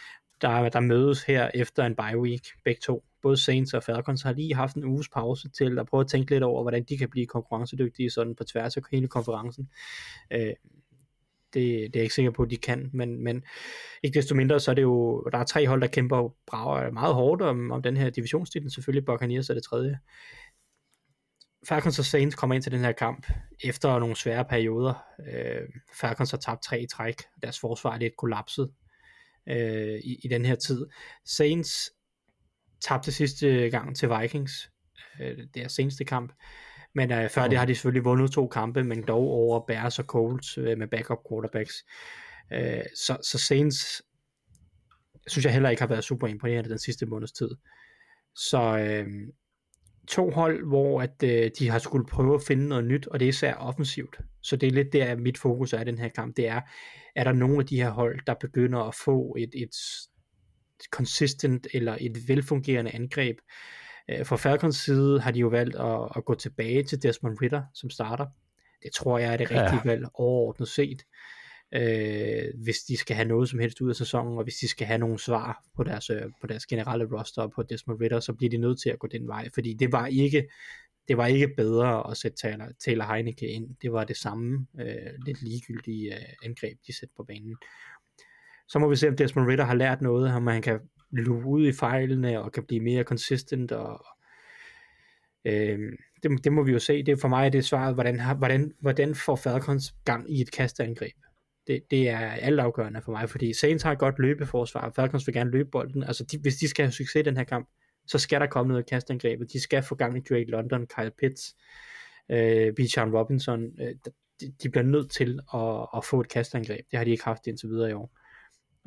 der, der mødes her efter en bye week, begge to. Både Saints og Falcons har lige haft en uges pause til at prøve at tænke lidt over, hvordan de kan blive konkurrencedygtige sådan på tværs af hele konferencen. Øh, det, det er jeg ikke sikker på, at de kan, men, men ikke desto mindre, så er det jo, der er tre hold, der kæmper brager meget hårdt om, om den her divisionstitel, selvfølgelig Buccaneers er det tredje. Falcons og Saints kommer ind til den her kamp efter nogle svære perioder. Øh, Falcons har tabt tre i træk, deres forsvar er lidt kollapset øh, i, i den her tid. Saints tabte sidste gang til Vikings, øh, det er seneste kamp, men øh, før det har de selvfølgelig vundet to kampe, men dog over Bears og Colts øh, med backup quarterbacks. Øh, så, så Saints synes jeg heller ikke har været super imponerende den sidste måneds tid. Så øh, to hold, hvor at øh, de har skulle prøve at finde noget nyt, og det er især offensivt. Så det er lidt der, mit fokus er i den her kamp. Det er, er der nogle af de her hold, der begynder at få et, et consistent eller et velfungerende angreb. Øh, fra Falcons side har de jo valgt at, at gå tilbage til Desmond Ritter som starter. Det tror jeg er det rigtige ja. valg overordnet set. Øh, Øh, hvis de skal have noget som helst ud af sæsonen, og hvis de skal have nogle svar på deres, øh, på deres generelle roster på Desmond Ritter, så bliver de nødt til at gå den vej, fordi det var ikke det var ikke bedre at sætte Taylor, Taylor Heineke ind. Det var det samme øh, lidt ligegyldige øh, angreb, de satte på banen. Så må vi se, om Desmond Ritter har lært noget, om han kan løbe ud i fejlene og kan blive mere consistent. Og, øh, det, det må vi jo se. Det er for mig det svaret, hvordan, hvordan, hvordan får Falcons gang i et kastangreb? Det, det er alt afgørende for mig, fordi Saints har et godt løbeforsvar, Falcons vil gerne løbe bolden. Altså, de, hvis de skal have succes i den her kamp, så skal der komme noget i kastangrebet. De skal få gang i Drake London, Kyle Pitts, øh, Bijan Robinson. Øh, de, de bliver nødt til at, at få et kastangreb. Det har de ikke haft indtil videre i år.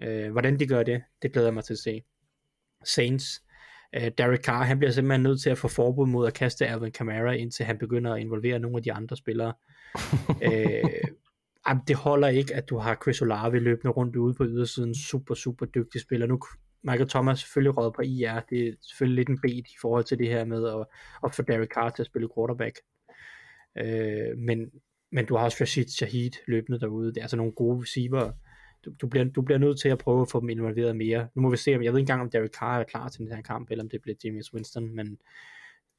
Øh, hvordan de gør det, det glæder jeg mig til at se. Saints, øh, Derek Carr, han bliver simpelthen nødt til at få forbud mod at kaste Alvin Kamara, indtil han begynder at involvere nogle af de andre spillere. øh, det holder ikke, at du har Chris Olave løbende rundt ude på ydersiden, super, super dygtig spiller. Nu Michael Thomas selvfølgelig råd på IR, det er selvfølgelig lidt en bed i forhold til det her med at, at få Derek Carr til at spille quarterback. Øh, men, men du har også Rashid Shahid løbende derude, det er altså nogle gode receiver. Du, du, bliver, du bliver nødt til at prøve at få dem involveret mere. Nu må vi se, om jeg ved ikke engang, om Derek Carr er klar til den her kamp, eller om det bliver James Winston, men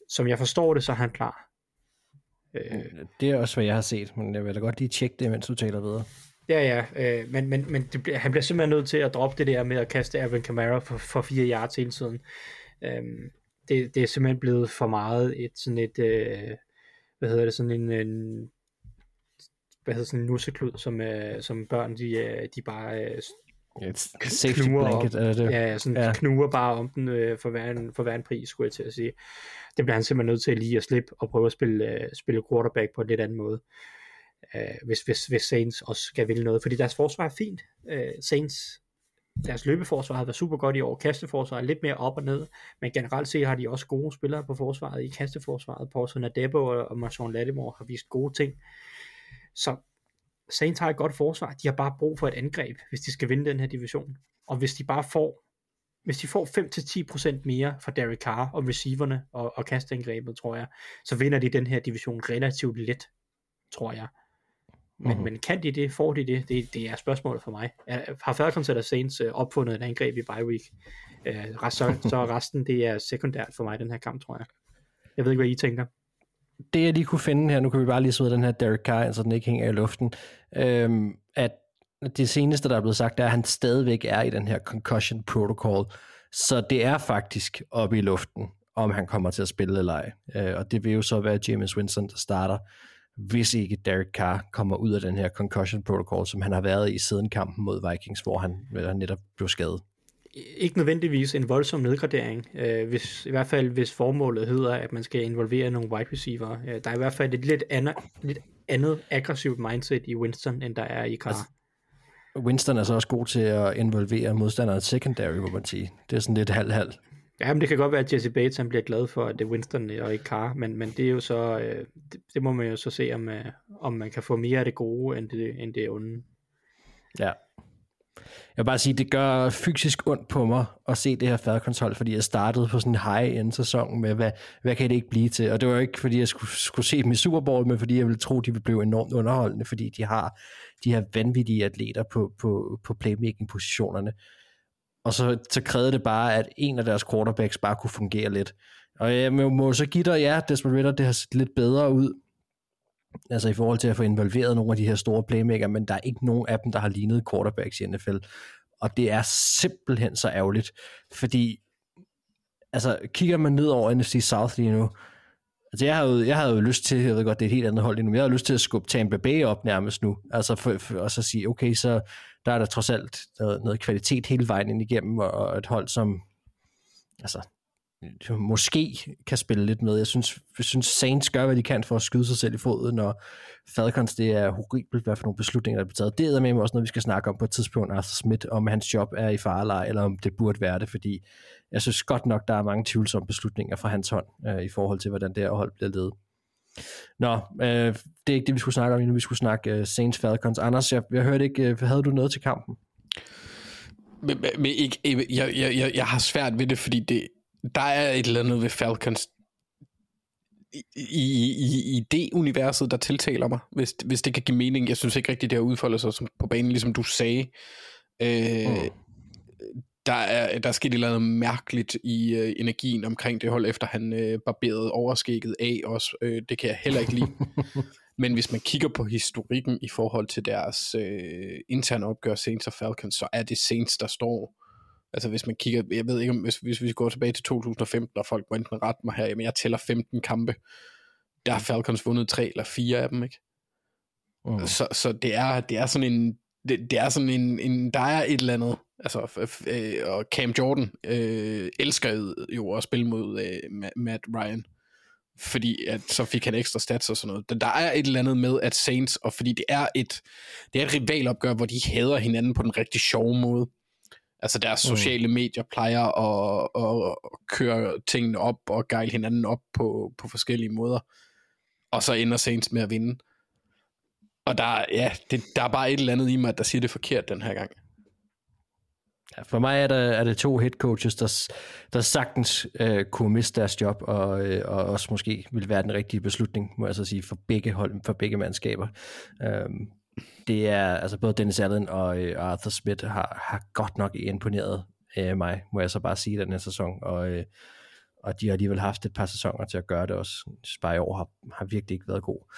som jeg forstår det, så er han klar. Øh, det er også, hvad jeg har set, men jeg vil da godt lige tjekke det, mens du taler videre. Ja, ja, øh, men, men, men det bliver, han bliver simpelthen nødt til at droppe det der med at kaste Alvin Kamara for, for fire yards hele tiden. Øhm, det, det er simpelthen blevet for meget et sådan et, øh, hvad hedder det, sådan en, en hvad hedder sådan en nusseklud, som, øh, som børn, de, øh, de bare øh, et safety blanket, om, er det? Ja, sådan ja. knuger bare om den øh, for, hver en, for hver en pris, skulle jeg til at sige. Det bliver han simpelthen nødt til lige at slippe og prøve at spille, øh, spille quarterback på en lidt anden måde øh, hvis, hvis, hvis Saints også skal vinde noget, fordi deres forsvar er fint. Øh, Saints, deres løbeforsvar har været super godt i år, Kasteforsvaret er lidt mere op og ned, men generelt set har de også gode spillere på forsvaret i kasteforsvaret. Paulson Adebo og, og Marshawn Lattimore har vist gode ting. Så Saints har et godt forsvar, de har bare brug for et angreb, hvis de skal vinde den her division. Og hvis de bare får hvis de får 5-10% mere fra Derek Carr og receiverne og, og kastangrebet, tror jeg, så vinder de den her division relativt let, tror jeg. Men, mm-hmm. men kan de det? Får de det? Det, det er spørgsmålet for mig. Har Falcons eller Saints øh, opfundet et angreb i bye week? Øh, så, så resten det er sekundært for mig, den her kamp, tror jeg. Jeg ved ikke, hvad I tænker. Det jeg lige kunne finde her, nu kan vi bare lige sidde den her Derek Carr, så den ikke hænger i luften, øhm, at det seneste, der er blevet sagt, er, at han stadigvæk er i den her concussion protocol. Så det er faktisk oppe i luften, om han kommer til at spille eller ej. Øh, og det vil jo så være James Winston, der starter hvis ikke Derek Carr kommer ud af den her concussion protocol, som han har været i siden kampen mod Vikings, hvor han netop blev skadet. Ikke nødvendigvis en voldsom nedgradering, øh, hvis, i hvert fald hvis formålet hedder, at man skal involvere nogle wide receiver. Øh, der er i hvert fald et lidt andet, lidt andet aggressivt mindset i Winston, end der er i Carr. Altså, Winston er så også god til at involvere modstanderens secondary, må man sige. Det er sådan lidt halv-halv. Ja, men det kan godt være, at Jesse Bates han bliver glad for, at det er Winston og ikke Carr, men, men det er jo så, øh, det, det, må man jo så se, om, øh, om man kan få mere af det gode, end det, end det onde. Ja. Jeg vil bare sige, det gør fysisk ondt på mig at se det her fadkonsol, fordi jeg startede på sådan en high-end sæson med, hvad, hvad kan det ikke blive til? Og det var jo ikke, fordi jeg skulle, skulle se dem i Super Bowl, men fordi jeg ville tro, de ville blive enormt underholdende, fordi de har de her vanvittige atleter på, på, på playmaking-positionerne og så, så krævede det bare, at en af deres quarterbacks bare kunne fungere lidt. Og jeg må, må så give dig, ja, Desmond Ritter, det har set lidt bedre ud, altså i forhold til at få involveret nogle af de her store playmaker, men der er ikke nogen af dem, der har lignet quarterbacks i NFL. Og det er simpelthen så ærgerligt, fordi altså kigger man ned over NFC South lige nu, Altså jeg havde, jo, jeg havde jo lyst til, jeg ved godt, det er et helt andet hold lige nu, men jeg havde lyst til at skubbe Tampa Bay op nærmest nu, altså for, for, og så sige, okay, så der er der trods alt noget, noget kvalitet hele vejen ind igennem, og et hold, som altså, Øh, måske kan spille lidt med. Jeg synes, jeg synes Saints gør, hvad de kan for at skyde sig selv i foden, og Falcons, det er horribelt, hvad for nogle beslutninger, der er taget. Det er med også noget, vi skal snakke om på et tidspunkt, Arthur Smith, om hans job er i farelej, eller om det burde være det, fordi jeg synes godt nok, der er mange tvivlsomme beslutninger fra hans hånd, øh, i forhold til, hvordan det her hold bliver ledet. Nå, øh, det er ikke det, vi skulle snakke om nu. Vi skulle snakke øh, Saints Falcons. Anders, jeg, jeg hørte ikke, øh, havde du noget til kampen? Men, men, ikke, ikke- jeg, jeg, jeg, jeg har svært ved det, fordi det, der er et eller andet ved Falcons i, i, i, i det universet, der tiltaler mig, hvis, hvis det kan give mening. Jeg synes ikke rigtigt, det har udfoldet sig som, på banen, ligesom du sagde. Øh, Mm. der, er, der er sket et eller andet mærkeligt i øh, energien omkring det hold, efter han øh, barberede overskægget af også. Øh, det kan jeg heller ikke lide. Men hvis man kigger på historikken i forhold til deres øh, interne opgør Saints og Falcons, så er det Saints, der står. Altså hvis man kigger, jeg ved ikke om, hvis, hvis vi går tilbage til 2015, og folk må enten rette mig her, jamen jeg tæller 15 kampe, der har Falcons vundet tre eller fire af dem, ikke? Mm. Så, så det, er, det er sådan en, det, det er sådan en, en, der er et eller andet, altså, øh, og Cam Jordan øh, elsker jo- at spille mod øh, Ma- Matt Ryan, fordi at så fik han ekstra stats og sådan noget. Der- Der er et eller andet med, at Saints, og fordi det er et, det er et rivalopgør, hvor de hader hinanden på den rigtig sjove måde. Altså deres Mm. sociale medier plejer at, at, køre tingene op og gejle hinanden op på, på forskellige måder. Og så ender Saints med at vinde. Og der, er- ja, det, der er bare et eller andet i mig, der siger det forkert den her gang. Ja, for mig er, der, er det to head coaches, der, der sagtens øh, kunne miste deres job, og, øh, og også måske ville være den rigtige beslutning, må jeg så sige, for begge hold, for begge mandskaber. Øhm, det er, altså både Dennis Allen og øh, Arthur Smith har, har godt nok imponeret øh, mig, må jeg så bare sige, den her sæson, og, øh, og de har alligevel haft et par sæsoner til at gøre det også. Spire bare i år har, har virkelig ikke været god.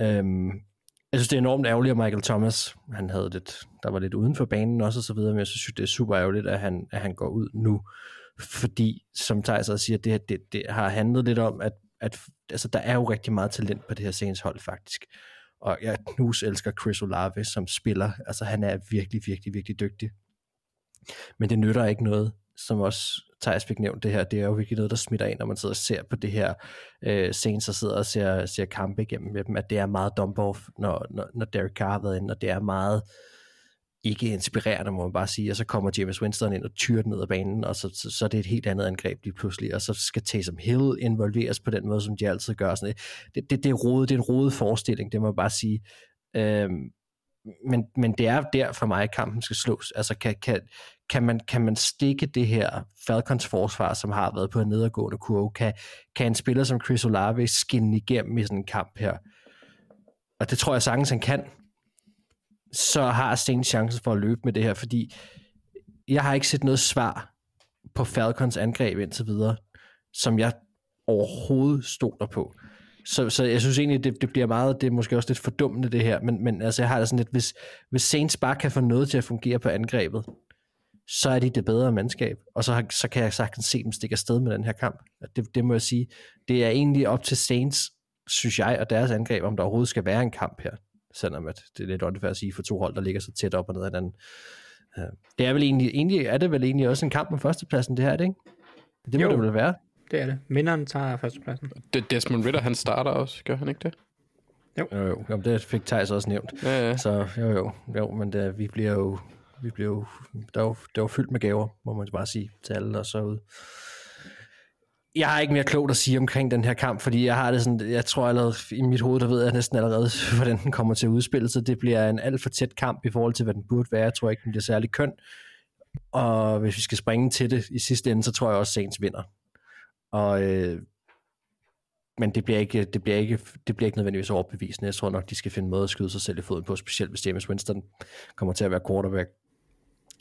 Øhm, jeg synes, det er enormt ærgerligt, at Michael Thomas, han havde lidt, der var lidt uden for banen også og så videre, men jeg synes, det er super ærgerligt, at han, at han går ud nu, fordi, som Thijs også siger, det, det, det har handlet lidt om, at, at altså, der er jo rigtig meget talent på det her Saints hold, faktisk. Og jeg knus elsker Chris Olave som spiller. Altså, han er virkelig, virkelig, virkelig dygtig. Men det nytter ikke noget, som også Thijs fik nævnt det her, det er jo virkelig noget, der smitter ind, når man sidder og ser på det her øh, scene, så sidder og ser, ser kampe igennem med dem, at det er meget dump off, når, når, når Derek Carr har været inde, og det er meget ikke inspirerende, må man bare sige, og så kommer James Winston ind og tyrer den ned ad banen, og så, så, så er det et helt andet angreb lige pludselig, og så skal Taysom Hill involveres på den måde, som de altid gør. Sådan det, det, det, er rodet, det er en rodet forestilling, det må man bare sige. Øhm, men, men det er der for mig, at kampen skal slås. Altså, kan, kan, kan, man, kan man stikke det her Falcons forsvar, som har været på en nedadgående kurve? Kan, kan en spiller som Chris Olave skinne igennem i sådan en kamp her? Og det tror jeg sagtens, han kan. Så har Saints chancen for at løbe med det her, fordi jeg har ikke set noget svar på Falcons angreb indtil videre, som jeg overhovedet stoler på. Så, så jeg synes egentlig, det, det bliver meget, det er måske også lidt fordummende det her, men, men altså jeg har det sådan lidt, hvis, hvis Saints bare kan få noget til at fungere på angrebet, så er de det bedre mandskab, og så, har- så kan jeg sagtens se dem stikke afsted med den her kamp. Det, det må jeg sige. Det er egentlig op til Saints, synes jeg, og deres angreb, om der overhovedet skal være en kamp her, selvom at det er lidt unfair at sige for to hold, der ligger så tæt op og ned ad hinanden. Øh, Det er vel egentlig, egentlig, er det vel egentlig også en kamp om førstepladsen, det her, er det ikke? Det må Jo. det vel være. Det er det. Minderen tager førstepladsen. Det, Desmond Ritter, han starter også, gør han ikke det? Jo, jo, jo det fik Thijs også nævnt. Ja, ja. Så jo, jo, jo men det, vi bliver jo, vi bliver jo, der er jo, det var fyldt med gaver, må man bare sige, til alle der så ud. Jeg har ikke mere klogt at sige omkring den her kamp, fordi jeg har det sådan, jeg tror allerede i mit hoved, der ved jeg næsten allerede, hvordan den kommer til at udspille sig. Det bliver en alt for tæt kamp i forhold til, hvad den burde være. Jeg tror ikke, den bliver særlig køn. Og hvis vi skal springe til det i sidste ende, så tror jeg også, Saints vinder. Og, øh, men det bliver, ikke, det, bliver ikke, det bliver ikke nødvendigvis overbevisende. Jeg tror nok, de skal finde en måde at skyde sig selv i foden på, specielt hvis James Winston kommer til at være quarterback.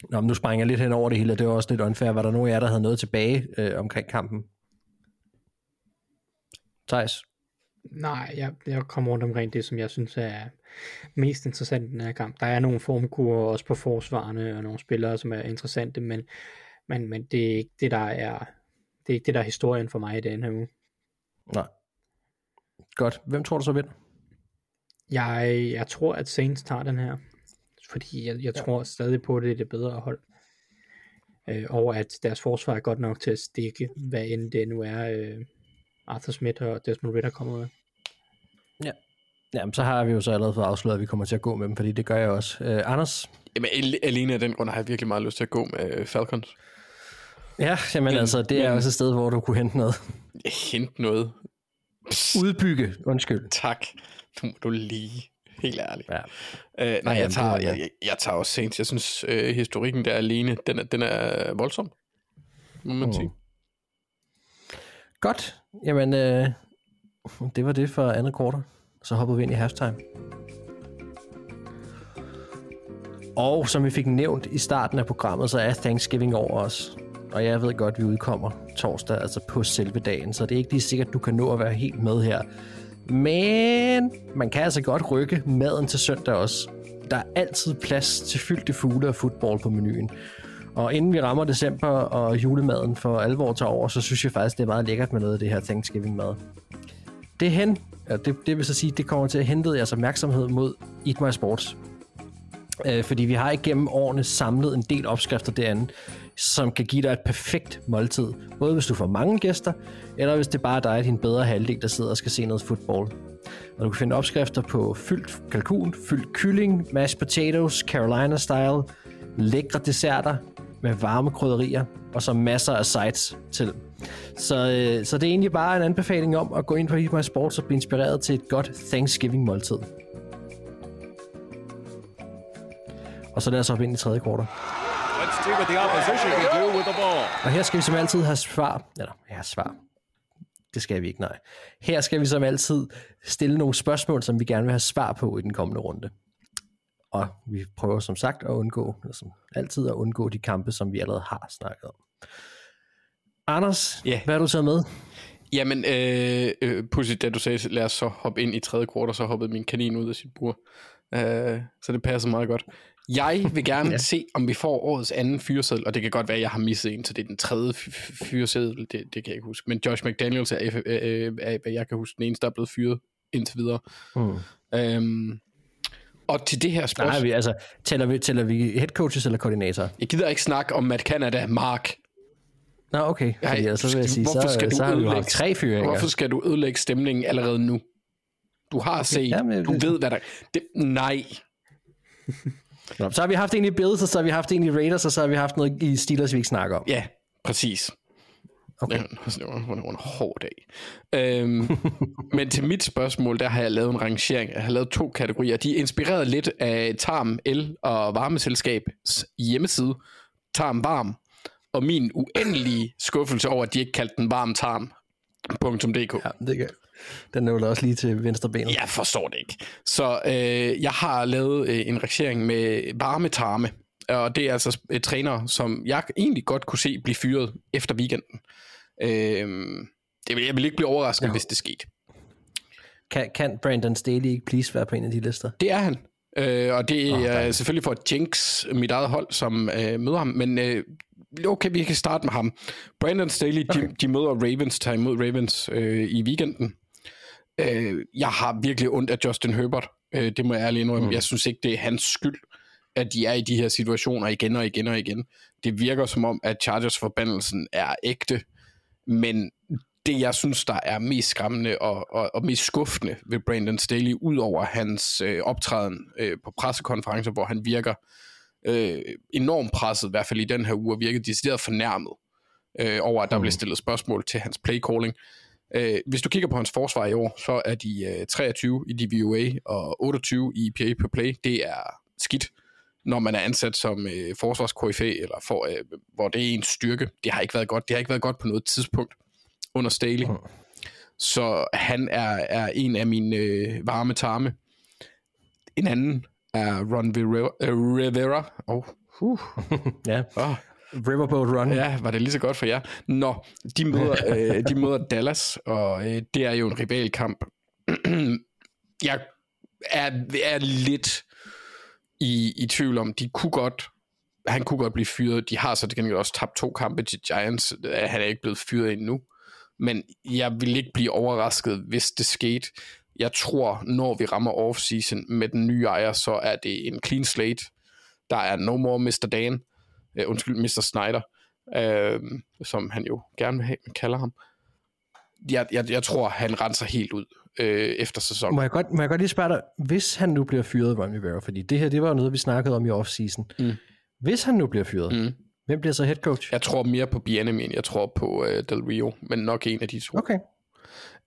Nå, men nu springer jeg lidt hen over det hele, og det var også lidt unfair. Var der nogen af jer, der havde noget tilbage øh, omkring kampen? Thijs? Nej, jeg, jeg kommer rundt omkring det, som jeg synes er mest interessant i den her kamp. Der er nogle formkurer også på forsvarerne, og nogle spillere, som er interessante, men, men, men det er ikke det, der er, det er ikke det, der er historien for mig i den her uge. Nej. Godt. Hvem tror du så vinder? Jeg, jeg tror, at Saints tager den her, fordi jeg, jeg tror stadig på, at det er det bedre hold. Øh, og at deres forsvar er godt nok til at stikke, hvad end det nu er, øh, Arthur Smith og Desmond Ritter kommer med. Jamen, så har vi jo så allerede fået afsløret, at vi kommer til at gå med dem, fordi det gør jeg også. Øh, Anders? Jamen, al- alene af den grund har jeg virkelig meget lyst til at gå med øh, Falcons. Ja, jamen Men- altså, det er men- også et sted, hvor du kunne hente noget. Hent noget. Udbygge, undskyld. Tak. Nu må du lige Helt ærligt. Ja. Øh, nej, Ja, jeg jamen, tager, er- jeg, jeg, jeg tager også Saints. Jeg synes, øh, historikken der alene, den er, den er voldsom. Må man Mm. sige. Godt. Jamen, øh, det var det for andet kvartal. Så hoppede vi ind i halftime. Og som vi fik nævnt i starten af programmet, så er Thanksgiving over os. Og jeg ved godt, at vi udkommer torsdag, altså på selve dagen, så det er ikke lige sikkert, at du kan nå at være helt med her. Men man kan altså godt rykke maden til søndag også. Der er altid plads til fyldte fugle og fodbold på menuen. Og inden vi rammer december og julemaden for alvor tager over, så synes jeg faktisk, det er meget lækkert med noget af det her Thanksgiving-mad. Det hen, ja, det, det vil så sige, det kommer til at hente jeres opmærksomhed mod Eat My Sports. Øh, fordi vi har igennem årene samlet en del opskrifter derinde, som kan give dig et perfekt måltid. Både hvis du får mange gæster, eller hvis det bare er dig og din bedre halvdel, der sidder og skal se noget fodbold. Og du kan finde opskrifter på fyldt kalkun, fyldt kylling, mashed potatoes, Carolina style, lækre desserter med varme krydderier, og så masser af sides til. Så, øh, så det er egentlig bare en anbefaling om at gå ind på Eat My Sports og blive inspireret til et godt Thanksgiving-måltid. Og så lad os hoppe ind i tredje kvartal. Og her skal vi som altid have svar. Eller, ja, svar. Det skal vi ikke, nej. Her skal vi som altid stille nogle spørgsmål, som vi gerne vil have svar på i den kommende runde. Og vi prøver som sagt at undgå, eller som altid at undgå de kampe, som vi allerede har snakket om. Anders, Ja. hvad har du taget med? Jamen, øh, øh, da du sagde, lad os så hoppe ind i tredje kvartal, så hoppede min kanin ud af sit bur. Øh, så det passer meget godt. Jeg vil gerne ja. se, om vi får årets anden fyreseddel, og det kan godt være, at jeg har misset en, så det er den tredje fyreseddel, det, det kan jeg ikke huske. Men Josh McDaniels er, øh, øh, er, hvad jeg kan huske, den eneste, der er blevet fyret indtil videre. Hmm. Øhm, og til det her spørgsmål, Nej, vi, altså, tæller vi, tæller vi head coaches eller koordinatorer? jeg gider ikke snakke om Matt Canada, Mark. Nå, okay. Ej, Fordi, ellers så vil jeg sige, hvorfor så, skal du så vi jo ødelægge- tre fyringer. Hvorfor skal du ødelægge stemningen allerede nu? Du har set, Jamen, du ved, hvad der... Det, nej, Nå, så har vi haft en i Bills, og så har vi haft en i Raiders, og så har vi haft noget i Steelers, vi ikke snakker om. Ja, præcis. Okay. Det var, det var, det var en hård dag. Øhm, men til mit spørgsmål, der har jeg lavet en rangering. Jeg har lavet to kategorier. De er inspireret lidt af Tarm El og Varmeselskabs hjemmeside, Tarm Varm, og min uendelige skuffelse over, at de ikke kaldte den Varm Tarm.dk. Ja, det kan. Den er jo også lige til venstre benet. Jeg forstår det ikke. Så øh, jeg har lavet øh, en rangering med varme tarme, og det er altså et træner, som jeg egentlig godt kunne se blive fyret efter weekenden. Øh, det vil, jeg vil ikke blive overrasket, ja. hvis det skete. Kan, kan Brandon Staley ikke please være på en af de lister? Det er han. Øh, og det er Åh, oh, selvfølgelig for jinx mit eget hold, som øh, møder ham. Men øh, okay, vi kan starte med ham. Brandon Staley, okay. de, de møder Ravens, tager imod Ravens øh, i weekenden. Øh, jeg har virkelig ondt af Justin Herbert. Øh, det må jeg ærligt indrømme. Mm. Jeg synes ikke, det er hans skyld, at de er i de her situationer igen og igen og igen. Det virker som om, at Chargers forbandelsen er ægte. Men det, jeg synes, der er mest skræmmende og, og, og mest skuffende ved Brandon Staley, ud over hans øh, optræden øh, på pressekonferencer, hvor han virker øh, enormt presset, i hvert fald i den her uge, og virker decideret fornærmet øh, over, at der mm. blev stillet spørgsmål til hans playcalling. Øh, hvis du kigger på hans forsvar i år, så er de øh, 23 i DVOA og 28 i EPA per play. Det er skidt, når man er ansat som øh, forsvarskoryfæ, eller for, øh, hvor det er en styrke. Det har ikke været godt. Det har ikke været godt på noget tidspunkt under Staley. Mm. Så han er, er en af mine øh, varme tarme. En anden er Ron Rivera. Øh, Rivera. Oh, uh. Ja. oh. Riverboat Run. Ja, var det lige så godt for jer? Nå, de møder, øh, de møder Dallas, og øh, det er jo en rivalkamp. jeg er, er lidt i, i tvivl om, de kunne godt, han kunne godt blive fyret. De har så til gengæld også tabt to kampe til Giants. Øh, han er ikke blevet fyret endnu. Men jeg vil ikke blive overrasket, hvis det skete. Jeg tror, når vi rammer off-season med den nye ejer, så er det en clean slate. Der er no more Mr. Dan. Uh, undskyld, Mr. Snyder. Uh, som han jo gerne vil have, man kalder ham. Jeg, jeg, jeg tror, han renser helt ud uh, efter sæsonen. Må jeg, godt, må jeg godt lige spørge dig, hvis han nu bliver fyret, Ron Rivera, fordi det her, det var jo noget, vi snakkede om i off-season. Mm. Hvis han nu bliver fyret, Mm. hvem bliver så head coach? Jeg tror mere på Bianemi, end jeg tror på uh, Del Rio, men nok en af de to. Okay.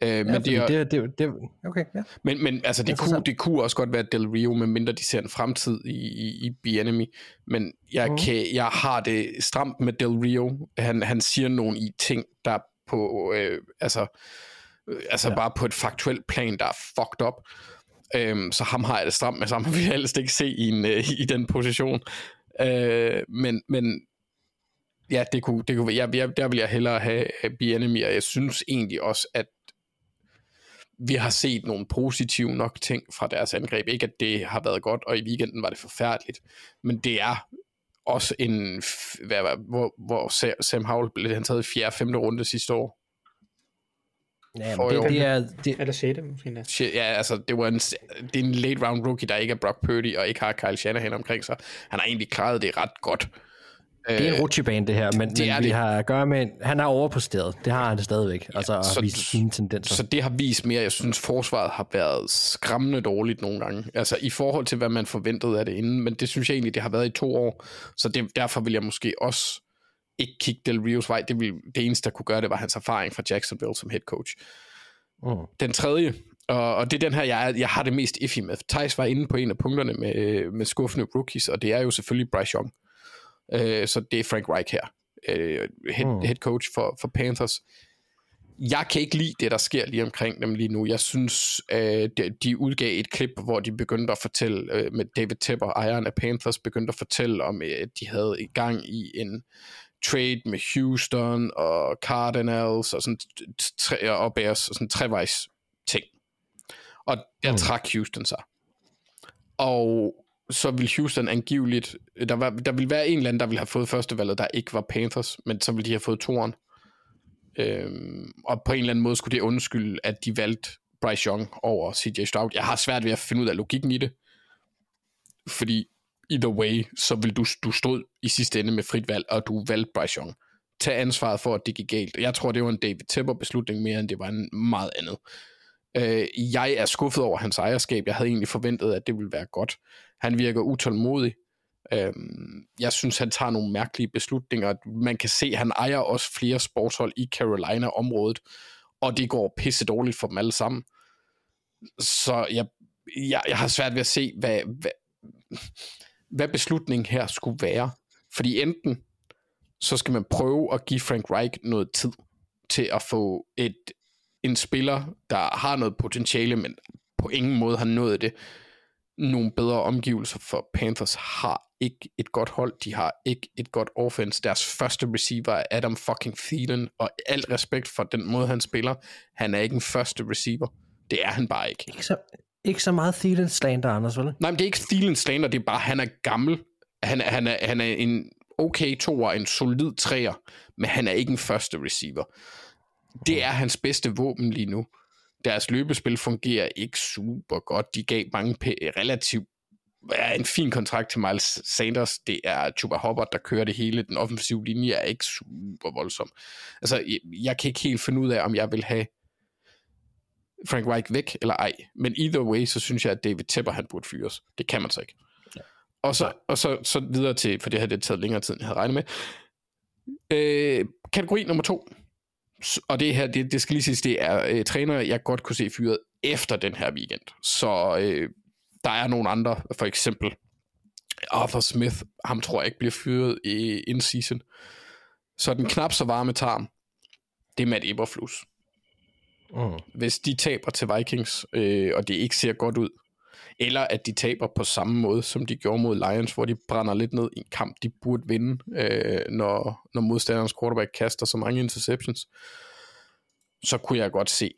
Øh, Ja, men, det er, det, det, det, okay, ja. men, men altså, det kunne, det kunne også godt være Del Rio, medmindre de ser en fremtid i, i, i Be Enemy. Men jeg, mm. kan, jeg har det stramt med Del Rio. Han, han siger nogle i ting, der er på, øh, altså, øh, altså ja. bare på et faktuelt plan, der er fucked up. Øhm, så ham har jeg det stramt med, så ham vil jeg helst ikke se i, en, øh, i den position. Øh, men, men ja, det kunne, det kunne jeg, jeg, der vil jeg hellere have øh, Enemy, og jeg synes egentlig også, at vi har set nogle positive nok ting fra deres angreb. Ikke at det har været godt, og i weekenden var det forfærdeligt, men det er også en, hvad, hvad, hvor, hvor Sa- Sam Howell blev han taget i 4. og 5. runde sidste år. Ja men det, det, er, det, Eller 6. måske endda. Ja, altså, det, var en, det er en late round rookie, der ikke er Brock Purdy, og ikke har Kyle Shanahan omkring sig. Han har egentlig klaret det ret godt. det er en rutsjebane, det her, men, det er men vi det. har at gøre med, en- han er overpræsteret. Det har han det stadigvæk. Altså, så- at vise sine tendenser. Så det har vist mere, jeg synes, forsvaret har været skræmmende dårligt nogle gange. Altså i forhold til, hvad man forventede af det inden, men det synes jeg egentlig, det har været i to år. Så det, derfor vil jeg måske også ikke kigge Del Rios vej. Det, vil, det eneste, der kunne gøre det, var hans erfaring fra Jacksonville som head coach. Mm. Den tredje, og, og det er den her, jeg, jeg har det mest iffy med. Thijs var inde på en af punkterne med, med skuffende rookies, og det er jo selvfølgelig Bryce Young. Øh, så det er Frank Reich her, øh, head, Mm. head coach for, for Panthers. Jeg kan ikke lide det, der sker lige omkring dem lige nu. Jeg synes, øh, de, de udgav et klip, hvor de begyndte at fortælle, øh, med David Tepper, ejeren af Panthers, begyndte at fortælle om, øh, at de havde i gang i en trade med Houston og Cardinals og sådan tre, og Bears og sådan trevejs ting. Og der Mm. trak Houston sig. Og så vil Houston angiveligt, der, var, der vil være en eller anden, der vil have fået førstevalget, der ikke var Panthers, men så vil de have fået toeren. Øhm, og på en eller anden måde skulle det undskylde, at de valgte Bryce Young over CJ Stroud. Jeg har svært ved at finde ud af logikken i det. Fordi either way, så vil du, du stod i sidste ende med frit valg, og du valgte Bryce Young. Tag ansvaret for, at det gik galt. Jeg tror, det var en David Tepper beslutning mere, end det var en meget andet. Øh, jeg er skuffet over hans ejerskab. Jeg havde egentlig forventet, at det ville være godt. Han virker utålmodig. Øh, jeg synes, han tager nogle mærkelige beslutninger. Man kan se, at han ejer også flere sportshold i Carolina-området, og det går pisse dårligt for dem alle sammen. Så jeg, jeg, jeg har svært ved at se, hvad, hvad, hvad beslutningen her skulle være. Fordi enten så skal man prøve at give Frank Reich noget tid til at få et, en spiller, der har noget potentiale, men på ingen måde har nået det. Nogle bedre omgivelser for Panthers har ikke et godt hold. De har ikke et godt offense. Deres første receiver er Adam fucking Thielen, og alt respekt for den måde, han spiller. Han er ikke en første receiver. Det er han bare ikke. Ikke så, ikke så meget Thielen slander, Anders, vel? Nej, men det er ikke Thielen slander, det er bare, han er gammel. Han, er- han, er, han er en okay toer, en solid træer, men han er ikke en første receiver. Det er hans bedste våben lige nu. Deres løbespil fungerer ikke super godt. De gav mange p- relativt ja, en fin kontrakt til Miles Sanders. Det er Chuba Hubbard, der kører det hele. Den offensive linje er ikke super voldsom. Altså, jeg, jeg kan ikke helt finde ud af, om jeg vil have Frank Reich væk eller ej. Men either way, så synes jeg, at David Tepper, han burde fyres. Det kan man så ikke. Og så, og så, så videre til, for det her det taget længere tid, end jeg havde regnet med. Øh, kategori nummer to. Og det her, det, det skal lige siges, det er øh, trænere, jeg godt kunne se fyret efter den her weekend. Så øh, der er nogle andre, for eksempel Arthur Smith, ham tror jeg ikke bliver fyret i in-season. Så den knap så varme tarm, det er Matt Eberflus. Mm. Hvis de taber til Vikings, øh, og det ikke ser godt ud, eller at de taber på samme måde, som de gjorde mod Lions, hvor de brænder lidt ned i en kamp, de burde vinde, øh, når, når modstanderens quarterback kaster så mange interceptions, så kunne jeg godt se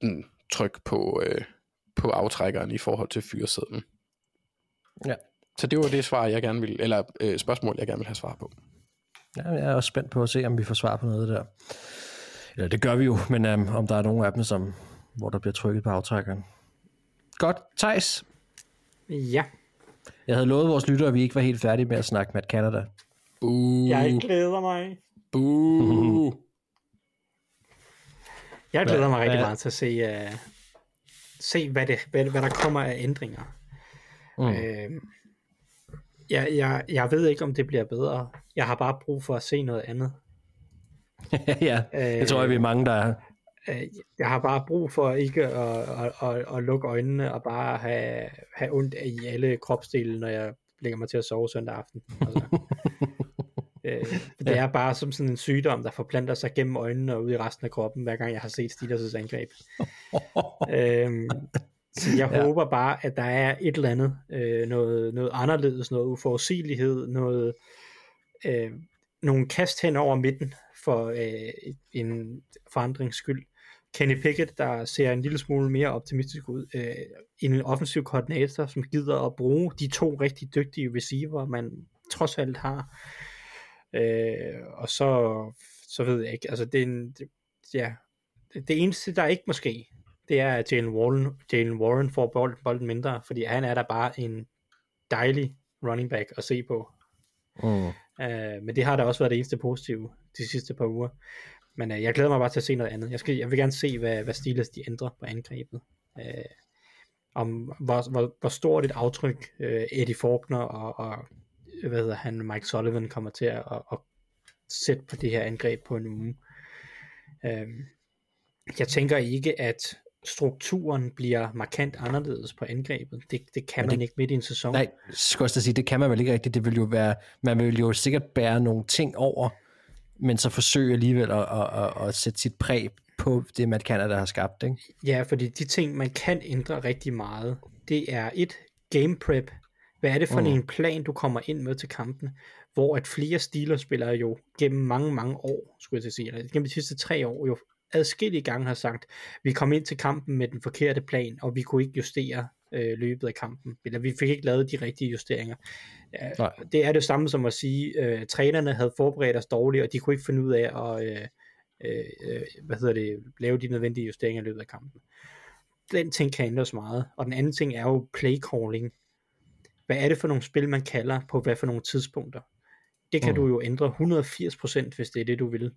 den tryk på, øh, på aftrækkeren i forhold til fyresedlen. Ja. Så det var det svar, jeg gerne vil, eller øh, spørgsmål, jeg gerne vil have svar på. Ja, jeg er også spændt på at se, om vi får svar på noget der. Eller det gør vi jo, men um, om der er nogle af dem, som, hvor der bliver trykket på aftrækkeren. Godt, Thijs. Ja, Jeg havde lovet vores lyttere, at vi ikke var helt færdige med at snakke med Canada. Boo, jeg glæder mig. boo. Jeg glæder mig rigtig meget til at se, uh, se hvad, det, hvad, hvad der kommer af ændringer. Mm. Øh, jeg, jeg, jeg ved ikke, om det bliver bedre. Jeg har bare brug for at se noget andet. ja, det tror jeg, vi er mange, der er. Øh, Jeg har bare brug for ikke at, at, at, at lukke øjnene og bare have, have ondt i alle kropsdele, når jeg lægger mig til at sove søndag aften. Altså, øh, det er bare som sådan en sygdom, der forplanter sig gennem øjnene og ud i resten af kroppen, hver gang jeg har set Steelers' angreb. øhm, så jeg ja. håber bare, at der er et eller andet, øh, noget, noget anderledes, noget uforudsigelighed, noget, øh, nogle kast hen over midten for øh, en forandrings skyld. Kenny Pickett, der ser en lille smule mere optimistisk ud. Øh, en offensiv koordinator, som gider at bruge de to rigtig dygtige receiver, man trods alt har. Øh, og så, så ved jeg ikke, altså det er en, det, ja, det eneste, der ikke måske, det er, at Jalen Warren, Jalen Warren får bolden, bolden mindre, fordi han er der bare en dejlig running back at se på. Mm. Uh, men det har da også været det eneste positive de sidste par uger. Men uh, jeg glæder mig bare til at se noget andet. Jeg, skal, jeg vil gerne se, hvad, hvad Steelers de ændrer på angrebet. Uh, om hvor, hvor, hvor stort et aftryk uh, Eddie Faulkner og, og hvad hedder han, Mike Sullivan kommer til at, at, at sætte på det her angreb på en uge. Uh, jeg tænker ikke, at strukturen bliver markant anderledes på angrebet. Det, det kan man det- ikke midt i en sæson. Nej, skal jeg også sige, det kan man vel ikke rigtigt. Det vil jo være, man vil jo sikkert bære nogle ting over, men så forsøge alligevel at, at, at, at sætte sit præg på det, Matt Canada har skabt. Ikke? Ja, fordi de ting, man kan ændre rigtig meget, det er et game prep. Hvad er det for mm. en plan, du kommer ind med til kampen? Hvor at flere Steelers-spillere jo gennem mange, mange år, skulle jeg til at sige, eller gennem de sidste tre år, jo adskillige gange har sagt, vi kom ind til kampen med den forkerte plan, og vi kunne ikke justere øh, løbet af kampen, eller vi fik ikke lavet de rigtige justeringer. Ja, Nej. det er det samme som at sige, øh, trænerne havde forberedt os dårligt, og de kunne ikke finde ud af at øh, øh, øh, hvad hedder det, lave de nødvendige justeringer i løbet af kampen. Den ting kan ændres meget. Og den anden ting er jo play calling. Hvad er det for nogle spil, man kalder på hvad for nogle tidspunkter? Det kan mm. du jo ændre 180%, hvis det er det, du vil.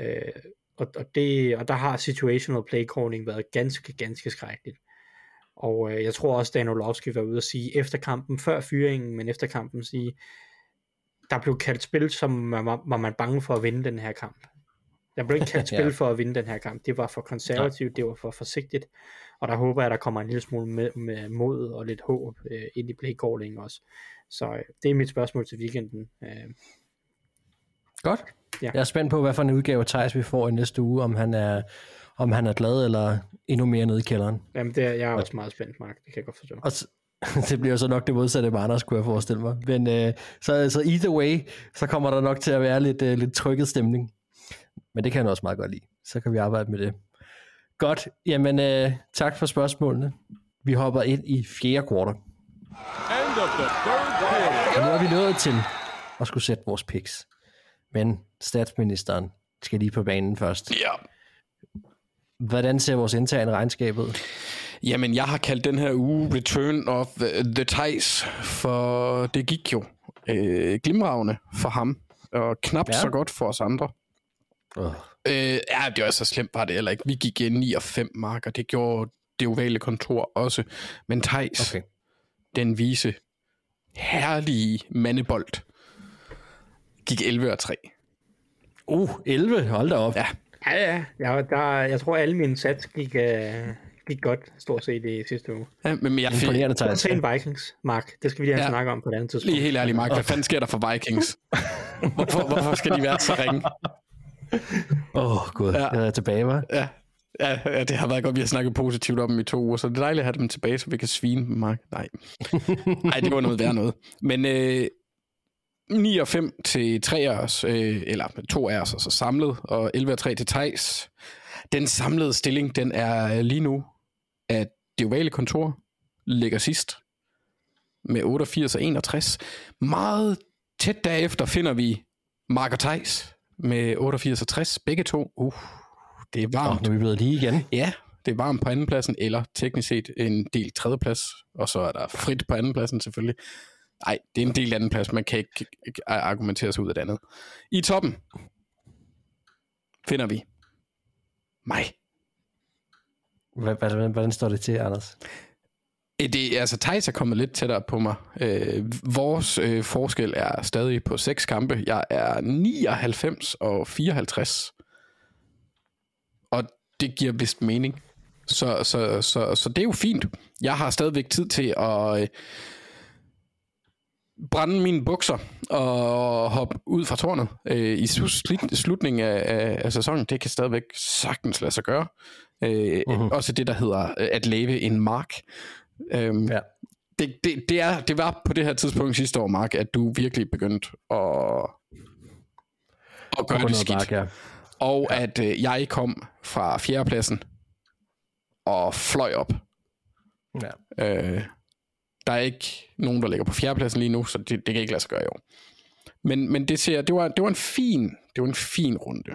Øh, og, og, det, og der har situational play calling været ganske, ganske skrækkeligt. Og øh, jeg tror også, Dan Orlovsky var ude at sige efter kampen, før fyringen, men efter kampen sige, der blev kaldt spil, som man var, var man bange for at vinde den her kamp. Der blev ikke kaldt spil Ja. for at vinde den her kamp. Det var for konservativt, det var for forsigtigt. Og der håber jeg, at der kommer en lille smule med, med mod og lidt håb øh, ind i play calling også. Så øh, det er mit spørgsmål til weekenden. Øh, Godt. Ja. Jeg er spændt på, hvad for en udgave Thijs vi får i næste uge, om han er, om han er glad eller endnu mere nede i kælderen. jamen, det er, jeg er også meget spændt, Mark. Det kan jeg godt forstå. Og så, det bliver så nok det modsatte med Anders, kunne jeg forestille mig. Men øh, så, så either way, så kommer der nok til at være lidt, øh, lidt trykket stemning. Men det kan jeg også meget godt lide. Så kan vi arbejde med det. Godt. Jamen, øh, tak for spørgsmålene. Vi hopper ind i fjerde kvartal. End of the third quarter. Og nu er vi nået til at skulle sætte vores picks. Men statsministeren skal lige på banen først. Ja. Hvordan ser vores interne regnskab ud? Jamen, jeg har kaldt den her uge Return of the, Ties, for det gik jo øh, glimragende for ham, og knap Ja. så godt for os andre. Oh. Øh, ja, det var så slemt var det heller ikke. Vi gik ind 9 og 5 marker, det gjorde det ovale kontor også. Men Thijs, Okay. den vise, herlige mandebold, gik 11 og 3. Uh, 11. Hold da op. Ja, Ja, ja. Jeg, der, jeg tror, alle mine sats gik, øh, gik godt, stort set i sidste uge. ja men jeg fik, Imponerende, Thijs. Undtagen Vikings, Mark. Det skal vi lige have Ja. snakke om på et andet tidspunkt. lige helt ærligt, Mark, hvad fanden sker der for Vikings? Hvorfor, hvorfor skal de være så ringe? Åh, oh, gud. Ja. Jeg er tilbage, var. Ja, ja, ja, det har været godt, vi har snakket positivt om dem i to uger, så det er dejligt at have dem tilbage, så vi kan svine dem, Mark. Nej, Nej det var noget værd noget. Men øh, 9 og 5 til 3 af os, øh, eller 2 af os, altså samlet, og 11 og 3 til Tejs. Den samlede stilling, den er lige nu, at det ovale kontor ligger sidst med 88 og 61. Meget tæt derefter finder vi Mark og Thijs med 88 og 60, begge to. Uh, det er Oh, varmt. nu er vi blevet lige igen. Ja, det er varmt på andenpladsen, eller teknisk set en del tredjeplads, og så er der frit på andenpladsen selvfølgelig. Nej, det er en del andenplads, man kan ikke ikke argumentere sig ud af det andet. I toppen finder vi mig. Hvad- Hvordan, hvordan står det til, Anders? Øh, Det, altså, Thijs er kommet lidt tættere på mig. Øh, vores øh, forskel er stadig på seks kampe. Jeg er 99 og 54. Og det giver vist mening. Så, så, så, så det er jo fint. Jeg har stadigvæk tid til at øh, brænde mine bukser og hoppe ud fra tårnet øh, i slut, slutningen af, af, af sæsonen. Det kan stadigvæk sagtens lade sig gøre. Øh, uh-huh. Også det, der hedder øh, at leve en mark. Øhm, Ja. det, det, det, er, det var på det her tidspunkt sidste år, Mark, at du virkelig begyndte at, at gøre det skidt. bark, ja. Og ja. at øh, jeg kom fra fjerdepladsen og fløj op. Ja. Øh, der er ikke nogen, der ligger på fjerdepladsen lige nu, så det, det kan ikke lade sig gøre i år. Men, men det, ser, det, var, det var en fin det var en fin runde.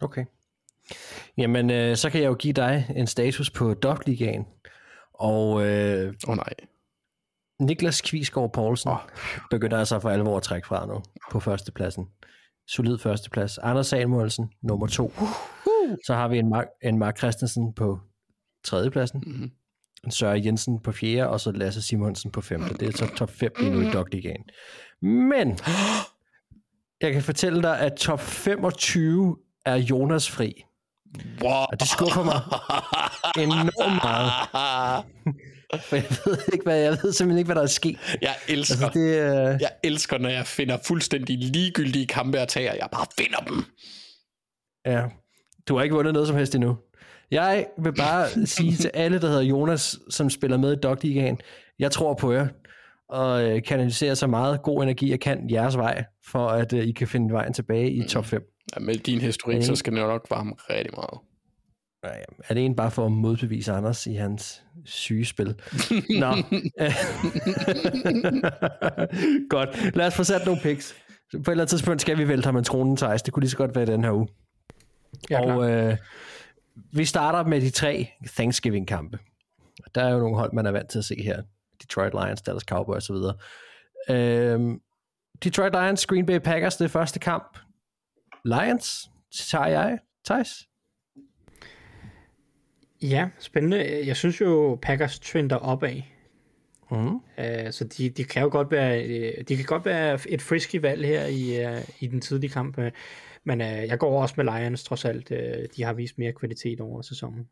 Okay. Jamen, øh, så kan jeg jo give dig en status på Dogligaen. Og øh, oh, nej. Niklas Kvisgaard Poulsen oh. begynder altså for alvor at trække fra nu på førstepladsen. Solid førsteplads. Anders Samuelsen, nummer to. Så har vi en Mark, en Mark Christensen på tredjepladsen. Mm-hmm. En Søren Jensen på fjerde, og så Lasse Simonsen på femte. Det er så top 5 lige nu i Dogligaen. Men jeg kan fortælle dig, at top 25 er Jonas fri. Wow. Og det skuffer mig enormt meget. For jeg ved, ikke, hvad, jeg ved simpelthen ikke, hvad der er sket. Jeg elsker, Altså, det, øh, jeg elsker, når jeg finder fuldstændig ligegyldige kampe at tage, og jeg bare finder dem. ja. Du har ikke vundet noget som helst endnu. Jeg vil bare sige til alle, der hedder Jonas, som spiller med i Dog Ligaen, jeg tror på jer, og øh, kanaliserer så meget god energi, jeg kan jeres vej, for at øh, I kan finde vejen tilbage i top 5. Ja, med din historik, så skal det nok varme rigtig meget. Ja, ja. Er det en bare for at modbevise Anders i hans syge spil? Nå. godt. Lad os få sat nogle picks. På et eller andet tidspunkt skal vi vælte ham en tronen, Thijs. Det kunne lige så godt være den her uge. Klar. og øh, vi starter med de tre Thanksgiving-kampe. Der er jo nogle hold, man er vant til at se her. Detroit Lions, Dallas Cowboys osv. Øhm, Detroit Lions, Green Bay Packers, det er første kamp. Lions, tager jeg. Thijs? Ja, spændende. Jeg synes jo, Packers trender opad. Mm. Uh, så de, de kan jo godt være, øh, de kan godt være et frisky valg her i, uh, i den tidlige kamp. Øh, Men uh, jeg går også med Lions, trods alt. Uh, de har vist mere kvalitet over sæsonen.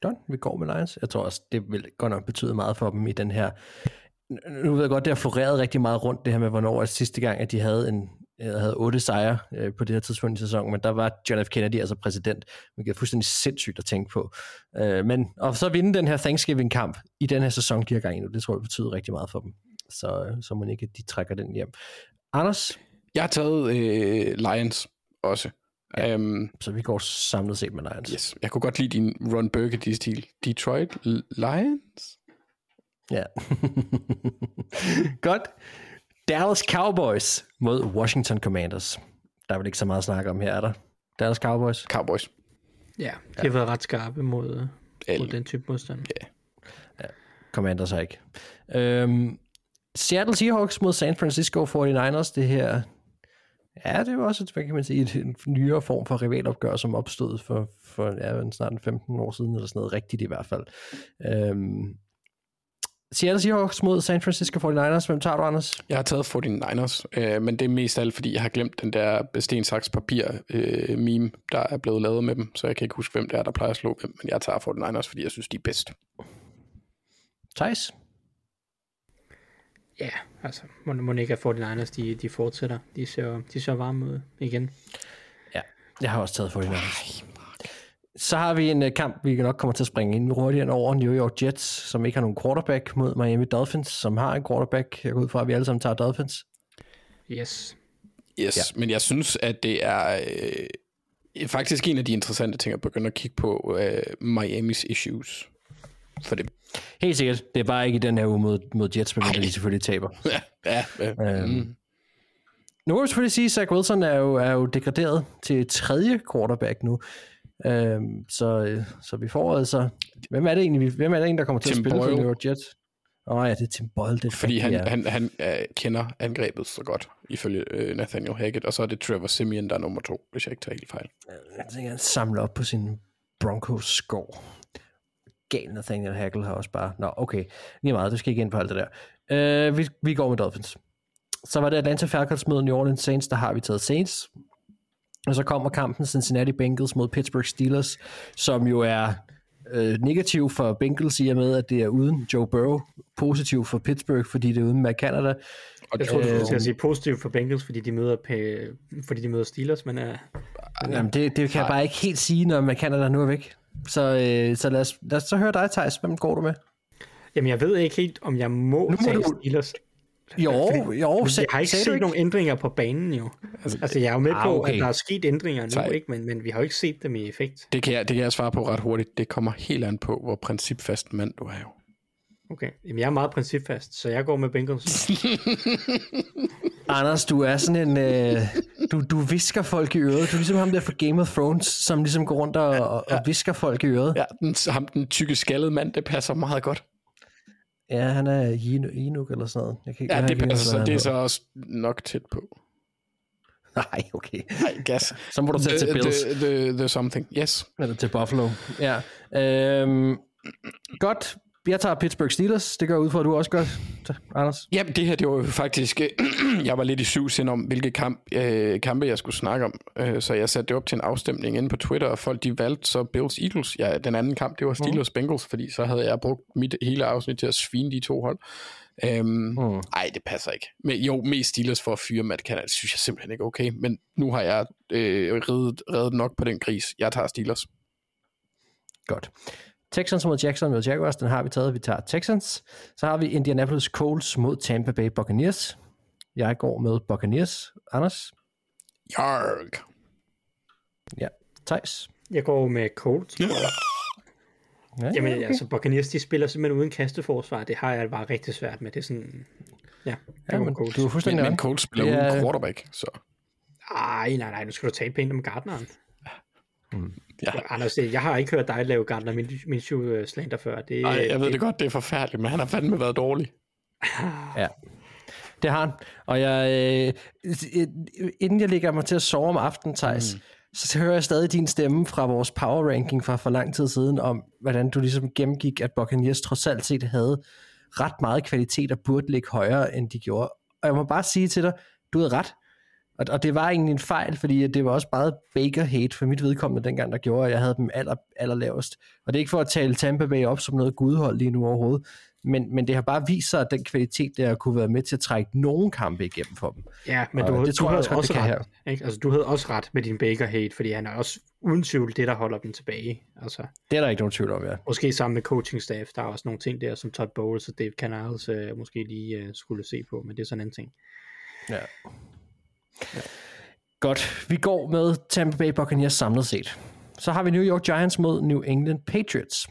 Godt, vi går med Lions. Jeg tror også, det vil godt nok betyde meget for dem i den her... Nu ved jeg godt, det har floreret rigtig meget rundt, det her med, hvornår det sidste gang, at de havde en øh, havde otte sejre øh, på det her tidspunkt i sæsonen, men der var John F. Kennedy altså præsident, hvilket er fuldstændig sindssygt at tænke på. Øh, men og så vinde den her Thanksgiving-kamp i den her sæson, de har gang i nu, det tror jeg betyder rigtig meget for dem. Så, så man ikke, at de trækker den hjem. Anders, Jeg har taget øh, Lions også. Ja. Um, så vi går samlet set med Lions. yes. Jeg kunne godt lide din Ron Burgundy-stil. Detroit L- Lions? Ja. Godt. Dallas Cowboys mod Washington Commanders. Der er vel ikke så meget at snakke om her, er der? Dallas Cowboys? Cowboys. Ja, de har været ret skarpe mod, øh, mod Alle. den type modstand. Commanders har ikke. Øhm, Seattle Seahawks mod San Francisco 49ers. Det her, ja, det var også, et, hvad kan man sige, en nyere form for rivalopgør, som opstod for, for ja, snart en 15 år siden, eller sådan noget rigtigt i hvert fald. Øhm, Seattle Seahawks mod San Francisco 49ers. Hvem tager du, Anders? Jeg har taget 49ers, øh, men det er mest alt, fordi jeg har glemt den der sten, saks, papir øh, meme, der er blevet lavet med dem, så jeg kan ikke huske, hvem det er, der plejer at slå hvem, men jeg tager 49ers, fordi jeg synes, de er bedst. Thijs? Ja, altså, må, må ikke have 49ers, de, de fortsætter. De ser, de ser varme ud igen. Ja, jeg har også taget 49ers. Så har vi en uh, kamp, vi nok kommer til at springe ind hurtigere over New York Jets, som ikke har nogen quarterback mod Miami Dolphins, som har en quarterback. Jeg går ud fra, at vi alle sammen tager Dolphins. Yes. Yes, ja. men jeg synes, at det er øh, faktisk en af de interessante ting at begynde at kigge på øh, Miamis issues. For det, Helt sikkert. Det er bare ikke i den her uge mod, mod Jets, medmindre de selvfølgelig taber. ja, ja, øh, Øhm, mm. Nu må vi selvfølgelig sige, at Zach Wilson er jo, er jo degraderet til tredje quarterback nu. Øhm, så, øh, så vi får altså... Hvem er det egentlig, hvem er det egentlig der kommer til Tim at spille Boyle. for New York Jets? Åh oh, ja, det er Tim Boyle. Det fordi han, ja. han, han øh, kender angrebet så godt, ifølge øh, Nathaniel Hackett, og så er det Trevor Simeon, der er nummer to, hvis jeg ikke tager helt fejl. Jeg tænker, han samler op på sin Broncos skår. Gal Nathaniel Hagel har også bare... Nå, okay. Lige meget, du skal ikke ind på alt det der. Uh, vi, vi går med Dolphins. Så var det Atlanta Falcons mod New Orleans Saints. Der har vi taget Saints. Og så kommer kampen Cincinnati Bengals mod Pittsburgh Steelers, som jo er øh, negativ for Bengals i og med, at det er uden Joe Burrow. Positiv for Pittsburgh, fordi det er uden Matt Canada. Jeg tror, du Øh, at sige positivt for Bengals, fordi de møder, P- fordi de møder Steelers, men uh, Jamen, det, det kan jeg bare ikke helt sige, når Matt Canada nu er væk. Så, øh, så lad, os, lad os så høre dig, Thijs. Hvem går du med? jamen, jeg ved ikke helt, om jeg må, må tage du- Steelers. Jo, jo, sag- jeg har ikke set du nogen ændringer på banen jo. Altså, jeg er jo med Ah, på, okay. at der er sket ændringer nu, Sej. ikke? Men, men vi har jo ikke set dem i effekt. Det kan, jeg, det kan jeg svare på ret hurtigt. Det kommer helt an på, hvor principfast mand du er jo. Okay, jamen, jeg er meget principfast, så jeg går med Bengals. Anders, du er sådan en... Øh, du, du visker folk i øret. Du er ligesom ham der fra Game of Thrones, som ligesom går rundt og, og, og visker folk i øret. Ja, den, ham den tykke skaldede mand, det passer meget godt. Ja, han er Inu- Inuk eller sådan noget. Jeg kan ikke, Ja, jeg det passer så. Det er så også nok tæt på. Nej, okay. Nej, gas. Så må du tage til the, Bills. the, the, the something. Yes. Eller til Buffalo. Ja. Øhm, godt. Jeg tager Pittsburgh Steelers. Det gør ud fra, at du også gør, Anders. Ja, det her, det var jo faktisk... jeg var lidt i syv sind om, hvilke kamp, øh, kampe jeg skulle snakke om. Øh, så jeg satte det op til en afstemning inde på Twitter, og folk de valgte så Bills Eagles. Ja, den anden kamp, det var Steelers Bengals, fordi så havde jeg brugt mit hele afsnit til at svine de to hold. Øhm, Mm. Ej, det passer ikke. Men jo, mest Steelers for at fyre Matt Canada, det synes jeg simpelthen ikke okay. Men nu har jeg øh, reddet, reddet nok på den gris. Jeg tager Steelers. Godt. Texans mod Jackson mod Jaguars, den har vi taget. Vi tager Texans. Så har vi Indianapolis Colts mod Tampa Bay Buccaneers. Jeg går med Buccaneers. Anders? Yarg. Ja. Thijs? Jeg går med Colts. Ja, Jamen, okay. altså, Buccaneers, de spiller simpelthen uden kasteforsvar. Det har jeg bare rigtig svært med. Det er sådan... Ja, Ja, men Colts. du er Men, fuldstændig men ret. Colts spiller er- uden quarterback, så... Ej, nej, nej, nu skal du tale pænt om Gardneren. Ja. Anders, det- jeg har ikke hørt dig lave Gardner Min- Minshew øh, slander før. Det, Ej, jeg ved det godt, det er forfærdeligt, men han har fandme været dårlig. Ja. Det har han. Og jeg, øh, inden jeg ligger mig til at sove om aftenen, Thijs, mm. så hører jeg stadig din stemme fra vores power ranking fra for lang tid siden, om hvordan du ligesom gennemgik, at Buccaneers trods alt set havde ret meget kvalitet og burde ligge højere, end de gjorde. Og jeg må bare sige til dig, du havde ret. Og, og det var egentlig en fejl, fordi det var også bare Baker-hate for mit vedkommende dengang, der gjorde, at jeg havde dem aller, aller lavest. Og det er ikke for at tale Tampa Bay op som noget gudhold lige nu overhovedet, men, men det har bare vist sig, at den kvalitet der kunne være med til at trække nogen kampe igennem for dem. Ja, men Og du, det det tror du jeg også godt, også det kan ret. Ikke? Altså, du havde også ret med din Baker hate, fordi han er også uden tvivl det, der holder dem tilbage. Altså, Det er der ikke nogen tvivl om, ja. måske sammen med coaching staff, der er også nogle ting der, som Todd Bowles og Dave Canales øh, måske lige øh, skulle se på, men det er sådan en ting. ja. Godt, vi går med Tampa Bay Buccaneers samlet set. Så har vi New York Giants mod New England Patriots.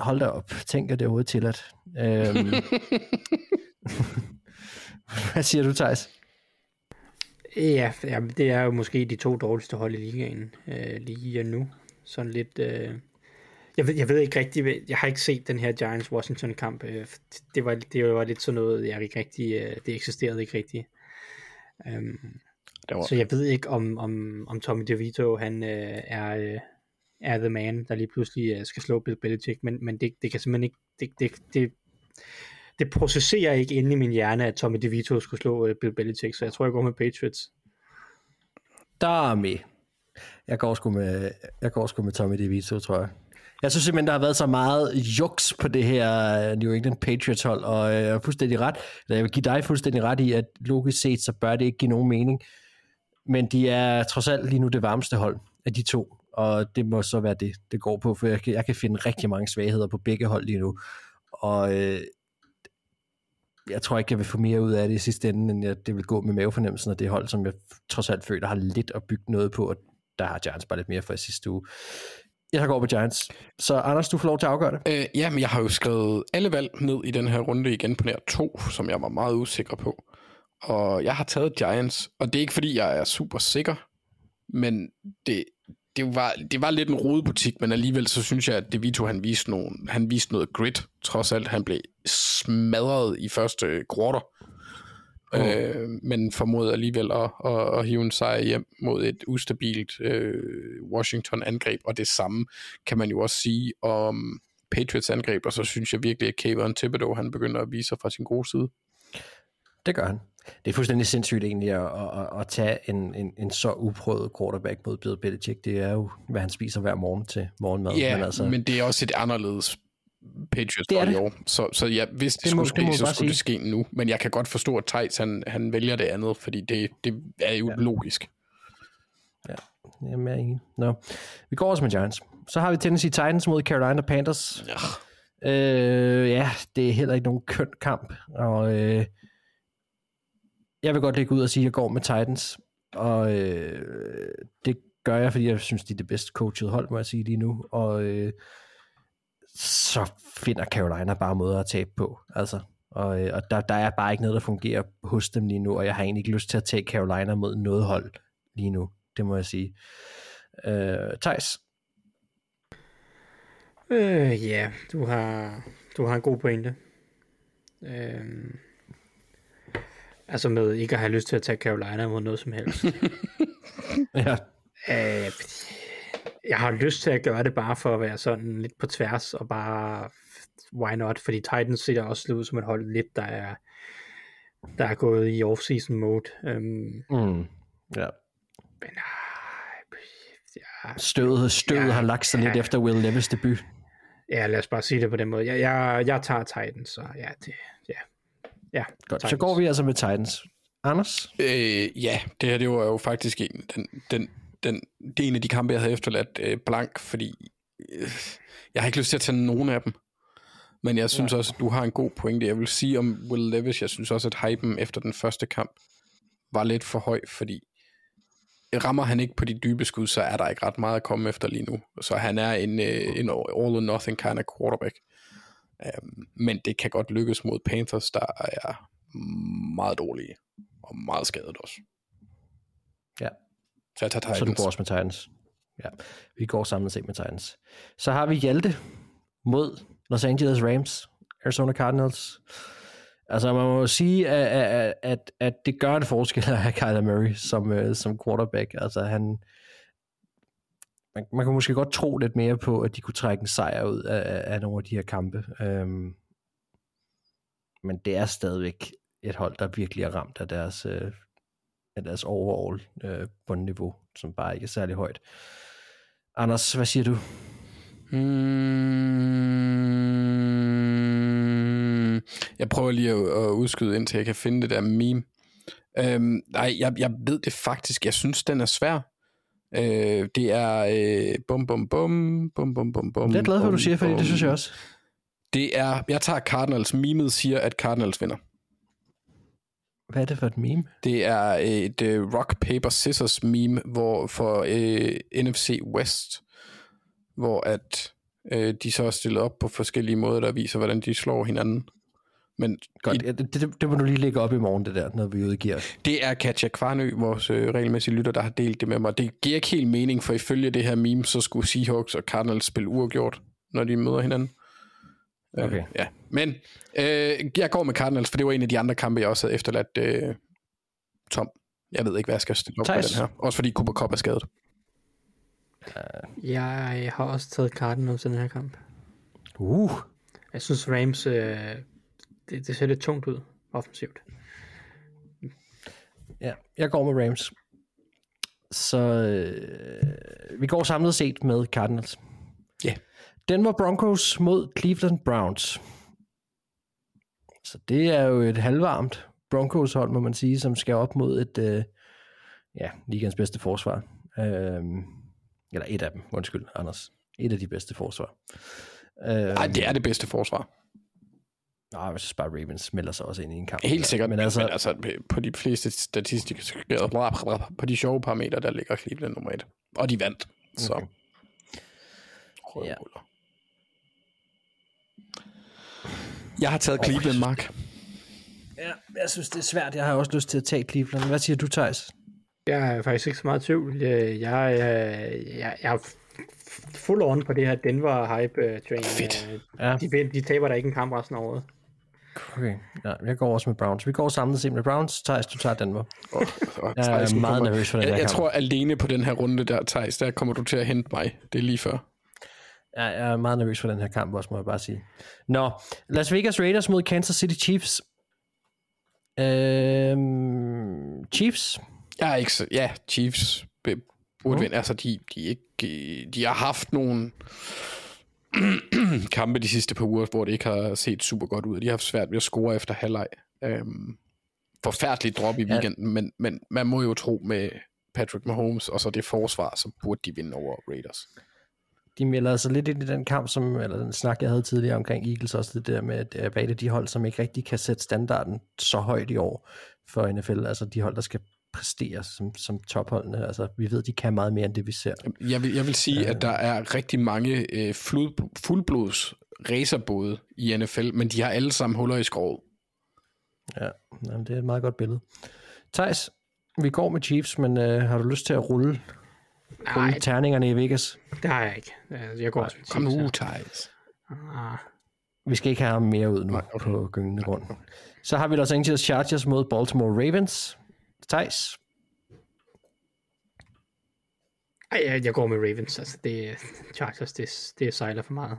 Hold da op, tænker det overhovedet til at... Øhm... Hvad siger du, Thijs? Ja, ja, det er jo måske de to dårligste hold i ligaen øh, lige nu. Sådan lidt... Øh... Jeg, ved, jeg ved ikke rigtigt, hvad- jeg har ikke set den her Giants-Washington-kamp. Øh, det, var, det var lidt sådan noget, jeg ikke rigtig... Øh, det eksisterede ikke rigtigt. Um, Det var, så jeg ved ikke, om, om, om Tommy DeVito, han øh, er, øh, er the man, der lige pludselig øh, skal slå Bill Belichick, men, men det, det kan simpelthen ikke... Det, det, det, det processerer ikke inde i min hjerne, at Tommy DeVito skulle slå øh, Bill Belichick, så jeg tror, jeg går med Patriots. Der er med. Jeg går sgu med, jeg går sgu med Tommy DeVito, tror jeg. Jeg synes simpelthen, der har været så meget juks på det her øh, New England Patriots hold, og øh, jeg er fuldstændig ret, eller jeg vil give dig fuldstændig ret i, at logisk set, så bør det ikke give nogen mening. Men de er trods alt lige nu det varmeste hold af de to, og det må så være det, det går på, for jeg kan, jeg kan finde rigtig mange svagheder på begge hold lige nu. Og øh, jeg tror ikke, jeg vil få mere ud af det i sidste ende, end jeg, det vil gå med mavefornemmelsen af det hold, som jeg trods alt føler har lidt at bygge noget på, og der har Giants bare lidt mere fra sidste uge. Jeg går på Giants. Så Anders, du får lov til at afgøre det. øh, ja, men jeg har jo skrevet alle valg ned i den her runde igen på nær to, som jeg var meget usikker på. Og jeg har taget Giants, og det er ikke fordi, jeg er super sikker, men det, det, var, det var lidt en rodebutik, men alligevel så synes jeg, at DeVito han viste, nogle, han viste noget grit. Trods alt, han blev smadret i første quarter. Oh. Øh, men formåede alligevel at, at, at hive en sejr hjem mod et ustabilt øh, Washington-angreb, og det samme kan man jo også sige om Patriots angreb, og så synes jeg virkelig, at Kayvon Thibodeau, han begynder at vise sig fra sin gode side. Det gør han. Det er fuldstændig sindssygt egentlig at, at, at tage en, en, en så uprøvet quarterback mod Bill Belichick. Det er jo, hvad han spiser hver morgen til morgenmad. Ja, men, altså, men det er også et anderledes Patriots Det er hold i det. år. Så, så ja, hvis det, Det må- skulle det må ske, så skulle det ske nu. Men jeg kan godt forstå, at Thijs, han, han vælger det andet, fordi det, det er jo ja. logisk. Jamen, jeg er enig. Nå. Vi går også med Giants. Så har vi Tennessee Titans mod Carolina Panthers. Ja. Øh, ja, det er heller ikke nogen køn kamp. Og øh, jeg vil godt lægge ud og sige, at jeg går med Titans. Og øh, det gør jeg, fordi jeg synes, de er det bedst coachede hold, må jeg sige lige nu. Og øh, så finder Carolina bare måder at tabe på. Altså, og, øh, og der, der er bare ikke noget, der fungerer hos dem lige nu, og jeg har egentlig ikke lyst til at tage Carolina mod noget hold lige nu. Det må jeg sige. Øh, Thijs? Øh, ja, du har, du har en god pointe. Øhm, altså med ikke at have lyst til at tage Carolina mod noget som helst. Ja. øh, jeg har lyst til at gøre det bare for at være sådan lidt på tværs, og bare, why not? Fordi Titans ser også ud som et hold lidt, der er, der er gået i off-season mode. Øhm, Mm. ja. men ah, ja, Stødet, stødet Ja, har lagt sig lidt ja. efter Will Levis debut. ja, lad os bare sige det på den måde. Jeg, jeg, jeg tager Titans, så ja, det, ja. ja Godt, så Titans. går vi altså med Titans. Anders? Øh, ja, det her det var jo faktisk en, den, den, den, det er en af de kampe, jeg havde efterladt øh, blank, fordi øh, jeg har ikke lyst til at tage nogen af dem. Men jeg synes også, at du har en god pointe. Jeg vil sige om Will Levis, jeg synes også, at hypen efter den første kamp var lidt for høj, fordi rammer han ikke på de dybe skud, så er der ikke ret meget at komme efter lige nu. Så han er en, øh, en all or nothing kind of quarterback. Um, men det kan godt lykkes mod Panthers, der er meget dårlige og meget skadet også. Ja. Så jeg tager Titans. Så du går også med Titans. Ja, vi går samlet set med Titans. Så har vi Hjalte mod Los Angeles Rams, Arizona Cardinals. Altså man må jo sige, at, at, at, det gør en forskel at have Kyler Murray som, uh, som quarterback. Altså han, man, man kan måske godt tro lidt mere på, at de kunne trække en sejr ud af, af nogle af de her kampe. Um, men det er stadigvæk et hold, der virkelig er ramt af deres, uh, af deres overall uh, bundniveau, som bare ikke er særlig højt. Anders, hvad siger du? Mm, jeg prøver lige at, at udskyde, indtil jeg kan finde det der meme. Øhm, nej, jeg, jeg ved det faktisk. Jeg synes, den er svær. Øh, det er øh, bum, bum, bum, bum, bum, bum, bum. Det er glad for, at du siger, fordi det bum. synes jeg også. Det er, jeg tager Cardinals. Memet siger, at Cardinals vinder. Hvad er det for et meme? Det er et uh, rock, paper, scissors meme hvor, for uh, NFC West, hvor at uh, de så er stillet op på forskellige måder, der viser, hvordan de slår hinanden. Men Godt, i, ja, det, det, det må du lige lægge op i morgen, det der, når vi udgiver. det er Katja Kvarnø, vores uh, regelmæssige lytter, der har delt det med mig. Det giver ikke helt mening, for ifølge det her meme, så skulle Seahawks og Cardinals spille uafgjort, når de møder hinanden. Øh, Okay. ja, men øh, jeg går med Cardinals, for det var en af de andre kampe, jeg også havde efterladt øh, tom. Jeg ved ikke, hvad jeg skal stille op med Thijs? den her. Også fordi Cooper Cup er skadet. Jeg har også taget Cardinals i den her kamp. Uh, Jeg synes Rams, øh, det, det ser lidt tungt ud offensivt. ja, jeg går med Rams. Så øh, vi går samlet set med Cardinals. Ja. Denver Broncos mod Cleveland Browns. Så det er jo et halvvarmt Broncos hold, må man sige, som skal op mod et, øh, ja, ligens bedste forsvar. Øh, eller et af dem, undskyld, Anders. Et af de bedste forsvar. Øh, Nej, det er det bedste forsvar. Nej, jeg synes bare, Ravens melder sig også ind i en kamp. Helt sikkert. Men altså, men altså på de fleste statistikker, på de sjove parametre, der ligger Cleveland nummer et. Og de vandt. Så. Okay. Røvhuller. Jeg har taget Cleveland, Mark. ja, jeg synes, det er svært. Jeg har også lyst til at tage Cleveland. Hvad siger du, Thijs? Jeg er faktisk ikke så meget i tvivl. Jeg, jeg, jeg, jeg, er fuld on på det her Denver hype uh, train. Fedt. Øh, Ja, De, de taber der ikke en kamp resten af året. okay. Ja, jeg går også med Browns. Vi går samlet set med Browns. Thijs, du tager Denver. Og Jeg er meget nervøs for den jeg, her jeg kamp. tror alene på den her runde der, Thijs, der kommer du til at hente mig. Det er lige før. Ja, jeg er meget nervøs for den her kamp også, må jeg bare sige. Nå, Las Vegas Raiders mod Kansas City Chiefs. Øhm, Chiefs. Jeg er ikke så, ja, Chiefs burde vinde. Altså, de, de, ikke, de har haft nogle kampe de sidste par uger, hvor det ikke har set super godt ud. De har haft svært ved at score efter halvleg. Øhm, forfærdeligt drop i weekenden, ja. men, men man må jo tro med Patrick Mahomes og så det forsvar, så burde de vinde over Raiders. De melder altså lidt ind i den kamp, som, eller den snak, jeg havde tidligere omkring Eagles, også det der med, at øh, hvad er de hold, som ikke rigtig kan sætte standarden så højt i år for NFL, altså de hold, der skal præstere som, som topholdene. Altså, vi ved, de kan meget mere end det, vi ser. Jeg vil, jeg vil sige, at der er rigtig mange øh, flud, fuldblods racerbåde i NFL, men de har alle sammen huller i skroget. Ja, jamen, det er et meget godt billede. Thijs, vi går med Chiefs, men øh, har du lyst til at rulle, rulle terningerne i Vegas? Det har jeg ikke. Jeg går også med Kom nu, Thijs. Ah, Vi skal ikke have ham mere ud nu Nej, okay. på gyngende grund. Så har vi Los Angeles Chargers mod Baltimore Ravens. Thijs, Ej, jeg, jeg går med Ravens. Altså, det Chargers, det, det sejler for meget.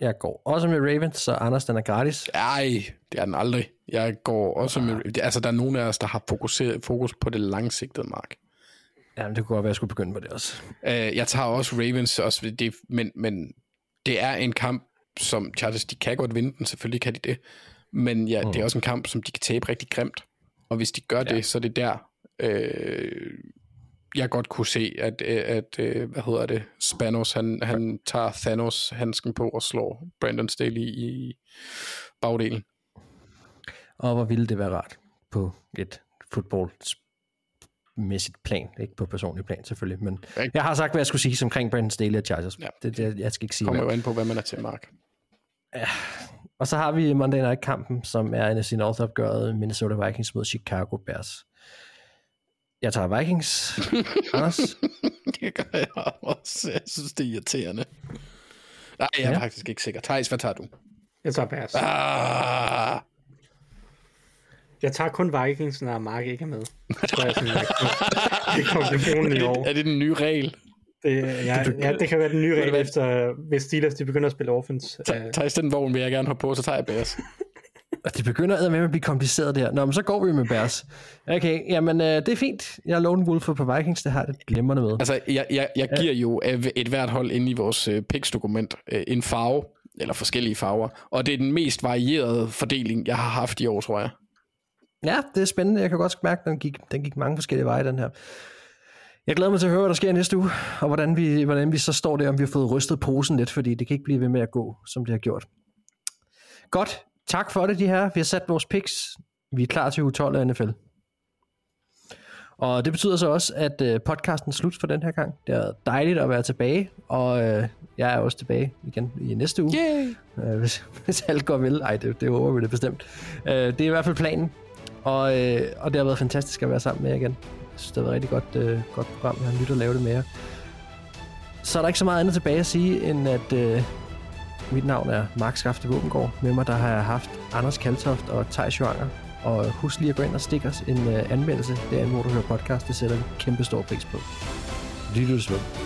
jeg går også med Ravens, så Anders, den er gratis. Ej, det er den aldrig. Jeg går også med... det- Altså, der er nogen af os, der har fokuseret, fokus på det langsigtede, Mark. Jamen, det kunne godt være, at jeg skulle begynde på det også. Uh, jeg tager også Ravens, også, det, men, men det er en kamp, som Chargers, de kan godt vinde den, selvfølgelig kan de det. Men ja, mm. det er også en kamp, som de kan tabe rigtig grimt. Og hvis de gør ja. det, så er det der, øh, jeg godt kunne se, at, øh, at øh, hvad hedder det, Spanos, han, han tager Thanos handsken på og slår Brandon Staley i bagdelen. Og hvor ville det være rart på et fodboldmæssigt plan. Ikke på personlig plan, selvfølgelig. Men jeg har sagt, hvad jeg skulle sige omkring Brandon Staley og Chargers. Ja. Det, det, jeg skal ikke sige Kommer jo an på, hvad man er til, Mark. Og så har vi Monday Night-kampen, som er en af sine North-opgøret Minnesota Vikings mod Chicago Bears. Jeg tager Vikings. Anders? det gør jeg også. Jeg synes, det er irriterende. Nej, jeg er Ja. ja. faktisk ikke sikker. Thijs, hvad tager du? Jeg tager Bears. Ah, Jeg tager kun Vikings, når Mark ikke er med. Det tror jeg sådan, jeg, det er konklusionen i år. er det den nye regel? Det, ja, ja, det kan være den nye regel efter, hvis Steelers de begynder at spille offense. Øh, Thijs, den vogn vil jeg gerne have på, så tager jeg Bears. Og det begynder med at blive kompliceret der. Nå, men så går vi med Bears. Okay, jamen øh, det er fint. Jeg er lone wolf på Vikings, det har det glimrende med. Altså, jeg, jeg, jeg giver jo øh, et hvert hold inde i vores øh, picks-dokument øh, en farve, eller forskellige farver, og det er den mest varierede fordeling, jeg har haft i år, tror jeg. Ja, det er spændende. Jeg kan godt mærke, at den gik, den gik mange forskellige veje, den her. Jeg glæder mig til at høre, hvad der sker næste uge, og hvordan vi, hvordan vi så står der, om vi har fået rystet posen lidt, fordi det kan ikke blive ved med at gå, som det har gjort. Godt. Tak for det, de her. Vi har sat vores picks. Vi er klar til uge 12 af NFL. Og det betyder så også, at øh, podcasten er slut for den her gang. Det er dejligt at være tilbage, og øh, jeg er også tilbage igen i næste uge. Yay! Øh, hvis, hvis alt går vel. Ej, det, det håber vi det bestemt. Øh, det er i hvert fald planen. Og, øh, og det har været fantastisk at være sammen med jer igen. Jeg synes, det har været et rigtig godt, øh, godt program. Jeg har nyttet at lave det med jer. Så er der ikke så meget andet tilbage at sige, end at øh, mit navn er Mark Skafte Våbengård. Med mig der har jeg haft Anders Kaltoft og Thijs Joanger. Og husk lige at gå ind og stikke os en øh, anmeldelse derinde, hvor du hører podcast. Det sætter vi kæmpe stor pris på. Lyttes ved.